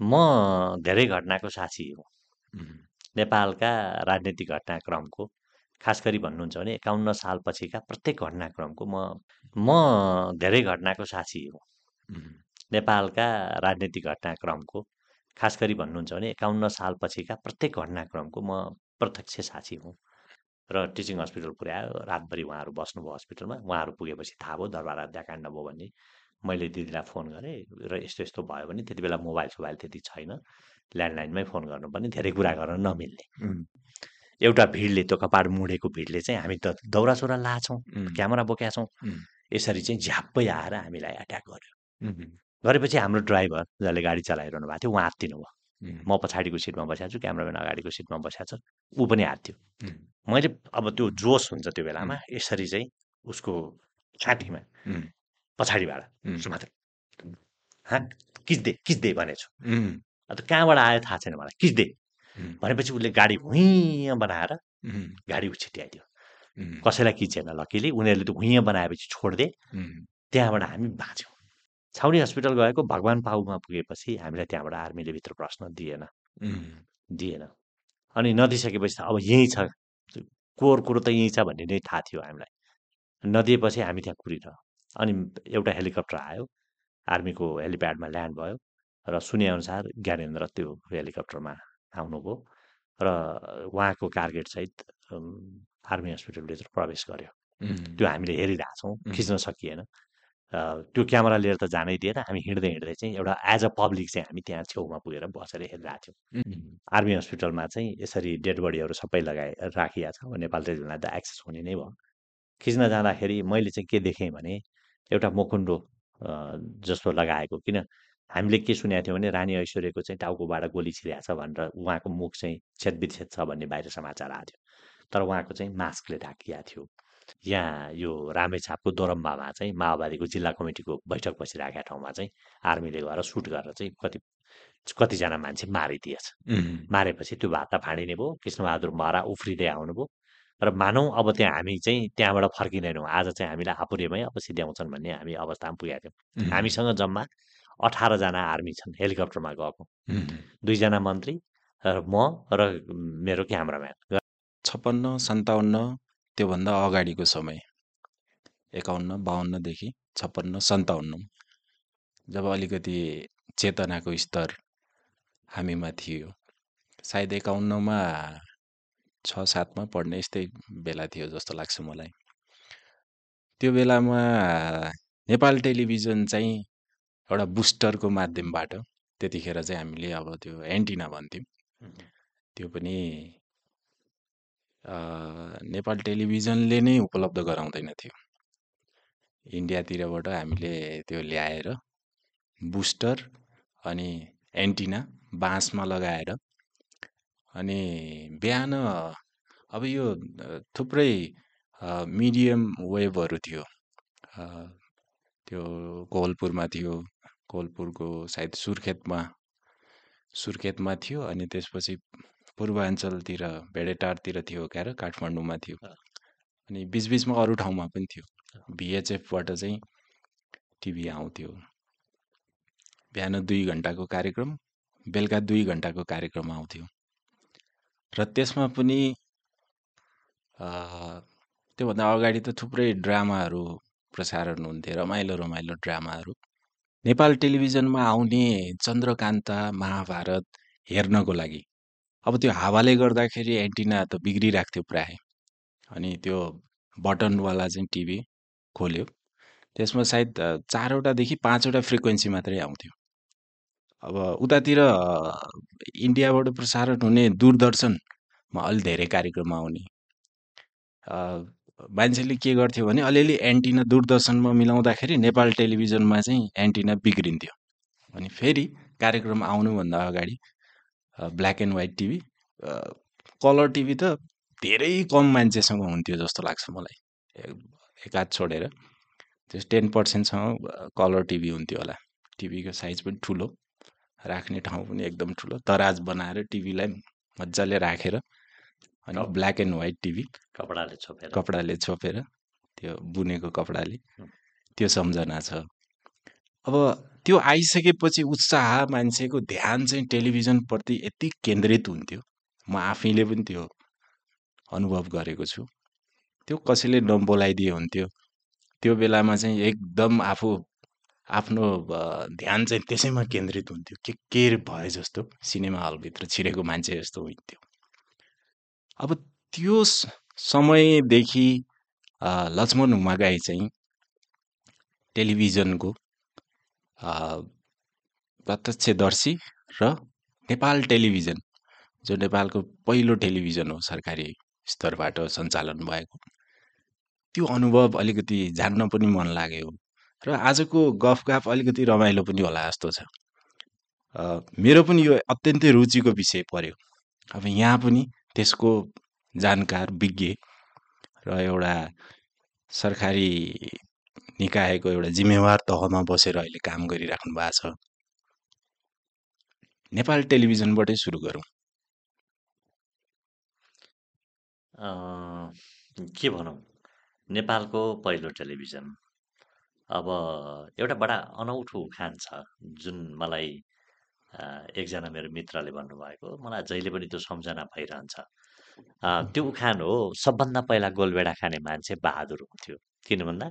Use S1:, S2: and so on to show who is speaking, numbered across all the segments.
S1: म धेरै घटनाको साक्षी हुँ। नेपालका राजनीतिक घटनाक्रमको खास गरी भन्नुहुन्छ भने एकाउन्न सालपछिका प्रत्येक घटनाक्रमको म म धेरै घटनाको साक्षी हुँ। नेपालका राजनीतिक घटनाक्रमको खास गरी भन्नुहुन्छ भने एकाउन्न सालपछिका प्रत्येक घटनाक्रमको म प्रत्यक्ष साक्षी हुँ। र टिचिङ हस्पिटल पुर्यायो रातभरि उहाँहरू बस्नुभयो हस्पिटलमा उहाँहरू पुगेपछि थाहा भयो दरबार हत्याकाण्ड भयो भन्ने। मैले दिदीलाई फोन गरेँ र यस्तो यस्तो भयो भने त्यति बेला मोबाइल सोबाइल त्यति छैन। ल्यान्डलाइनमै फोन गर्नुपर्ने धेरै कुरा गर्न नमिल्ने। एउटा भिडले त्यो कपाड मुडेको भिडले चाहिँ हामी त दौरा सोरा लाछौँ क्यामेरा बोकेका छौँ। यसरी चाहिँ झ्याप्पै आएर हामीलाई एट्याक गर्यो। गरेपछि हाम्रो ड्राइभर जसले गाडी चलाइरहनु भएको थियो उहाँ हात्तिनु भयो। म पछाडिको सिटमा बसेको छु क्यामराम्यान अगाडिको सिटमा बसेको छ ऊ पनि हात्थ्यो मैले अब त्यो जोस हुन्छ त्यो बेलामा यसरी चाहिँ उसको छातीमा
S2: उम्,
S1: पछाडिबाट सुमात्र हाँ किच्दे किच्दे भनेछु अन्त कहाँबाट आयो थाहा छैन मलाई। किच्दे। भनेपछि उसले गाडी भुइँ बनाएर गाडी उछिट्याइदियो। कसैलाई किचेन लकिली उनीहरूले त भुइँ बनाएपछि छोडिदिए त्यहाँबाट हामी बाँच्यौँ। छाउनी हस्पिटल गएको भगवान् पाउमा पुगेपछि हामीलाई त्यहाँबाट आर्मीले भित्र प्रश्न दिएन। दिएन। अनि नदिइसकेपछि त अब यहीँ छ। कोर कुरो त यहीँ छ भन्ने नै थाहा थियो हामीलाई। नदिएपछि हामी त्यहाँ कुरिरह अनि एउटा हेलिकप्टर आयो आर्मीको हेलिप्याडमा ल्यान्ड भयो र सुनेअनुसार ज्ञानेन्द्र त्यो हेलिकप्टरमा आउनुभयो र उहाँको कार्गेटसहित आर्मी हस्पिटलभित्र प्रवेश गर्यो। त्यो हामीले हेरिरहेछौँ. खिच्न सकिएन। त्यो क्यामेरा लिएर त जानै दिएन हामी हिँड्दै हिँड्दै चाहिँ एउटा एज अ पब्लिक चाहिँ हामी त्यहाँ छेउमा पुगेर बसेर हेरिरहेको थियौँ। आर्मी हस्पिटलमा चाहिँ यसरी डेड बडीहरू सबै लगाए राखिया छ नेपाल टेलिभिजनलाई त एक्सेस हुने नै भयो। खिच्न जाँदाखेरि मैले चाहिँ के देखेँ भने एउटा मुखुन्डो जस्तो लगाएको। किन? हामीले के सुनेको थियौँ भने रानी ऐश्वर्यको चाहिँ टाउकोबाट गोली छिरेको छ भनेर उहाँको मुख चाहिँ छेदविच्छेद छ भन्ने बाहिर समाचार आएको थियो तर उहाँको चाहिँ मास्कले ढाकिया थियो। यहाँ यो रामेछापको दोरम्बामा चाहिँ माओवादीको जिल्ला कमिटीको बैठक बसिरहेका ठाउँमा चाहिँ आर्मीले गएर सुट गरेर चाहिँ कति कतिजना मान्छे मारिदिएछ। मारेपछि त्यो भात त फाँडिने भयो। कृष्णबहादुर महरा उफ्रिँदै आउनुभयो। र मानौँ अब त्यहाँ हामी चाहिँ त्यहाँबाट फर्किँदैनौँ। आज चाहिँ हामीलाई हापुरेमै अब सिध्याउँछन् भन्ने हामी अवस्थामा पुगेका थियौँ। हामीसँग जम्मा अठारजना आर्मी छन् हेलिकप्टरमा गएको। दुईजना मन्त्री र म र मेरो क्यामराम्यान।
S2: छप्पन्न सन्ताउन्न त्योभन्दा अगाडिको समय। एकाउन्न बाहन्नदेखि छप्पन्न सन्ताउन्न। जब अलिकति चेतनाको स्तर हामीमा थियो सायद एकाउन्नमा छ सातमा पढ्ने यस्तै बेला थियो जस्तो लाग्छ मलाई। त्यो बेलामा नेपाल टेलिभिजन चाहिँ एउटा बुस्टरको माध्यमबाट त्यतिखेर चाहिँ हामीले अब त्यो एन्टिना भन्थ्यौँ। त्यो पनि नेपाल टेलिभिजनले नै उपलब्ध गराउँदैन थियो। इन्डियातिरबाट हामीले त्यो ल्याएर बुस्टर अनि एन्टिना बाँसमा लगाएर अनि बिहान अब यो थुप्रै मिडियम वेभहरू थियो। त्यो कोहलपुरमा थियो कोहलपुरको सायद सुर्खेतमा सुर्खेतमा थियो अनि त्यसपछि पूर्वाञ्चलतिर भेडेटारतिर थियो क्या र काठमाडौँमा थियो। अनि बिचबिचमा अरू ठाउँमा पनि थियो। भिएचएफबाट चाहिँ टिभी आउँथ्यो। बिहान दुई घन्टाको कार्यक्रम बेलुका दुई घन्टाको कार्यक्रम आउँथ्यो। र त्यसमा पनि त्योभन्दा अगाडि त थुप्रै ड्रामाहरू प्रसारण हुन्थे रमाइलो रमाइलो ड्रामाहरू। नेपाल टेलिभिजनमा आउने चन्द्रकान्ता महाभारत हेर्नको लागि। अब त्यो हावाले गर्दाखेरि एन्टिना त बिग्रिरहेको थियो प्रायः। अनि त्यो बटनवाला चाहिँ टिभी खोल्यो। त्यसमा सायद चारवटादेखि पाँचवटा फ्रिक्वेन्सी मात्रै आउँथ्यो। अब उतातिर इन्डियाबाट प्रसारण हुने दूरदर्शनमा अलि धेरै कार्यक्रम आउने। मान्छेले के गर्थ्यो भने अलिअलि एन्टिना दूरदर्शनमा मिलाउँदाखेरि नेपाल टेलिभिजनमा चाहिँ एन्टिना बिग्रिन्थ्यो। अनि फेरि कार्यक्रम आउनुभन्दा अगाडि black and white TV colour TV त धेरै कम मान्छेसँग हुन्थ्यो जस्तो लाग्छ मलाई। एकाध छोडेर। त्यो टेन पर्सेन्टसँग कलर टिभी हुन्थ्यो होला। टिभीको साइज पनि ठुलो। राख्ने ठाउँ पनि एकदम ठुलो। दराज बनाएर टिभीलाई मजाले राखेर अनि ब्ल्याक एन्ड व्हाइट टिभी
S1: कपडाले छोपेर।
S2: कपडाले छोपेर त्यो बुनेको कपडाले। त्यो सम्झना छ। अब त्यो आइसकेपछि उत्साह मान्छेको ध्यान चाहिँ टेलिभिजनप्रति यति केन्द्रित हुन्थ्यो। म आफैले पनि त्यो अनुभव गरेको छु। त्यो कसैले नबोलाइदिए हुन्थ्यो। त्यो बेलामा चाहिँ एकदम आफू आफ्नो ध्यान चाहिँ त्यसैमा केन्द्रित हुन्थ्यो। के के भए जस्तो सिनेमा हलभित्र छिरेको मान्छे जस्तो हुन्थ्यो। अब त्यो समयदेखि लक्ष्मण हुमागाई चाहिँ टेलिभिजनको प्रत्यक्षदर्शी र नेपाल टेलिभिजन जो नेपालको पहिलो टेलिभिजन हो सरकारी स्तरबाट सञ्चालन भएको। त्यो अनुभव अलिकति जान्न पनि मन लाग्यो। र आजको गफगाफ अलिकति रमाइलो पनि होला जस्तो छ। मेरो पनि यो अत्यन्तै रुचिको विषय पर्यो। अब यहाँ पनि त्यसको जानकार विज्ञ र एउटा सरकारी निकायको एउटा जिम्मेवार तहमा बसेर अहिले काम गरिराख्नु भएको छ। नेपाल टेलिभिजनबाटै सुरु गरौँ।
S1: के भनौँ? नेपालको पहिलो टेलिभिजन। अब एउटा बडा अनौठो उखान छ जुन मलाई एकजना मेरो मित्रले भन्नुभएको मलाई जहिले पनि त्यो सम्झना भइरहन्छ। त्यो उखान हो सबभन्दा पहिला गोलभेडा खाने मान्छे बहादुर हुन्थ्यो। किन भन्दा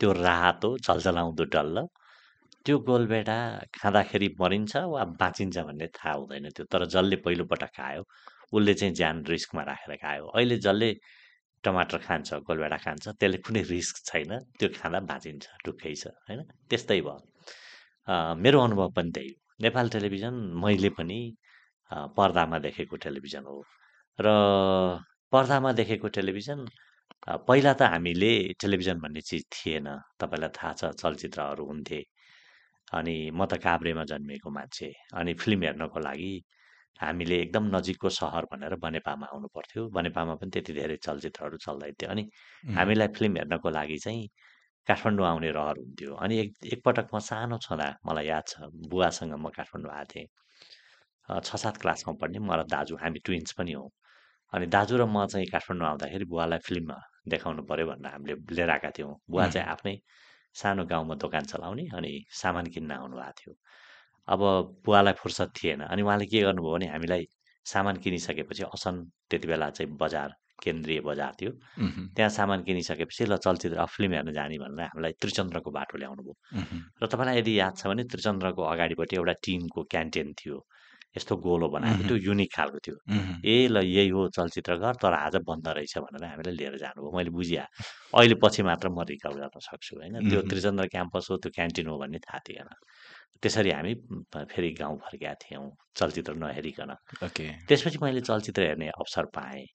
S1: त्यो रातो झल्झलाउँदो डल्ल त्यो गोलभेडा खाँदाखेरि मरिन्छ वा बाँचिन्छ भन्ने थाहा हुँदैन थियो तर जसले पहिलोपटक खायो उसले चाहिँ ज्यान रिस्कमा राखेर खायो। अहिले जसले टमाटर खान्छ गोलभेडा खान्छ त्यसले कुनै रिस्क छैन त्यो खाँदा बाँचिन्छ ढुक्कै छ होइन? त्यस्तै भयो। मेरो अनुभव पनि त्यही हो। नेपाल टेलिभिजन मैले पनि पर्दामा देखेको टेलिभिजन हो। र पर्दामा देखेको टेलिभिजन पहिला त हामीले टेलिभिजन भन्ने चिज थिएन तपाईँलाई थाहा छ चलचित्रहरू हुन्थे। अनि म त काभ्रेमा जन्मिएको मान्छे अनि फिल्म हेर्नको लागि हामीले एकदम नजिकको सहर भनेर बनेपामा आउनु पर्थ्यो बनेपामा पनि त्यति धेरै चलचित्रहरू चल्दैन थियो अनि हामीलाई फिल्म हेर्नको लागि चाहिँ काठमाडौँ आउने रहर हुन्थ्यो। अनि एक एकपटक म सानो छँदा मलाई याद छ बुवासँग म काठमाडौँ आएको थिएँ। छ सात क्लासमा पढ्ने म र दाजु हामी ट्विन्स पनि हौँ। अनि दाजु र म चाहिँ काठमाडौँ आउँदाखेरि बुवालाई फिल्ममा देखाउनु पऱ्यो भनेर हामीले लिएर आएका थियौँ। बुवा चाहिँ आफ्नै सानो गाउँमा दोकान चलाउने अनि सामान किन्न आउनु भएको थियो। अब बुवालाई फुर्सद थिएन। अनि उहाँले के गर्नुभयो भने हामीलाई सामान किनिसकेपछि असन त्यति बेला चाहिँ बजार केन्द्रीय बजार थियो। त्यहाँ सामान किनिसकेपछि ल चलचित्र अब फिल्म हेर्न जाने भनेर हामीलाई त्रिचन्द्रको बाटो ल्याउनु भयो। र तपाईँलाई यदि याद छ भने त्रिचन्द्रको अगाडिपट्टि एउटा टिनको क्यान्टिन थियो। यस्तो गोलो बनाएको त्यो युनिक खालको थियो। ए ल यही हो चलचित्रघर तर आज बन्द रहेछ भनेर हामीलाई लिएर जानुभयो। मैले बुझिया अहिले पछि मात्र म रिकल गर्न सक्छु होइन? त्यो त्रिचन्द्र क्याम्पस हो त्यो क्यान्टिन हो भन्ने थाहा थिएन। त्यसरी हामी फेरि गाउँ फर्केका थियौँ चलचित्र नहेरिकन।
S2: ओके।
S1: त्यसपछि मैले चलचित्र हेर्ने अवसर पाएँ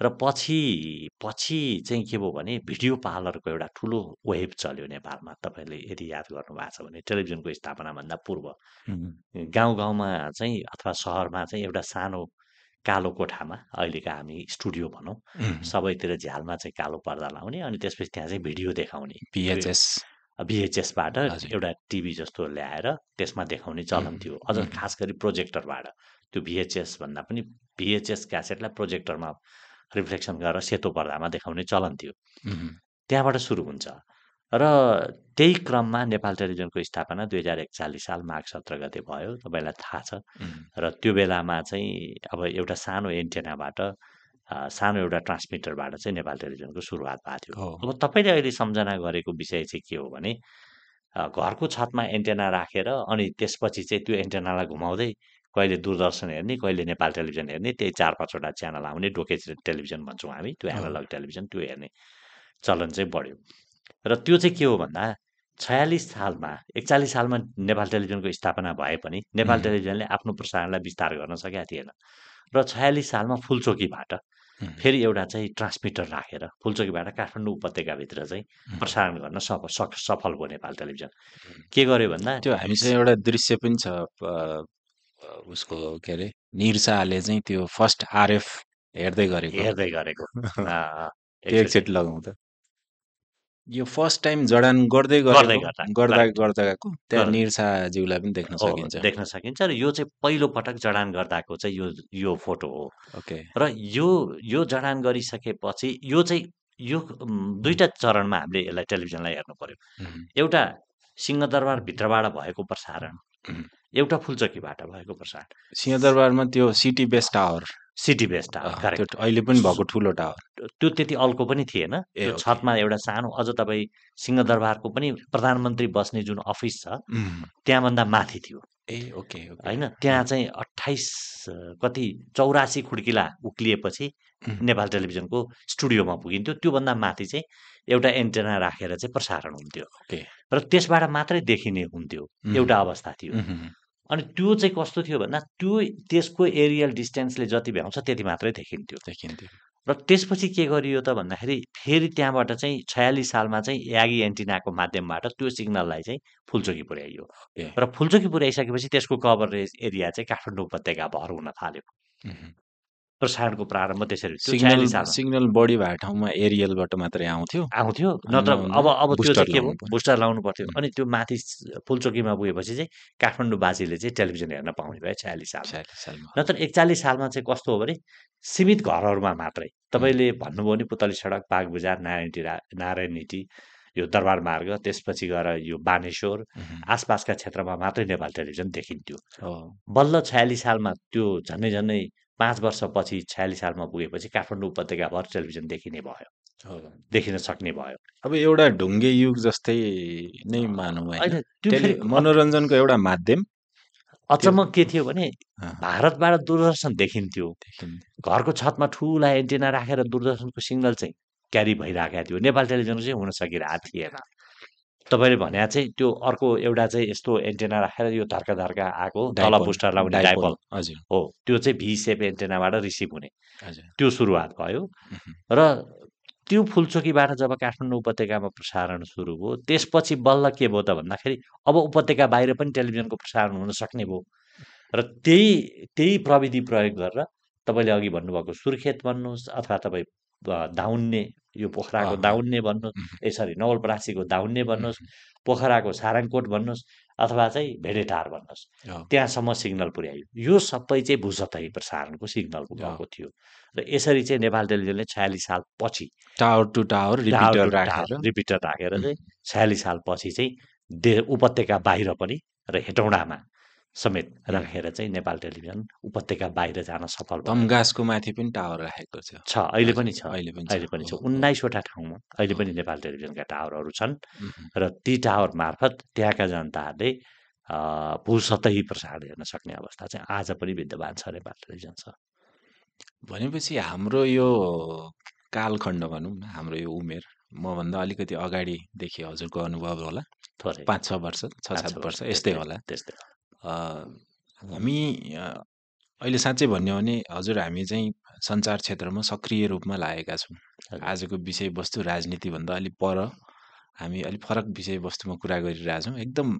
S1: र पछि पछि चाहिँ के भयो भने भिडियो पार्लरको एउटा ठुलो वेभ चल्यो नेपालमा। तपाईँले यदि याद गर्नुभएको छ भने टेलिभिजनको स्थापनाभन्दा पूर्व। गाउँ गाउँमा चाहिँ अथवा सहरमा चाहिँ एउटा सानो कालो कोठामा अहिलेका हामी स्टुडियो भनौँ। सबैतिर झ्यालमा चाहिँ कालो पर्दा लाउने अनि त्यसपछि त्यहाँ चाहिँ भिडियो देखाउने।
S2: पिएचएस
S1: भिएचएसबाट एउटा टिभी जस्तो ल्याएर त्यसमा देखाउने चलन थियो। अझ खास गरी प्रोजेक्टरबाट। त्यो भिएचएस भन्दा पनि भिएचएस क्यासेटलाई प्रोजेक्टरमा रिफ्लेक्सन गरेर सेतो पर्दामा देखाउने चलन थियो। त्यहाँबाट सुरु हुन्छ। र त्यही क्रममा नेपाल टेलिभिजनको स्थापना दुई हजार एकचालिस साल माघ सत्र गते भयो। तपाईँलाई थाहा छ। र त्यो बेलामा चाहिँ अब एउटा सानो एन्टेनाबाट सानो एउटा ट्रान्समिटरबाट चाहिँ नेपाल टेलिभिजनको सुरुवात भएको थियो। अब तपाईँले अहिले सम्झना गरेको विषय चाहिँ के हो भने घरको छतमा एन्टेना राखेर अनि त्यसपछि चाहिँ त्यो एन्टेनालाई घुमाउँदै कहिले दूरदर्शन हेर्ने कहिले नेपाल टेलिभिजन हेर्ने त्यही चार पाँचवटा च्यानल आउने डोके टेलिभिजन भन्छौँ हामी त्यो एनालग टेलिभिजन त्यो हेर्ने चलन चाहिँ बढ्यो। र त्यो चाहिँ के हो भन्दा छयालिस सालमा एकचालिस सालमा नेपाल टेलिभिजनको स्थापना भए पनि नेपाल टेलिभिजनले आफ्नो प्रसारणलाई विस्तार गर्न सकेका थिएन। र छयालिस सालमा फुलचोकीबाट फेरि एउटा चाहिँ ट्रान्समिटर राखेर फुलचोकीबाट काठमाडौँ उपत्यकाभित्र चाहिँ प्रसारण गर्न सफ सक सफल भयो नेपाल टेलिभिजन। के गर्यो भन्दा
S2: त्यो हामीसँग एउटा दृश्य पनि छ उसको के अरे निर शाहले चाहिँ त्यो फर्स्ट आरएफ हेर्दै गरेको।
S1: हेर्दै गरेको। एकचोटि
S2: एकचोटि लगाउँ त यो फर्स्ट टाइम जडान गर्दै
S1: गर्दै गर्दा।
S2: गर्दाको त्यहाँ
S1: गर्दा।
S2: निर शाहज्यूलाई पनि देख्न सकिन्छ।
S1: देख्न सकिन्छ र यो चाहिँ पहिलो पटक जडान गर्दाको चाहिँ यो यो फोटो हो।
S2: ओके।
S1: र यो यो जडान गरिसकेपछि यो चाहिँ यो दुईटा चरणमा हामीले यसलाई टेलिभिजनलाई हेर्नु पर्यो। एउटा सिंहदरबार भित्रबाट भएको प्रसारण। एउटा फुलचोकीबाट भएको प्रसारण
S2: सिंहदरबारमा त्यो city base tower.
S1: City best
S2: त्यो अहिले पनि भएको ठुलो टावर।
S1: त्यो त्यति अल्को पनि थिएन। त्यो छतमा एउटा सानो अझ तपाईँ सिंहदरबारको पनि प्रधानमन्त्री बस्ने जुन अफिस छ त्यहाँभन्दा माथि थियो।
S2: ए ओके
S1: होइन त्यहाँ चाहिँ अठाइस कति चौरासी खुड्किला उक्लिएपछि नेपाल टेलिभिजनको स्टुडियोमा पुगिन्थ्यो। त्योभन्दा माथि चाहिँ एउटा एन्टेना राखेर चाहिँ प्रसारण हुन्थ्यो।
S2: ओके।
S1: र त्यसबाट मात्रै देखिने हुन्थ्यो। एउटा अवस्था थियो। अनि त्यो चाहिँ कस्तो थियो भन्दा त्यो त्यसको एरियल डिस्टेन्सले जति भ्याउँछ त्यति मात्रै देखिन्थ्यो।
S2: देखिन्थ्यो।
S1: र त्यसपछि के गरियो त भन्दाखेरि फेरि त्यहाँबाट चाहिँ छयालिस सालमा चाहिँ यागी एन्टिनाको माध्यमबाट त्यो सिग्नललाई चाहिँ फुलचोकी पुर्याइयो। र फुलचोकी पुर्याइसकेपछि त्यसको कभरेज एरिया चाहिँ काठमाडौँ उपत्यका भर हुन थाल्यो। प्रसारणको प्रारम्भ त्यसरी त्यो
S2: सिग्नल सिग्नल बढी भएको ठाउँमा एरियलबाट मात्रै आउँथ्यो
S1: आउँथ्यो नत्र अब अब त्यो चाहिँ के भयो? बुस्टर लाउनु पर्थ्यो। अनि त्यो माथि फुलचोकीमा पुगेपछि चाहिँ काठमाडौँवासीले चाहिँ टेलिभिजन हेर्न पाउने भयो छयालिस
S2: छयालिस सालमा।
S1: नत्र एकचालिस सालमा चाहिँ कस्तो हो भने सीमित घरहरूमा मात्रै। तपाईँले भन्नुभयो भने पुतली सडक बाग बजार नारायणी रा नारायणीटी यो दरबार मार्ग त्यसपछि गएर यो बानेश्वर आसपासका क्षेत्रमा मात्रै नेपाल टेलिभिजन देखिन्थ्यो। बल्ल छयालिस सालमा त्यो झन्डै झन्डै पाँच वर्षपछि छयालिस सालमा पुगेपछि काठमाडौँ उपत्यकाभर टेलिभिजन देखिने भयो। देखिन सक्ने भयो।
S2: अब एउटा ढुङ्गे युग जस्तै नै मानौँ मनोरञ्जनको एउटा माध्यम।
S1: अचम्म के थियो भने भारतबाट दूरदर्शन देखिन्थ्यो।
S2: देखिन्थ्यो।
S1: घरको छतमा ठुला एन्टेना राखेर दूरदर्शनको सिग्नल चाहिँ क्यारी भइरहेको थियो। नेपाल टेलिभिजन चाहिँ हुन सकिरहेको थिएन। तपाईँले भने चाहिँ त्यो अर्को एउटा चाहिँ यस्तो एन्टेना राखेर यो धर्का धर्का आएको तल
S2: डाइपोल
S1: बुस्टर लाउने
S2: डाइपोल हजुर।
S1: हो त्यो चाहिँ भी सेप एन्टेनाबाट रिसिभ हुने।
S2: हजुर।
S1: त्यो सुरुवात भयो। र त्यो फुलचोकीबाट जब काठमाडौँ उपत्यकामा प्रसारण सुरु भयो त्यसपछि बल्ल के भयो त भन्दाखेरि अब उपत्यका बाहिर पनि टेलिभिजनको प्रसारण हुन सक्ने भयो। र त्यही त्यही प्रविधि प्रयोग गरेर तपाईँले अघि भन्नुभएको सुर्खेत भन्नुहोस् अथवा तपाईँ अ, दाउन्ने यो पोखराको दाउन्ने भन्नुहोस् ए सरी नवलपरासीको दाउन्ने भन्नुहोस् पोखराको सारङकोट भन्नुहोस् अथवा चाहिँ भेडेटार भन्नुहोस् त्यहाँसम्म सिग्नल पुर्यायो। यो सबै चाहिँ भूसतही प्रसारणको सिग्नल
S2: हो
S1: गएको थियो। र यसरी चाहिँ नेपाल टेलिभिजनले छयालिस साल पछि
S2: टावर टु टावर रिपिटर राखेर।
S1: चाहिँ छयालिस साल पछि चाहिँ दे उपत्यका बाहिर पनि र हेटौँडामा समेत राखेर चाहिँ नेपाल टेलिभिजन उपत्यका बाहिर जान सफल भयो।
S2: तम्घासको माथि पनि टावर राखेको छ।
S1: छ अहिले पनि छ
S2: अहिले पनि
S1: अहिले पनि छ। उन्नाइसवटा ठाउँमा अहिले पनि नेपाल टेलिभिजनका टावरहरू छन् र ती टावर मार्फत त्यहाँका जनताहरूले भूसतही प्रसारण हेर्न सक्ने अवस्था चाहिँ आज पनि विद्यमान छ नेपाल टेलिभिजन छ।
S2: भनेपछि हाम्रो यो कालखण्ड भनौँ न हाम्रो यो उमेर मभन्दा अलिकति अगाडिदेखि हजुरको अनुभव होला।
S1: थोरै।
S2: पाँच छ वर्ष छ सात वर्ष यस्तै होला।
S1: त्यस्तै
S2: हामी अहिले साँच्चै भन्यो भने हजुर हामी चाहिँ सञ्चार क्षेत्रमा सक्रिय रूपमा लागेका छौँ। आजको विषयवस्तु राजनीतिभन्दा अलिक पर हामी अलिक फरक विषयवस्तुमा कुरा गरिरहेछौँ। एकदम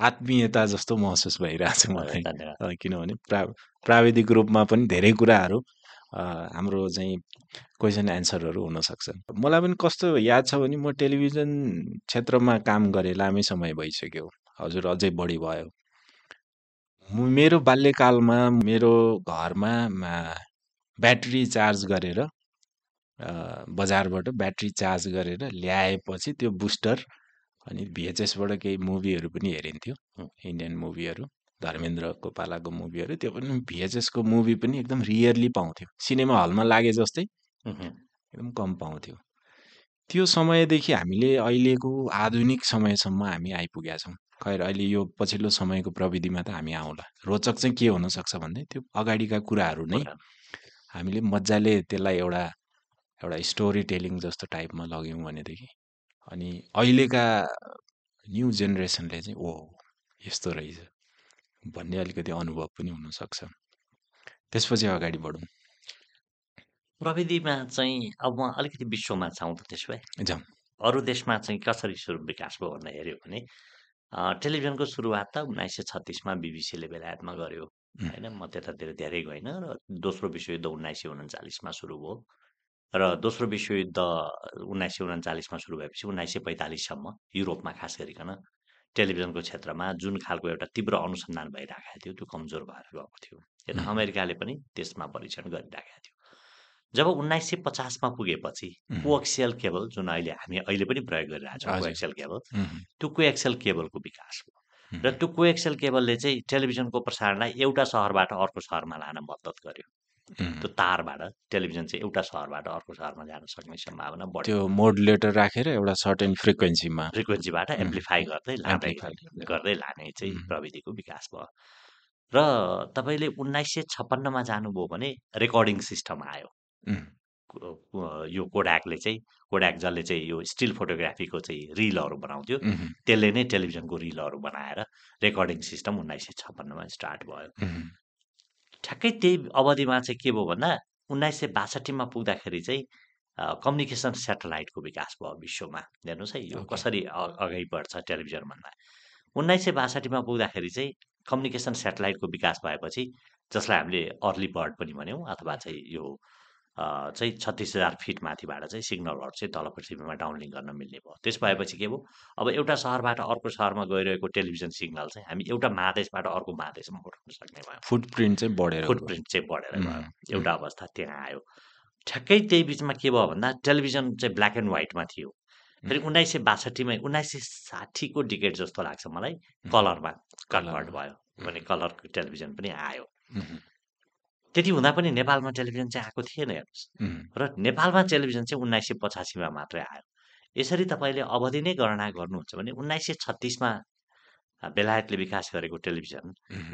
S2: आत्मीयता जस्तो महसुस भइरहेछ मलाई किनभने प्रा प्राविधिक रूपमा पनि धेरै कुराहरू हाम्रो चाहिँ क्वेसन एन्सरहरू हुनसक्छ। मलाई पनि कस्तो याद छ भने म टेलिभिजन क्षेत्रमा काम गरेँ लामै समय भइसक्यो। हजुर अझै बढी भयो। मेरो बाल्यकालमा मेरो घरमा ब्याट्री चार्ज गरेर बजारबाट ब्याट्री चार्ज गरेर ल्याएपछि त्यो बुस्टर अनि भिएचएसबाट केही मुभीहरू पनि हेरिन्थ्यो। इन्डियन मुभीहरू धर्मेन्द्रको पालाको मुभीहरू त्यो पनि भिएचएसको मुभी पनि एकदम रियरली पाउँथ्यो। सिनेमा हलमा लागे जस्तै एकदम कम पाउँथ्यो। त्यो समयदेखि हामीले अहिलेको आधुनिक समयसम्म हामी आइपुगेका छौँ। खैर अहिले यो पछिल्लो समयको प्रविधिमा त हामी आउँला। रोचक चाहिँ के हुनसक्छ भन्दै त्यो अगाडिका कुराहरू नै हामीले मजाले त्यसलाई एउटा एउटा स्टोरी टेलिङ जस्तो टाइपमा लग्यौँ भनेदेखि। अनि अहिलेका न्यू जेनेरेसनले चाहिँ ओ यस्तो रहेछ। भन्ने अलिकति अनुभव पनि हुनसक्छ। त्यसपछि अगाडि बढौँ।
S1: प्रविधिमा चाहिँ अब म अलिकति विश्वमा छौँ त त्यसो भए।
S2: जाउँ
S1: अरू देशमा चाहिँ कसरी सुरु विकास भयो भनेर हेऱ्यो भने टेलिभिजनको सुरुवात त उन्नाइस सय छत्तिसमा बिबिसीले बेलायतमा गर्यो। होइन म त्यतातिर धेरै गइनँ र दोस्रो विश्वयुद्ध उन्नाइस सय उन्चालिसमा सुरु भयो र दोस्रो विश्वयुद्ध उन्नाइस सय उन्चालिसमा सुरु भएपछि उन्नाइस सय पैँतालिससम्म युरोपमा खास गरिकन टेलिभिजनको क्षेत्रमा जुन खालको एउटा तीव्र अनुसन्धान भइरहेको थियो त्यो कमजोर भएर गएको थियो। यता अमेरिकाले पनि त्यसमा परीक्षण गरिरहेको थियो। जब उन्नाइस सय पचासमा पुगेपछि कोएक्सियल केबल जुन अहिले हामी अहिले पनि प्रयोग गरिरहेछौँ कोएक्सियल केबल त्यो कोएक्सियल केबलको विकास भयो र त्यो कोएक्सियल केबलले चाहिँ टेलिभिजनको प्रसारणलाई एउटा सहरबाट अर्को सहरमा लान मद्दत गर्यो। त्यो तारबाट टेलिभिजन चाहिँ एउटा सहरबाट अर्को सहरमा जान सक्ने सम्भावना बढ्यो।
S2: त्यो मोडुलेटर राखेर एउटा सर्टेन फ्रिक्वेन्सीमा
S1: फ्रिक्वेन्सीबाट एम्प्लिफाई गर्दै लाँदै गर्दै। लाने चाहिँ प्रविधिको विकास भयो। र तपाईँले उन्नाइस सय छप्पन्नमा जानुभयो भने रेकर्डिङ सिस्टम आयो। यो कोड्याकले चाहिँ कोड्याक जसले चाहिँ यो स्टिल फोटोग्राफीको चाहिँ रिलहरू बनाउँथ्यो त्यसले नै टेलिभिजनको रिलहरू बनाएर रेकर्डिङ सिस्टम उन्नाइस सय छप्पन्नमा स्टार्ट भयो ठ्याक्कै त्यही अवधिमा चाहिँ के भयो भन्दा उन्नाइस सय बासठीमा पुग्दाखेरि चाहिँ कम्युनिकेसन सेटेलाइटको विकास भयो विश्वमा। हेर्नुहोस् है यो कसरी अगाडि बढ्छ टेलिभिजनभन्दा उन्नाइस सय बासठीमा पुग्दाखेरि चाहिँ कम्युनिकेसन सेटेलाइटको विकास भएपछि जसलाई हामीले अर्ली बर्ड पनि भन्यौँ अथवा चाहिँ यो चाहिँ छत्तिस हजार फिट माथिबाट चाहिँ सिग्नलहरू चाहिँ तल पृथ्वीमा डाउनलिङ गर्न मिल्ने भयो। त्यस भएपछि के भयो? अब एउटा सहरबाट अर्को सहरमा गइरहेको टेलिभिजन सिग्नल चाहिँ हामी एउटा महादेशबाट अर्को महादेशमा पठाउन सक्ने भयो।
S2: फुटप्रिन्ट चाहिँ बढेर
S1: फुटप्रिन्ट चाहिँ बढेर गयो।
S2: उम्,
S1: एउटा अवस्था त्यहाँ आयो। ठ्याक्कै त्यही बिचमा के भयो भन्दा टेलिभिजन चाहिँ ब्ल्याक एन्ड व्हाइटमा थियो। फेरि उन्नाइस सय बासठीमा उन्नाइस सय साठीको डिकेट जस्तो लाग्छ मलाई कलरमा कन्भर्ट भयो। भने कलरको टेलिभिजन पनि आयो। त्यति हुँदा पनि नेपालमा टेलिभिजन चाहिँ आएको थिएन हेर्नुहोस्। र नेपालमा टेलिभिजन चाहिँ उन्नाइस सय पचासीमा मात्रै आयो। यसरी तपाईँले अवधि नै गणना गर्नुहुन्छ भने उन्नाइस सय छत्तिसमा बेलायतले विकास गरेको टेलिभिजन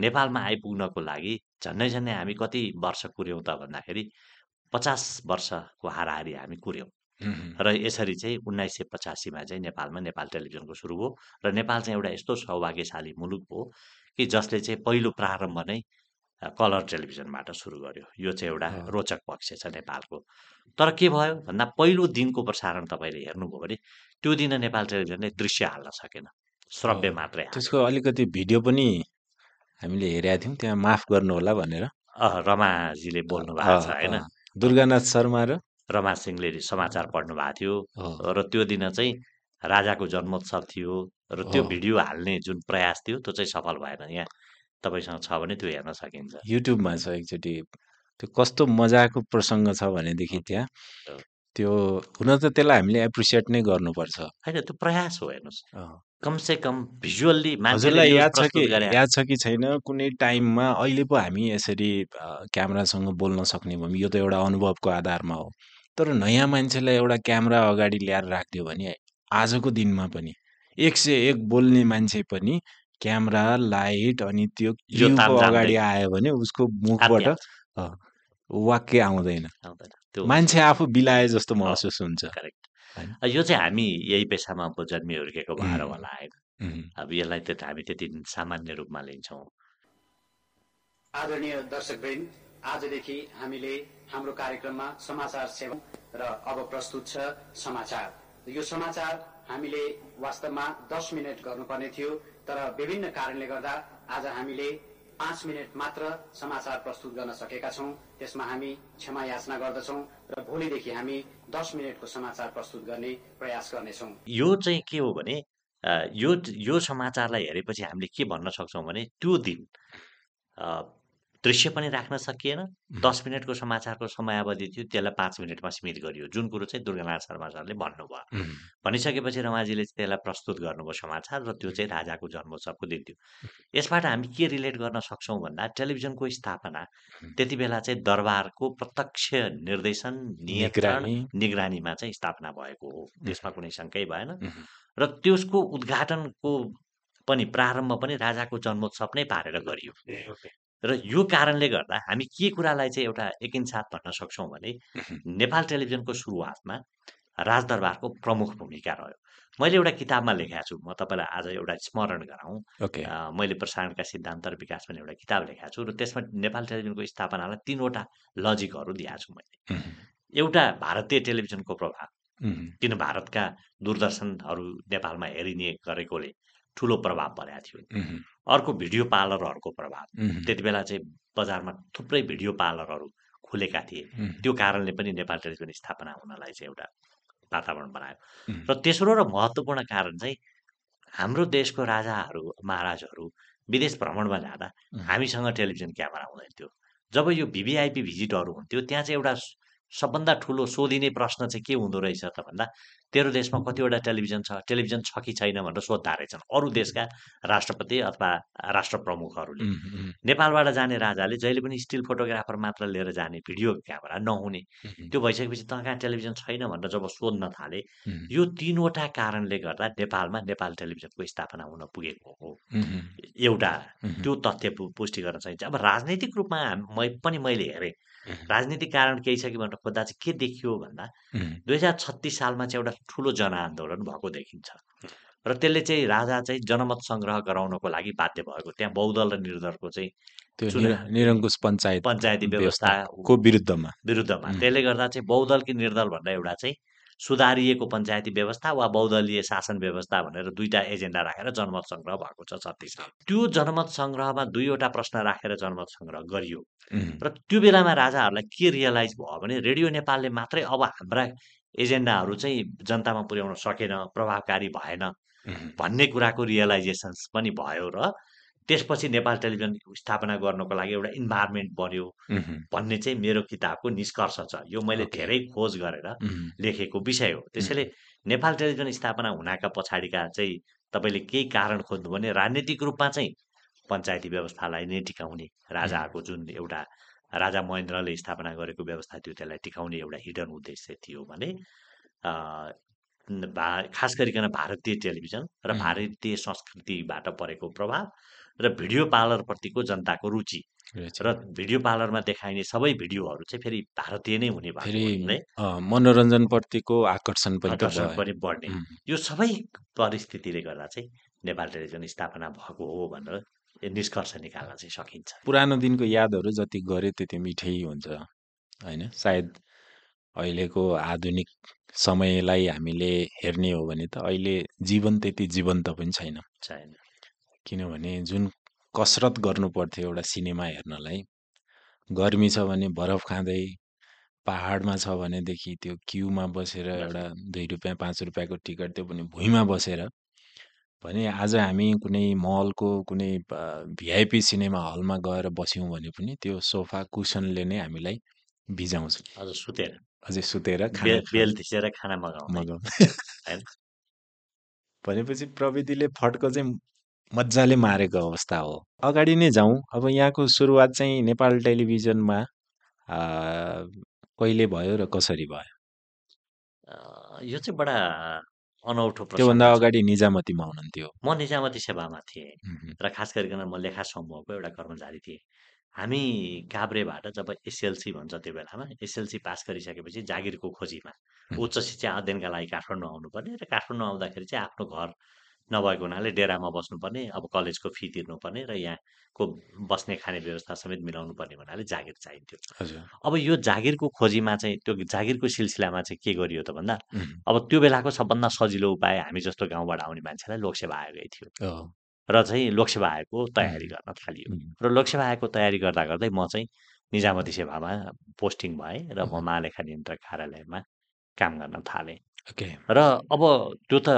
S1: नेपालमा आइपुग्नको लागि झन्डै झन्डै हामी कति वर्ष कुर्यौँ त भन्दाखेरि पचास वर्षको हाराहारी हामी कुर्यौँ। र यसरी चाहिँ उन्नाइस सय पचासीमा चाहिँ नेपालमा नेपाल टेलिभिजनको सुरु भयो र नेपाल चाहिँ एउटा यस्तो सौभाग्यशाली मुलुक हो कि जसले चाहिँ पहिलो प्रारम्भ नै कलर टेलिभिजनबाट सुरु गर्यो। यो चाहिँ एउटा रोचक पक्ष छ नेपालको। तर के भयो? भन्दा पहिलो दिनको प्रसारण तपाईँले हेर्नुभयो भने त्यो दिन नेपाल टेलिभिजनले दृश्य हाल्न सकेन। श्रव्य मात्रै
S2: त्यसको अलिकति भिडियो पनि हामीले हेरेका थियौँ त्यहाँ माफ गर्नु होला भनेर।
S1: अह रमाजीले बोल्नु भएको छ होइन?
S2: दुर्गानाथ शर्मा र
S1: रमा सिंहले समाचार पढ्नु भएको थियो र त्यो दिन चाहिँ राजाको जन्मोत्सव थियो र त्यो भिडियो हाल्ने जुन प्रयास थियो त्यो चाहिँ सफल भएन यहाँ। तपाईँसँग छ भने त्यो हेर्न सकिन्छ।
S2: युट्युबमा छ एकचोटि। त्यो कस्तो मजाको प्रसङ्ग छ भनेदेखि त्यहाँ त्यो हुन त त्यसलाई हामीले एप्रिसिएट नै गर्नुपर्छ।
S1: होइन त्यो प्रयास हो हेर्नुहोस्। कमसे कम भिजुअल्ली
S2: हजुरलाई याद छ कि याद छ कि छैन कुनै टाइममा अहिले पो हामी यसरी क्यामेरासँग बोल्न सक्ने भयौँ यो त एउटा अनुभवको आधारमा हो। तर नयाँ मान्छेलाई एउटा क्यामेरा अगाडि ल्याएर राखिदियो भने आजको दिनमा पनि एक सय एक बोल्ने मान्छे पनि क्यामेरा लाइट अनि त्यो अगाडि आयो भने उसको मुखबाट वाक्य आउँदैन।
S1: आउँदैन। त्यो
S2: मान्छे आफू बिलाए जस्तो महसुस हुन्छ।
S1: यो चाहिँ हामी यही पेसामा अब जन्मिए हुर्केको भएर होला होइन? अब यसलाई त हामी त्यति सामान्य रूपमा लिन्छौँ।
S3: आदरणीय दर्शकवृन्द आजदेखि हामीले हाम्रो कार्यक्रममा समाचार सेवन र अब प्रस्तुत छ समाचार। यो समाचार हामीले वास्तवमा दस मिनट गर्नुपर्ने थियो। तर विभिन्न कारणले गर्दा आज हामीले पाँच मिनट मात्र समाचार प्रस्तुत गर्न सकेका छौं। त्यसमा हामी क्षमा याचना गर्दछौं र भोलिदेखि हामी दस मिनटको समाचार प्रस्तुत गर्ने प्रयास गर्नेछौं।
S1: यो चाहिँ के हो भने यो यो समाचारलाई हेरेपछि हामीले के भन्न सक्छौँ भने त्यो दिन दृश्य पनि राख्न सकिएन। दस मिनटको समाचारको समयावधि थियो त्यसलाई पाँच मिनटमा सीमित गरियो। जुन कुरो चाहिँ दुर्गानाथ शर्मा सरले भन्नुभयो। भनिसकेपछि रमाजीले चाहिँ त्यसलाई प्रस्तुत गर्नुभयो समाचार र त्यो चाहिँ राजाको जन्मोत्सवको दिन थियो। यसबाट हामी के रिलेट गर्न सक्छौँ भन्दा टेलिभिजनको स्थापना त्यति बेला चाहिँ दरबारको प्रत्यक्ष निर्देशन नियन्त्रण
S2: निगरानी।
S1: निगरानीमा चाहिँ स्थापना भएको हो। त्यसमा कुनै शङ्कै भएन। र त्यसको उद्घाटनको पनि प्रारम्भ पनि राजाको जन्मोत्सव नै पारेर गरियो। र यो कारणले गर्दा हामी के कुरालाई चाहिँ एउटा एकिनसाथ भन्न सक्छौँ भने नेपाल टेलिभिजनको सुरुवातमा राजदरबारको प्रमुख भूमिका रह्यो। मैले एउटा किताबमा लेखेको छु म तपाईँलाई आज एउटा स्मरण गराउँ। अ, मैले प्रसारणका सिद्धान्त र विकास भन्ने एउटा किताब लेखेको छु र त्यसमा नेपाल टेलिभिजनको स्थापनालाई तिनवटा लजिकहरू दिएको छु मैले। एउटा भारतीय टेलिभिजनको प्रभाव किन भारतका दूरदर्शनहरू नेपालमा हेरिने गरेकोले ठुलो प्रभाव परेको थियो। अर्को भिडियो पार्लरहरूको प्रभाव। त्यति बेला चाहिँ बजारमा थुप्रै भिडियो पार्लरहरू खुलेका थिए। त्यो कारणले पनि नेपाल टेलिभिजन स्थापना हुनलाई चाहिँ एउटा वातावरण बनायो। र तेस्रो र महत्त्वपूर्ण कारण चाहिँ हाम्रो देशको राजाहरू महाराजहरू विदेश भ्रमणमा जाँदा हामीसँग टेलिभिजन क्यामेरा हुँदैन थियो। जब यो भिभिआइपी भिजिटहरू हुन्थ्यो त्यहाँ चाहिँ एउटा सबभन्दा ठुलो सोधिने प्रश्न चाहिँ के हुँदो रहेछ त भन्दा तेरो देशमा कतिवटा टेलिभिजन छ? टेलिभिजन छ कि छैन भनेर सोद्धा रहेछन् अरू देशका राष्ट्रपति अथवा राष्ट्र प्रमुखहरूले नेपालबाट जाने राजाले जहिले पनि स्टिल फोटोग्राफर मात्र लिएर जाने भिडियो क्यामेरा नहुने। त्यो भइसकेपछि त कहाँ टेलिभिजन छैन भनेर जब सोध्न थाले यो तिनवटा कारणले गर्दा नेपालमा नेपाल टेलिभिजनको स्थापना हुन पुगेको हो। एउटा त्यो तथ्य पुष्टि गर्न चाहिन्छ अब राजनैतिक रूपमा मै पनि मैले हेरेँ। राजनीतिक कारण केही छ कि भनेर खोज्दा चाहिँ के देखियो भन्दा दुई हजार छत्तिस सालमा चाहिँ एउटा ठुलो जनआन्दोलन भएको देखिन्छ। र त्यसले चाहिँ राजा चाहिँ जनमत सङ्ग्रह गराउनको लागि बाध्य भएको। त्यहाँ बहुदल र निर्दलको चाहिँ
S2: निरङ्कुश पञ्चायत
S1: पञ्चायती
S2: व्यवस्था
S1: व्यवस्था
S2: को विरुद्धमा।
S1: विरुद्धमा. त्यसले गर्दा चाहिँ बहुदल कि निर्दल भनेर एउटा चाहिँ सुधारिएको पञ्चायती व्यवस्था वा बहुदलीय शासन व्यवस्था भनेर दुईटा एजेन्डा राखेर जनमत सङ्ग्रह भएको छ छत्तिसमा त्यो जनमत सङ्ग्रहमा दुईवटा प्रश्न राखेर जनमत सङ्ग्रह गरियो। र त्यो बेलामा राजाहरूलाई के रियलाइज भयो भने रेडियो नेपालले मात्रै अब हाम्रा एजेन्डाहरू चाहिँ जनतामा पुर्याउन सकेन प्रभावकारी भएन भन्ने कुराको रियलाइजेसन्स पनि भयो र त्यसपछि नेपाल टेलिभिजन स्थापना गर्नको लागि एउटा इन्भाइरोमेन्ट बन्यो भन्ने चाहिँ मेरो किताबको निष्कर्ष छ। यो मैले. धेरै खोज गरेर लेखेको विषय हो। त्यसैले नेपाल टेलिभिजन स्थापना हुनका पछाडिका चाहिँ तपाईँले केही कारण खोज्नु भने राजनीतिक रूपमा चाहिँ पञ्चायती व्यवस्थालाई नै टिकाउने राजाहरूको जुन एउटा राजा महेन्द्रले स्थापना गरेको व्यवस्था थियो त्यसलाई टिकाउने एउटा हिडन उद्देश्य थियो भने भा खास गरिकन भारतीय टेलिभिजन र. भारतीय संस्कृतिबाट परेको प्रभाव र भिडियो पार्लरप्रतिको जनताको रुचि। र भिडियो पार्लरमा देखाइने सबै भिडियोहरू चाहिँ फेरि भारतीय नै हुने भएको
S2: मनोरञ्जनप्रतिको आकर्षण पनि
S1: बढ्ने यो सबै परिस्थितिले गर्दा चाहिँ नेपाल टेलिभिजन स्थापना भएको हो भनेर निष्कर्ष निकाल्न चाहिँ सकिन्छ।
S2: पुरानो दिनको यादहरू जति गरे त्यति मिठै हुन्छ होइन? सायद अहिलेको आधुनिक समयलाई हामीले हेर्ने हो भने त अहिले जीवन त्यति जीवन्त पनि छैन।
S1: छैन।
S2: किनभने जुन कसरत गर्नु पर्थ्यो एउटा सिनेमा हेर्नलाई गर्मी छ भने बरफ खाँदै पाहाडमा छ भनेदेखि त्यो क्युमा बसेर। एउटा दुई रुपियाँ पाँच रुपियाँको टिकट त्यो पनि भुइँमा बसेर भने आज हामी कुनै मलको कुनै भिआइपी सिनेमा हलमा गएर बस्यौँ भने पनि त्यो सोफा कुसनले नै हामीलाई भिजाउँछ।
S1: अझ सुतेर।
S2: अझै सुतेर खाना
S1: बेल
S2: खान
S1: बेल थिचेर खाना मगाउने
S2: मगाउने।
S1: होइन?
S2: भनेपछि प्रविधिले फड्को चाहिँ मजाले मारेको अवस्था हो। अगाडि नै जाउँ। अब यहाँको सुरुवात चाहिँ नेपाल टेलिभिजनमा कहिले भयो र कसरी भयो?
S1: यो चाहिँ बडा अनौठो
S2: त्योभन्दा। अगाडि निजामतीमा हुनुहुन्थ्यो
S1: म निजामती सेवामा थिएँ र खास गरिकन म लेखा समूहको एउटा कर्मचारी थिएँ हामी काभ्रेबाट जब एसएलसी भन्छ त्यो बेलामा एसएलसी पास गरिसकेपछि जागिरको खोजीमा। उच्च शिक्षा अध्ययनका लागि काठमाडौँ आउनुपर्ने र काठमाडौँ आउँदाखेरि चाहिँ आफ्नो घर नभएको हुनाले डेरामा बस्नुपर्ने अब कलेजको फी तिर्नुपर्ने र यहाँको बस्ने खाने व्यवस्था समेत मिलाउनु पर्ने हुनाले जागिर चाहिन्थ्यो।
S2: हजुर।
S1: अब यो जागिरको खोजीमा चाहिँ त्यो जागिरको सिलसिलामा चाहिँ के गरियो त भन्दा अब त्यो बेलाको सबभन्दा सजिलो उपाय हामी जस्तो गाउँबाट आउने मान्छेलाई लोकसेवा आयोगै थियो। र चाहिँ लोकसेवा आयोगको तयारी गर्न थालियो। र लोकसेवा आयोगको तयारी गर्दा गर्दै म चाहिँ निजामती सेवामा पोस्टिङ भएँ र म महालेखा नियन्त्रक कार्यालयमा काम गर्न थालेँ।
S2: ओके।
S1: र अब त्यो त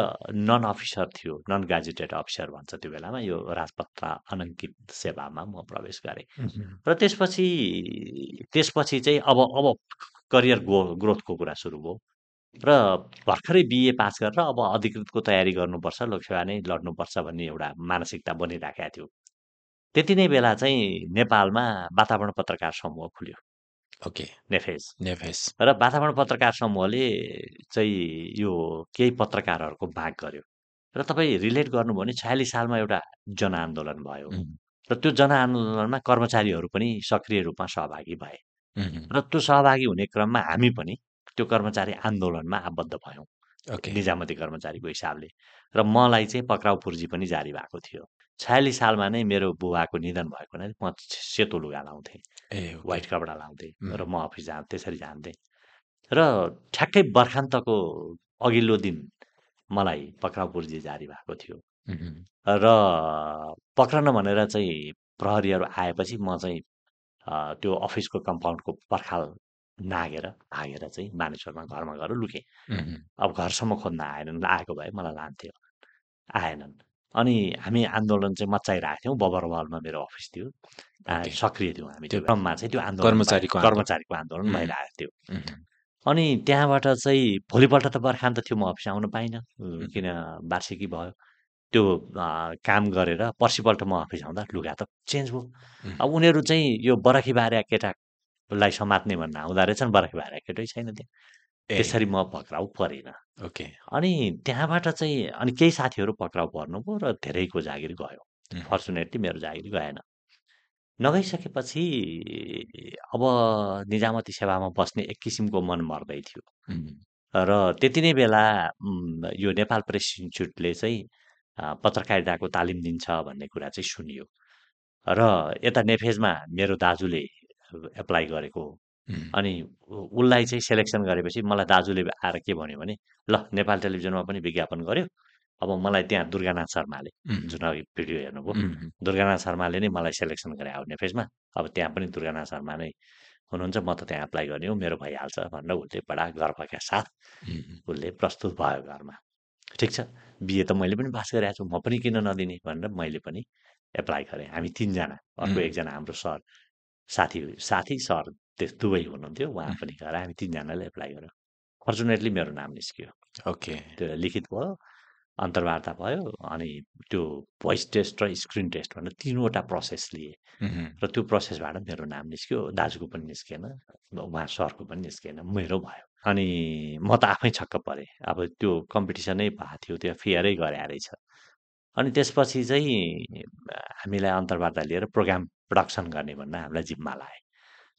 S1: नन अफिसर थियो नन ग्रेजुएटेड अफिसर भन्छ त्यो बेलामा यो राजपत्र अनङ्कित सेवामा म प्रवेश गरेँ। र त्यसपछि त्यसपछि चाहिँ अब अब करियर गो ग्रोथको कुरा सुरु भयो। र भर्खरै बिए पास गरेर अब अधिकृतको तयारी गर्नुपर्छ लोकसेवा नै लड्नुपर्छ भन्ने एउटा मानसिकता बनिराखेको थियो। त्यति नै बेला चाहिँ नेपालमा वातावरण पत्रकार समूह खुल्यो।
S2: ओके।
S1: नेफेज।
S2: नेफेस
S1: र वातावरण पत्रकार समूहले चाहिँ यो केही पत्रकारहरूको माग गर्यो। र तपाईँ रिलेट गर्नुभयो भने छयालिस सालमा एउटा जनआन्दोलन भयो। र त्यो जनआन्दोलनमा कर्मचारीहरू पनि सक्रिय रूपमा सहभागी भए। र त्यो सहभागी हुने क्रममा हामी पनि त्यो कर्मचारी आन्दोलनमा आबद्ध भयौँ।
S2: ओके।
S1: निजामती कर्मचारीको हिसाबले। र मलाई चाहिँ पक्राउ पूर्जी पनि जारी भएको थियो। छयालिस सालमा नै मेरो बुबाको निधन भएको हुनाले म सेतो लुगा लाउँथेँ
S2: ए
S1: वाइट कपडा लाउँथेँ. र म अफिस जाँ त्यसरी जान्थेँ र ठ्याक्कै बर्खान्तको अघिल्लो दिन मलाई पक्राउ पूर्जी जारी भएको थियो र पक्रन भनेर चाहिँ प्रहरीहरू आएपछि म चाहिँ त्यो अफिसको कम्पाउन्डको पर्खाल नागेर भागेर चाहिँ मानेश्वरमा घरमा गएर लुकेँ। अब घरसम्म खोज्न आएनन् आएको भए मलाई लान्थ्यो। आएनन्। अनि हामी आन्दोलन चाहिँ मचाइरहेको थियौँ बबर वालमा मेरो अफिस थियो। सक्रिय थियौँ हामी त्यो क्रममा चाहिँ त्यो आन्दोलन
S2: कर्मचारीको।
S1: कर्मचारीको आन्दोलन भइरहेको थियो। अनि त्यहाँबाट चाहिँ भोलिपल्ट त बर्खान्त थियो म अफिस आउन पाइनँ। किन वार्षिकी भयो। त्यो काम गरेर पर्सिपल्ट म अफिस आउँदा लुगा त चेन्ज भयो। अब उनीहरू चाहिँ यो बरखी बारे केटालाई समात्ने भन्न आउँदो रहेछन् बरखी बारे केटै छैन त्यहाँ। त्यसरी म पक्राउ परिनँ।
S2: ओके।
S1: अनि त्यहाँबाट चाहिँ अनि केही साथीहरू पक्राउ पर्नुभयो र धेरैको जागिर गयो। फर्चुनेटली मेरो जागिर गएन। नगइसकेपछि अब निजामती सेवामा बस्ने एक किसिमको मन मर्दै थियो। र त्यति नै बेला यो नेपाल प्रेस इन्स्टिच्युटले चाहिँ पत्रकारिताको तालिम दिन्छ भन्ने कुरा चाहिँ सुनियो। र यता नेफेजमा मेरो दाजुले एप्लाई गरेको अनि उसलाई चाहिँ सेलेक्सन गरेपछि मलाई दाजुले आएर के भन्यो भने ल नेपाल टेलिभिजनमा पनि विज्ञापन गर्यो। अब मलाई त्यहाँ दुर्गानाथ शर्माले जुन अघि भिडियो हेर्नुभयो। दुर्गानाथ शर्माले नै मलाई सेलेक्सन गरे आउने फेजमा। अब त्यहाँ पनि दुर्गानाथ शर्मा नै हुनुहुन्छ। म त त्यहाँ एप्लाई गर्ने हो। मेरो भइहाल्छ भनेर उसले बडा गर्वका साथ उसले प्रस्तुत भयो घरमा। ठिक छ। बिए त मैले पनि पास गरेको छु म पनि किन नदिने भनेर मैले पनि एप्लाई गरेँ। हामी तिनजना। अर्को. एकजना हाम्रो सर साथी साथी सर त्यस दुबई हुनुहुन्थ्यो उहाँ. पनि गएर हामी तिनजनाले एप्लाई गऱ्यौँ फर्चुनेटली मेरो नाम निस्क्यो
S2: ओके
S1: त्यो लिखित भयो अन्तर्वार्ता भयो अनि त्यो भोइस टेस्ट र स्क्रिन टेस्ट भनेर तिनवटा प्रोसेस लिए र त्यो प्रोसेसबाट मेरो नाम निस्क्यो दाजुको पनि निस्केन उहाँ सरको पनि निस्केन मेरो भयो अनि म त आफै छक्क परेँ अब त्यो कम्पिटिसनै भएको थियो त्यो फेयरै गरे रहेछ अनि त्यसपछि चाहिँ हामीलाई अन्तर्वार्ता लिएर प्रोग्राम प्रडक्सन गर्ने भन्न हामीलाई जिम्मा लाए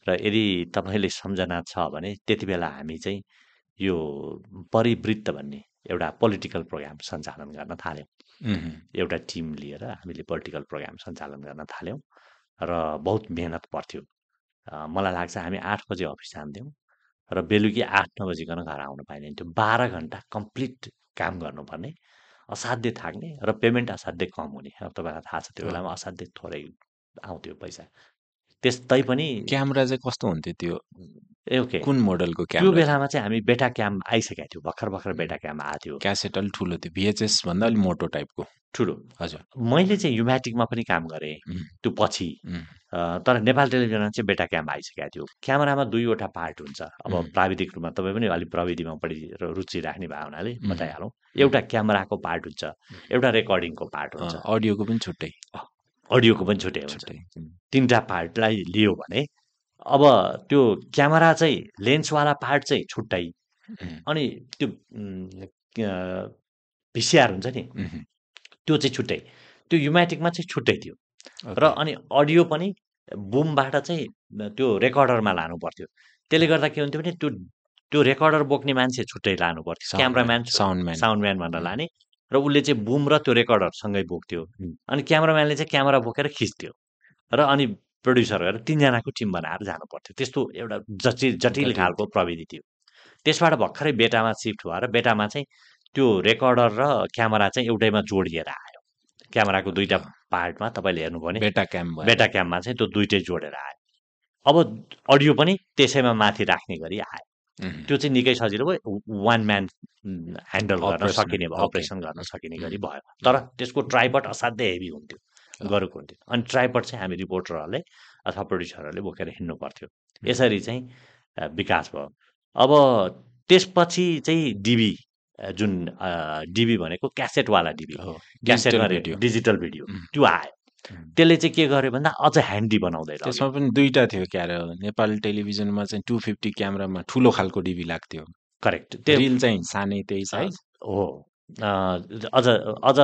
S1: र यदि तपाईँले सम्झना छ भने त्यति बेला हामी चाहिँ यो परिवृत्त भन्ने एउटा पोलिटिकल प्रोग्राम सञ्चालन गर्न थाल्यौँ। एउटा टिम लिएर हामीले पोलिटिकल प्रोग्राम सञ्चालन गर्न थाल्यौँ र बहुत मेहनत पर्थ्यो। मलाई लाग्छ हामी आठ बजे अफिस जान्थ्यौँ र बेलुकी आठ नौ बजीकन घर आउनु पाइने थियो बाह्र घन्टा कम्प्लिट काम गर्नुपर्ने असाध्य थाक्ने र पेमेन्ट असाध्यै कम हुने। अब तपाईँलाई थाहा छ त्यो। बेलामा असाध्यै थोरै आउँथ्यो पैसा। त्यस्तै पनि
S2: क्यामेरा चाहिँ कस्तो हुन्थ्यो त्यो?
S1: ए ओके।
S2: कुन मोडलको
S1: त्यो
S2: क्यामेरा?
S1: बेलामा चाहिँ हामी बेटा क्याम आइसकेको थियो भर्खर भर्खर बेटा क्याम आएको थियो।
S2: क्यासेट अलिक ठुलो थियो भिएचएस भन्दा अलिक मोटो टाइपको।
S1: ठुलो।
S2: हजुर।
S1: मैले चाहिँ युम्याटिकमा पनि काम गरेँ त्यो पछि। तर नेपाल टेलिभिजनमा चाहिँ बेटा क्याम आइसकेको थियो। क्यामेरामा दुईवटा पार्ट हुन्छ। अब. प्राविधिक रूपमा तपाईँ पनि अलिक प्रविधिमा बढी रुचि राख्ने भयो हुनाले. बताइहालौँ। एउटा क्यामेराको पार्ट हुन्छ एउटा रेकर्डिङको पार्ट हुन्छ।
S2: अडियोको पनि छुट्टै।
S1: अडियोको पनि छुट्टै हुन्छ। तिनवटा पार्टलाई लियो भने अब त्यो क्यामेरा चाहिँ लेन्सवाला पार्ट चाहिँ छुट्टै। अनि त्यो भिसिआर हुन्छ नि त्यो चाहिँ छुट्टै। त्यो युम्याटिकमा चाहिँ छुट्टै थियो। र अनि अडियो पनि बुमबाट चाहिँ त्यो रेकर्डरमा लानु पर्थ्यो त्यसले गर्दा के हुन्थ्यो भने त्यो त्यो रेकर्डर बोक्ने मान्छे छुट्टै लानु पर्थ्यो क्यामराम्यान
S2: साउन्डम्यान।
S1: साउन्डम्यान भनेर लाने। र उसले चाहिँ बुम र त्यो रेकर्डर सँगै बोक्थ्यो. अनि क्यामराम्यानले चाहिँ क्यामेरा बोकेर खिच्थ्यो। र अनि प्रड्युसर गरेर तिनजनाको टिम बनाएर जानु पर्थ्यो त्यस्तो एउटा जटिल जटिल खालको प्रविधि थियो। त्यसबाट भर्खरै बेटामा सिफ्ट भएर बेटामा चाहिँ त्यो रेकर्डर र क्यामेरा चाहिँ एउटैमा जोडिएर आयो। क्यामेराको दुईवटा पार्टमा तपाईँले हेर्नुभयो भने
S2: बेटा क्याम
S1: बेटा क्याममा चाहिँ त्यो दुइटै जोडेर आयो। अब अडियो पनि त्यसैमा माथि राख्ने गरी आयो। त्यो चाहिँ निकै सजिलो भयो। वान म्यान ह्यान्डल गर्न सकिने भयो। अपरेसन गर्न सकिने गरी भयो। तर त्यसको ट्राइपट असाध्यै हेभी हुन्थ्यो। गरुको हुन्थ्यो। अनि ट्राइपट चाहिँ हामी रिपोर्टरहरूले अथवा प्रड्युसरहरूले बोकेर हिँड्नु पर्थ्यो। यसरी चाहिँ विकास भयो। अब त्यसपछि चाहिँ डिबी जुन डिबी भनेको क्यासेटवाला डिबी
S2: हो।
S1: क्यासेटमा
S2: डिजिटल भिडियो।
S1: Digital video.
S2: उम्,
S1: त्यो आयो. त्यसले चाहिँ के गर्यो भन्दा अझ ह्यान्डी बनाउँदै
S2: त्यसमा पनि दुईटा थियो क्यारे नेपाल टेलिभिजनमा चाहिँ टु फिफ्टी क्यामेरामा ठुलो खालको डिबी लाग्थ्यो।
S1: करेक्ट त्यो
S2: रिल चाहिँ सानै त्यही साइज
S1: हो। अझ अझ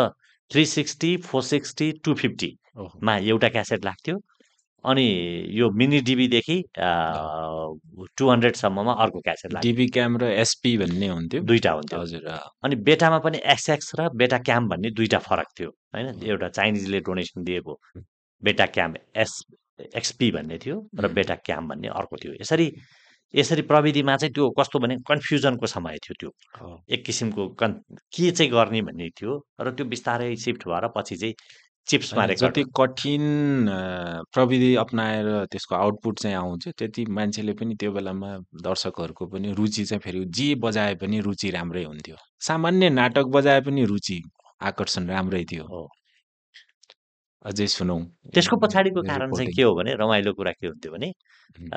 S1: three sixty four sixty two फिफ्टीमा एउटा क्यासेट लाग्थ्यो। अनि यो मिनी डिबीदेखि टु हन्ड्रेडसम्ममा अर्को क्यासेट
S2: डिबी क्याम र एसपी भन्ने हुन्थ्यो?
S1: दुईवटा हुन्थ्यो।
S2: हजुर
S1: अनि बेटामा पनि एक्सएक्स र बेटा क्याम भन्ने दुईवटा फरक थियो होइन? एउटा चाइनिजले डोनेसन दिएको बेटा क्याम एस एक्सपी भन्ने थियो र बेटा क्याम भन्ने अर्को थियो। यसरी यसरी प्रविधिमा चाहिँ त्यो कस्तो भने कन्फ्युजनको समय थियो त्यो। एक किसिमको कन् के चाहिँ गर्ने भन्ने थियो र त्यो बिस्तारै सिफ्ट भएर पछि चाहिँ चिप्समा
S2: होइन
S1: रेकर्ड
S2: जति कठिन प्रविधि अप्नाएर त्यसको आउटपुट चाहिँ आउँछ त्यति मान्छेले पनि त्यो बेलामा दर्शकहरूको पनि रुचि चाहिँ फेरि जे बजाए पनि रुचि राम्रै हुन्थ्यो। सामान्य नाटक बजाए पनि रुचि आकर्षण राम्रै थियो। अझै सुनौ
S1: त्यसको पछाडिको कारण चाहिँ के हो भने रमाइलो कुरा के हुन्थ्यो भने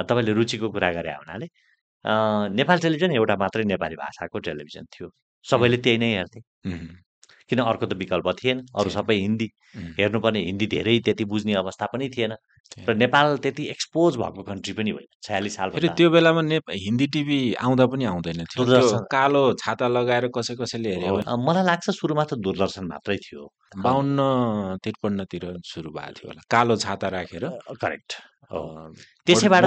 S1: तपाईँले रुचिको कुरा गरे हुनाले नेपाल टेलिभिजन एउटा मात्रै नेपाली भाषाको टेलिभिजन थियो। सबैले त्यही नै हेर्थे। किन अर्को त विकल्प थिएन। अरू। सबै हिन्दी हेर्नुपर्ने हिन्दी धेरै त्यति बुझ्ने अवस्था पनि थिएन। र नेपाल त्यति एक्सपोज भएको कन्ट्री पनि होइन छयालिस
S2: फेरि
S1: सालभन्दा
S2: त्यो बेलामा ने हिन्दी टिभी आउँदा पनि आउँदैन थियो। कालो छाता लगाएर कसै कसैले हेऱ्यो
S1: मलाई लाग्छ सुरुमा त दूरदर्शन मात्रै थियो।
S2: बाहन्न त्रिपन्नतिर सुरु भएको थियो होला। कालो छाता राखेर।
S1: करेक्ट त्यसैबाट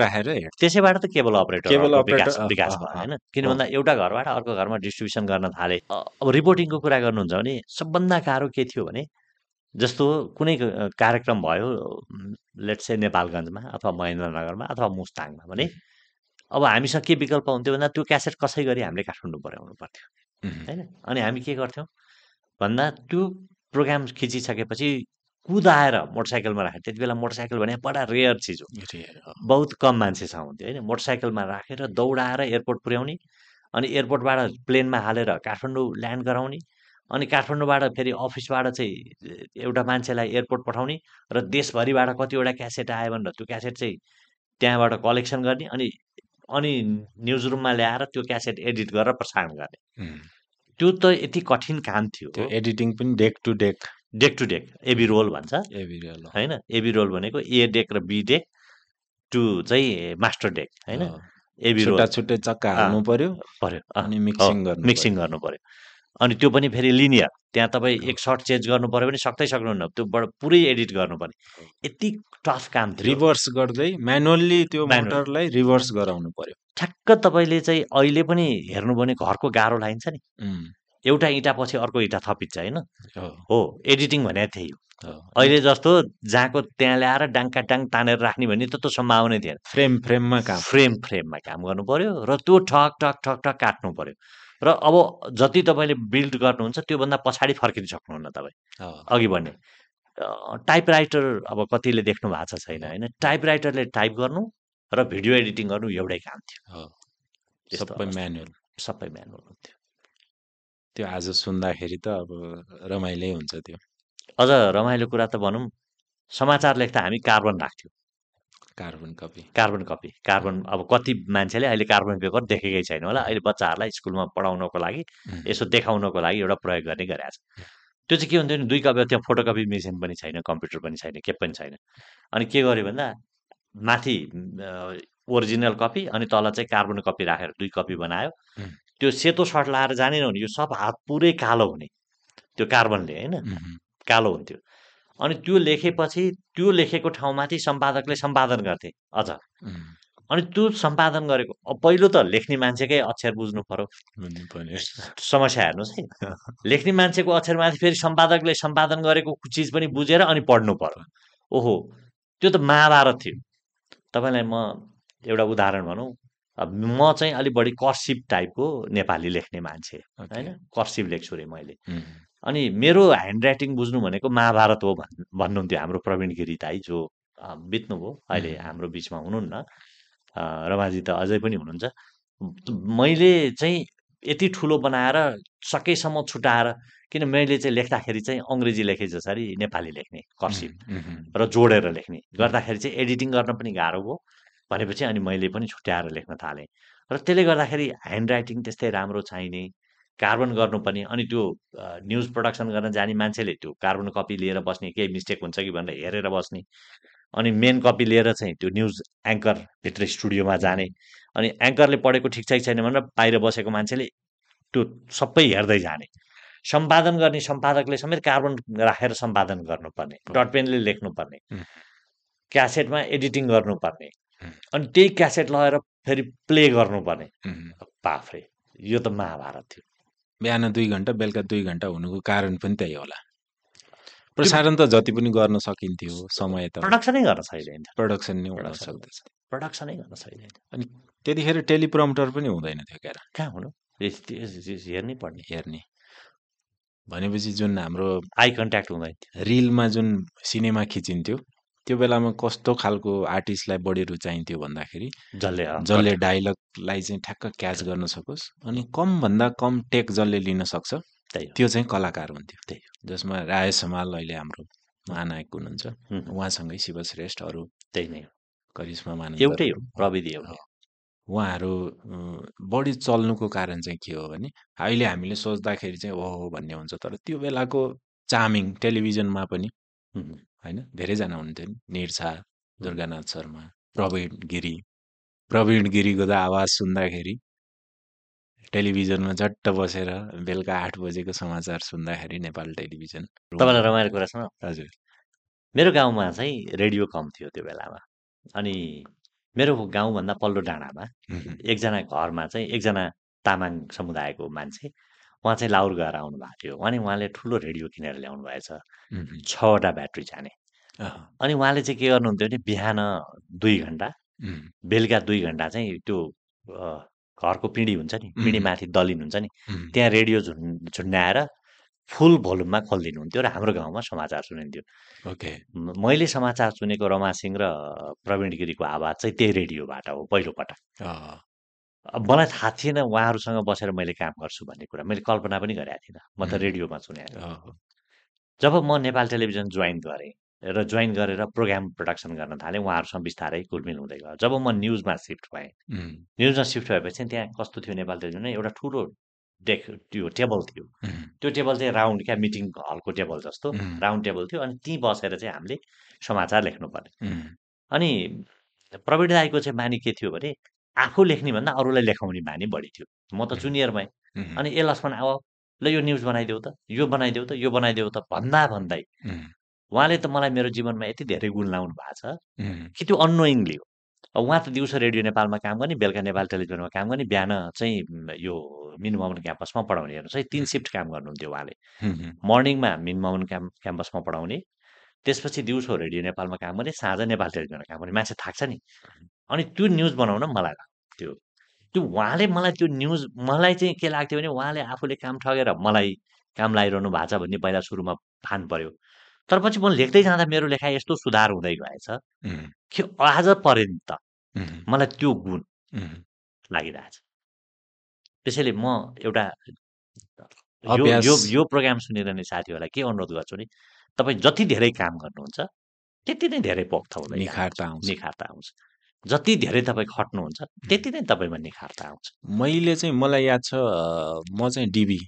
S2: राखेर
S1: त्यसैबाट त केबल अपरेटर
S2: केबल
S1: विकास भयो होइन? किन भन्दा एउटा घरबाट अर्को घरमा डिस्ट्रिब्युसन गर्न थाले। अब रिपोर्टिङको कुरा गर्नुहुन्छ भने सबभन्दा गाह्रो के थियो भने जस्तो कुनै कार्यक्रम भयो लेट्स से नेपालगञ्जमा अथवा महेन्द्रनगरमा अथवा मुस्ताङमा भने अब हामीसँग के विकल्प हुन्थ्यो भन्दा त्यो क्यासेट कसै गरी हामीले काठमाडौँ पुर्याउनु पर्थ्यो होइन? अनि हामी के गर्थ्यौँ? भन्दा त्यो प्रोग्राम खिचिसकेपछि कुदाएर मोटरसाइकलमा राखेर त्यति बेला मोटरसाइकल भने बडा रेयर चिज हो। बहुत कम मान्छेसँग हुन्थ्यो होइन? मोटरसाइकलमा राखेर दौडाएर एयरपोर्ट पुर्याउने अनि एयरपोर्टबाट प्लेनमा हालेर काठमाडौँ ल्यान्ड गराउने अनि काठमाडौँबाट फेरि अफिसबाट चाहिँ एउटा मान्छेलाई एयरपोर्ट पठाउने र देशभरिबाट कतिवटा क्यासेट आयो भनेर त्यो क्यासेट चाहिँ त्यहाँबाट कलेक्सन गर्ने अनि अनि न्युज रुममा ल्याएर त्यो क्यासेट एडिट गरेर प्रसारण गर्ने। त्यो त यति कठिन काम थियो
S2: एडिटिङ पनि deck to deck.
S1: Deck to deck AB roll भन्छ।
S2: एभिरियल
S1: होइन? एबी रोल भनेको ए डेक र बी डेक टु चाहिँ मास्टर डेक होइन? AB roll.
S2: छुट्टा चक्का हाल्नु पर्यो
S1: पर्यो।
S2: अनि मिक्सिङ गर्नु
S1: मिक्सिङ गर्नु पर्यो। अनि त्यो पनि फेरि लिनियर। त्यहाँ तपाईँ एक सर्ट चेन्ज गर्नु पऱ्यो भने सक्दै सक्नुहुन्न। त्यो बड पुरै एडिट गर्नुपर्ने। यति टफ काम थियो।
S2: रिभर्स गर्दै म्यानुअल्ली त्यो. मोटरलाई रिभर्स गराउनु पर्यो।
S1: ठ्याक्क तपाईँले चाहिँ अहिले पनि हेर्नु भने घरको गाह्रो लागिन्छ नि। एउटा इँटा पछि अर्को इँटा थपिन्छ होइन?
S2: हो,
S1: एडिटिङ भने त्यही हो। अहिले जस्तो जहाँको त्यहाँ ल्याएर डाङका डाङ तानेर राख्ने भन्ने त त्यो सम्भावनै थिएन।
S2: फ्रेम फ्रेममा काम
S1: फ्रेम फ्रेममा काम गर्नु पर्यो र त्यो ठक ठक ठक ठक काट्नु पर्यो। र अब जति तपाईँले बिल्ड गर्नुहुन्छ त्योभन्दा पछाडि फर्किन सक्नुहुन्न तपाईँ। अघि बढ्ने। टाइप राइटर अब कतिले देख्नु भएको छ छैन होइन? टाइप राइटरले टाइप गर्नु र भिडियो एडिटिङ गर्नु एउटै काम थियो।
S2: सबै। म्यानुअल।
S1: सबै म्यानुअल हुन्थ्यो।
S2: त्यो आज सुन्दाखेरि त अब रमाइलै हुन्छ त्यो।
S1: अझ रमाइलो कुरा त भनौँ समाचार लेख्दा हामी carbon राख्थ्यौँ।
S2: Carbon copy.
S1: Carbon copy carbon अब कति मान्छेले अहिले कार्बन पेपर देखेकै छैन होला अहिले बच्चाहरूलाई स्कुलमा पढाउनको लागि यसो देखाउनको लागि एउटा प्रयोग गर्ने गरेको छ त्यो चाहिँ के हुन्थ्यो भने दुई कपी त्यहाँ फोटोकपी मेसिन पनि छैन कम्प्युटर पनि छैन के पनि छैन। अनि के गर्यो भन्दा माथि ओरिजिनल कपी अनि तल चाहिँ कार्बन कपी राखेर दुई कपी बनायो. त्यो सेतो सर्ट लाएर जानेन भने यो सब हात पुरै कालो हुने त्यो कार्बनले होइन? कालो हुन्थ्यो। अनि त्यो लेखेपछि त्यो लेखेको ठाउँमाथि सम्पादकले सम्पादन गर्थे अझ। अनि त्यो सम्पादन गरेको पहिलो त लेख्ने मान्छेकै अक्षर बुझ्नु पर्यो। समस्या हेर्नुहोस् है। लेख्ने मान्छेको अक्षरमाथि फेरि सम्पादकले सम्पादन गरेको चिज पनि बुझेर अनि पढ्नु पर्यो। ओहो! त्यो त महाभारत थियो। तपाईँलाई म एउटा उदाहरण भनौँ। म चाहिँ अलिक बढी कर्सिभ टाइपको नेपाली लेख्ने मान्छे। होइन? कर्सिभ लेख्छु रे मैले। अनि मेरो ह्यान्ड राइटिङ बुझ्नु भनेको महाभारत हो भन् भन्नुहुन्थ्यो हाम्रो प्रवीण गिरी दाई जो बित्नुभयो अहिले. हाम्रो बिचमा हुनुहुन्न। रमाजी त अझै पनि हुनुहुन्छ। मैले चाहिँ यति ठुलो बनाएर सकेसम्म छुटाएर किन मैले चाहिँ लेख्दाखेरि चाहिँ अङ्ग्रेजी लेखे जसरी नेपाली लेख्ने कर्सिभ र जोडेर लेख्ने। गर्दाखेरि चाहिँ एडिटिङ गर्न पनि गाह्रो भयो। भनेपछि अनि मैले पनि छुट्याएर लेख्न थालेँ। र त्यसले गर्दाखेरि ह्यान्ड राइटिङ त्यस्तै राम्रो चाहिने कार्बन गर्नुपर्ने अनि त्यो न्युज प्रडक्सन गर्न जाने मान्छेले त्यो कार्बन कपी लिएर बस्ने केही मिस्टेक हुन्छ कि भनेर हेरेर बस्ने। अनि मेन कपी लिएर चाहिँ त्यो न्युज एङ्कर भित्र स्टुडियोमा जाने। अनि एङ्करले पढेको ठिक छ कि छैन भनेर बाहिर बसेको मान्छेले त्यो सबै हेर्दै जाने। सम्पादन गर्ने सम्पादकले समेत कार्बन राखेर सम्पादन गर्नुपर्ने। डट पेनले लेख्नुपर्ने. क्यासेटमा एडिटिङ गर्नुपर्ने. अनि त्यही क्यासेट लगेर फेरि प्ले गर्नुपर्ने। बाफ्रे यो त महाभारत थियो।
S2: बिहान दुई घन्टा बेलुका दुई घन्टा हुनुको कारण पनि त्यही होला। प्रसारण त जति पनि गर्न सकिन्थ्यो समय त
S1: प्रडक्सनै गर्न सकिँदैन
S2: प्रडक्सन नै
S1: Production
S2: सक्दछ।
S1: प्रडक्सनै गर्न सकिँदैन
S2: त्यतिखेर टेलिप्रम्प्टर पनि हुँदैन थियो क्यार।
S1: कहाँ हुनु? हेर्नै पर्ने।
S2: हेर्ने। भनेपछि जुन हाम्रो
S1: आई कन्ट्याक्ट हुँदैन
S2: रिलमा जुन सिनेमा खिचिन्थ्यो त्यो बेलामा कस्तो खालको आर्टिस्टलाई बढी रुचाइन्थ्यो भन्दाखेरि
S1: जसले
S2: जसले डायलगलाई चाहिँ ठ्याक्क क्याच गर्न सकोस् अनि कमभन्दा कम टेक जसले लिन सक्छ
S1: त्यही हो।
S2: त्यो चाहिँ कलाकार हुन्थ्यो।
S1: त्यही
S2: जसमा राय समाल अहिले हाम्रो महानायक हुनुहुन्छ।
S1: हुँ,
S2: उहाँसँगै शिव श्रेष्ठ अरू
S1: त्यही नै हो।
S2: करिश्मा
S1: एउटै
S2: मानन्दरहरू
S1: हो प्रविधि एउटै
S2: उहाँहरू बढी चल्नुको कारण चाहिँ के हो भने अहिले हामीले सोच्दाखेरि चाहिँ ओहो भन्ने हुन्छ तर त्यो बेलाको चामिङ टेलिभिजनमा पनि
S1: हुँ, हुँ,
S2: होइन? धेरैजना हुन्थ्यो नि? निर्छा दुर्गानाथ शर्मा प्रवीण गिरी। प्रवीण गिरीको त आवाज सुन्दाखेरि टेलिभिजनमा झट्ट बसेर बेलुका आठ बजेको समाचार सुन्दाखेरि नेपाल टेलिभिजन
S1: तपाईँलाई रमाइलो कुरा सुन
S2: हजुर।
S1: मेरो गाउँमा चाहिँ रेडियो कम थियो त्यो बेलामा। अनि मेरो गाउँभन्दा पल्लो डाँडामा एकजना घरमा चाहिँ एकजना तामाङ समुदायको मान्छे उहाँ चाहिँ लाउर गएर आउनु भएको थियो। अनि उहाँले ठुलो रेडियो किनेर ल्याउनु भएछ। छवटा ब्याट्री जाने। अनि उहाँले चाहिँ के गर्नुहुन्थ्यो भने बिहान दुई घन्टा बेलुका दुई घन्टा चाहिँ त्यो घरको पिँढी हुन्छ नि पिँढी. माथि दलिन हुन्छ नि त्यहाँ रेडियो झुन् झुन्ड्याएर फुल भोल्युममा खोलिदिनुहुन्थ्यो र हाम्रो गाउँमा समाचार सुनिन्थ्यो।
S2: ओके।
S1: मैले समाचार सुनेको रमा सिंह र प्रवीण गिरीको आवाज चाहिँ त्यही रेडियोबाट हो पहिलोपटक। अब मलाई थाहा थिएन उहाँहरूसँग बसेर मैले काम गर्छु भन्ने कुरा। मैले कल्पना पनि गरेको थिइनँ। म त. रेडियोमा सुनेको थिएँ जब म नेपाल टेलिभिजन जोइन गरेँ र जोइन गरेर प्रोग्राम प्रडक्सन गर्न थालेँ उहाँहरूसँग बिस्तारै कुलमिल हुँदै गयो। जब म न्युजमा सिफ्ट भएँ न्युजमा सिफ्ट भएपछि त्यहाँ कस्तो थियो नेपाल टेलिभिजन एउटा ठुलो डेक त्यो टेबल थियो। त्यो टेबल चाहिँ राउन्ड क्या मिटिङ हलको टेबल जस्तो राउन्ड टेबल थियो अनि त्यहीँ बसेर चाहिँ हामीले समाचार लेख्नुपर्ने।
S2: उम्,
S1: अनि प्रवीण दाईको चाहिँ बानी के थियो भने आफू लेख्ने भन्दा अरूलाई लेखाउने बानी बढी थियो। म त. जुनियरमै अनि ए लक्ष्मण आव ल यो न्युज बनाइदेऊ त यो बनाइदेऊ त यो बनाइदेऊ त भन्दा भन्दै उहाँले त मलाई मेरो जीवनमा यति धेरै गुण लाउनु भएको छ कि त्यो अनोइङली हो उहाँ त दिउँसो रेडियो नेपालमा काम गर्ने बेलुका नेपाल टेलिभिजनमा काम गर्ने बिहान चाहिँ यो मिन मोहन क्याम्पसमा पढाउने हेर्नुहोस् है तिन सिफ्ट काम गर्नुहुन्थ्यो उहाँले।
S2: उहुँ,
S1: मर्निङमा मिन मोहन क्याम्प क्याम्पसमा पढाउने त्यसपछि दिउँसो रेडियो नेपालमा काम गर्ने साँझ नेपाल टेलिभिजनमा काम गर्ने। मान्छे थाक्छ नि। अनि त्यो न्युज बनाउन मलाई लाग्थ्यो त्यो। उहाँले मलाई त्यो न्युज मलाई चाहिँ के लाग्थ्यो भने उहाँले आफूले काम ठगेर मलाई काम लगाइरहनु भएको छ भन्ने पहिला सुरुमा भान पर्यो तर पछि म लेख्दै जाँदा मेरो लेखाइ यस्तो सुधार हुँदै गएछ कि आज पर्यन्त मलाई त्यो गुण. लागिरहेछ। त्यसैले म एउटा यो यो यो प्रोग्राम सुनिरहने साथीहरूलाई के अनुरोध गर्छु भने तपाईँ जति धेरै काम गर्नुहुन्छ त्यति नै धेरै पोख्त हुँदै
S2: निखार त आउँछ।
S1: निखारता आउँछ। जति धेरै तपाईँ खट्नुहुन्छ त्यति नै तपाईँमा निखारता आउँछ।
S2: मैले चाहिँ मलाई याद छ म चाहिँ डिबी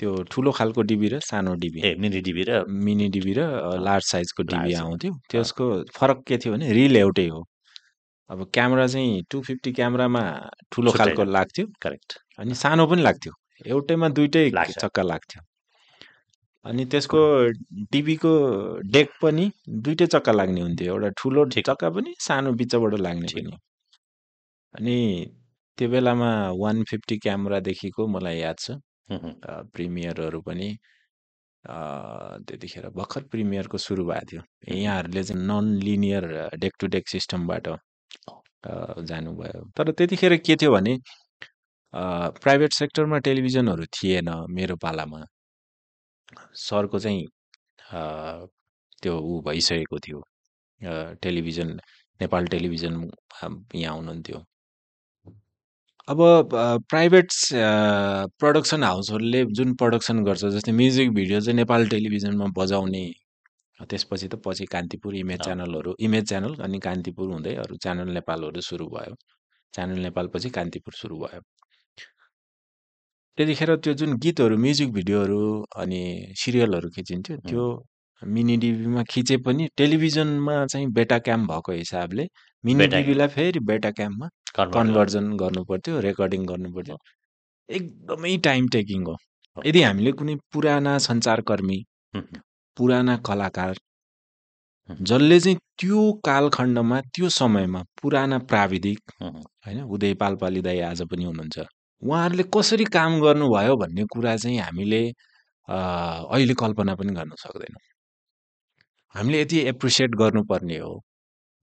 S2: त्यो ठुलो खालको डिबी र सानो डिबी।
S1: ए मिनी डिबी र?
S2: मिनी डिबी र लार्ज साइजको डिबी आउँथ्यो। त्यसको फरक के थियो भने रिल एउटै हो। अब क्यामेरा चाहिँ टु फिफ्टी क्यामेरामा ठुलो खालको लाग्थ्यो।
S1: करेक्ट।
S2: अनि सानो पनि लाग्थ्यो। एउटैमा दुइटै। चक्का लाग्थ्यो। अनि त्यसको डिबीको डेक पनि दुइटै चक्का लाग्ने हुन्थ्यो। एउटा ठुलो। चक्का पनि सानो बिचबाट लाग्ने। पनि अनि त्यो बेलामा वान फिफ्टी क्यामेरादेखिको मलाई याद छ। प्रिमियरहरू पनि त्यतिखेर भर्खर प्रिमियरको सुरु भएको थियो। यहाँहरूले चाहिँ non linear deck to deck सिस्टमबाट जानुभयो। तर त्यतिखेर के थियो भने प्राइभेट सेक्टरमा टेलिभिजनहरू थिएन मेरो पालामा। सरको चाहिँ त्यो ऊ भइसकेको थियो। टेलिभिजन नेपाल टेलिभिजन यहाँ हुनुहुन्थ्यो। अब प्राइभेट प्रडक्सन हाउसहरूले जुन प्रडक्सन गर्छ जस्तै म्युजिक भिडियो चाहिँ नेपाल टेलिभिजनमा बजाउने त्यसपछि त पछि कान्तिपुर इमेज। च्यानलहरू इमेज च्यानल अनि कान्तिपुर हुँदै अरू च्यानल नेपालहरू सुरु भयो। च्यानल नेपालपछि कान्तिपुर सुरु भयो। त्यतिखेर त्यो जुन गीतहरू म्युजिक भिडियोहरू अनि सिरियलहरू खिचिन्थ्यो। त्यो मिनी डिभीमा खिचे पनि टेलिभिजनमा चाहिँ बेटा क्याम भएको हिसाबले मिनी
S1: बेटा।
S2: डिभीलाई फेरि बेटा क्याममा
S1: कन्भर्ट
S2: कन्भर्जन गर्नु पर्थ्यो रेकर्डिङ गर्नु पर्थ्यो एकदमै टाइम टेकिङ हो। यदि हामीले कुनै पुराना सञ्चारकर्मी पुराना कलाकार। जसले चाहिँ त्यो कालखण्डमा त्यो समयमा पुराना प्राविधिक होइन उदय पालपाली दाई आज पनि हुनुहुन्छ उहाँहरूले कसरी काम गर्नुभयो भन्ने कुरा चाहिँ हामीले अहिले कल्पना पनि गर्न सक्दैनौँ। हामीले यति एप्रिसिएट गर्नुपर्ने हो।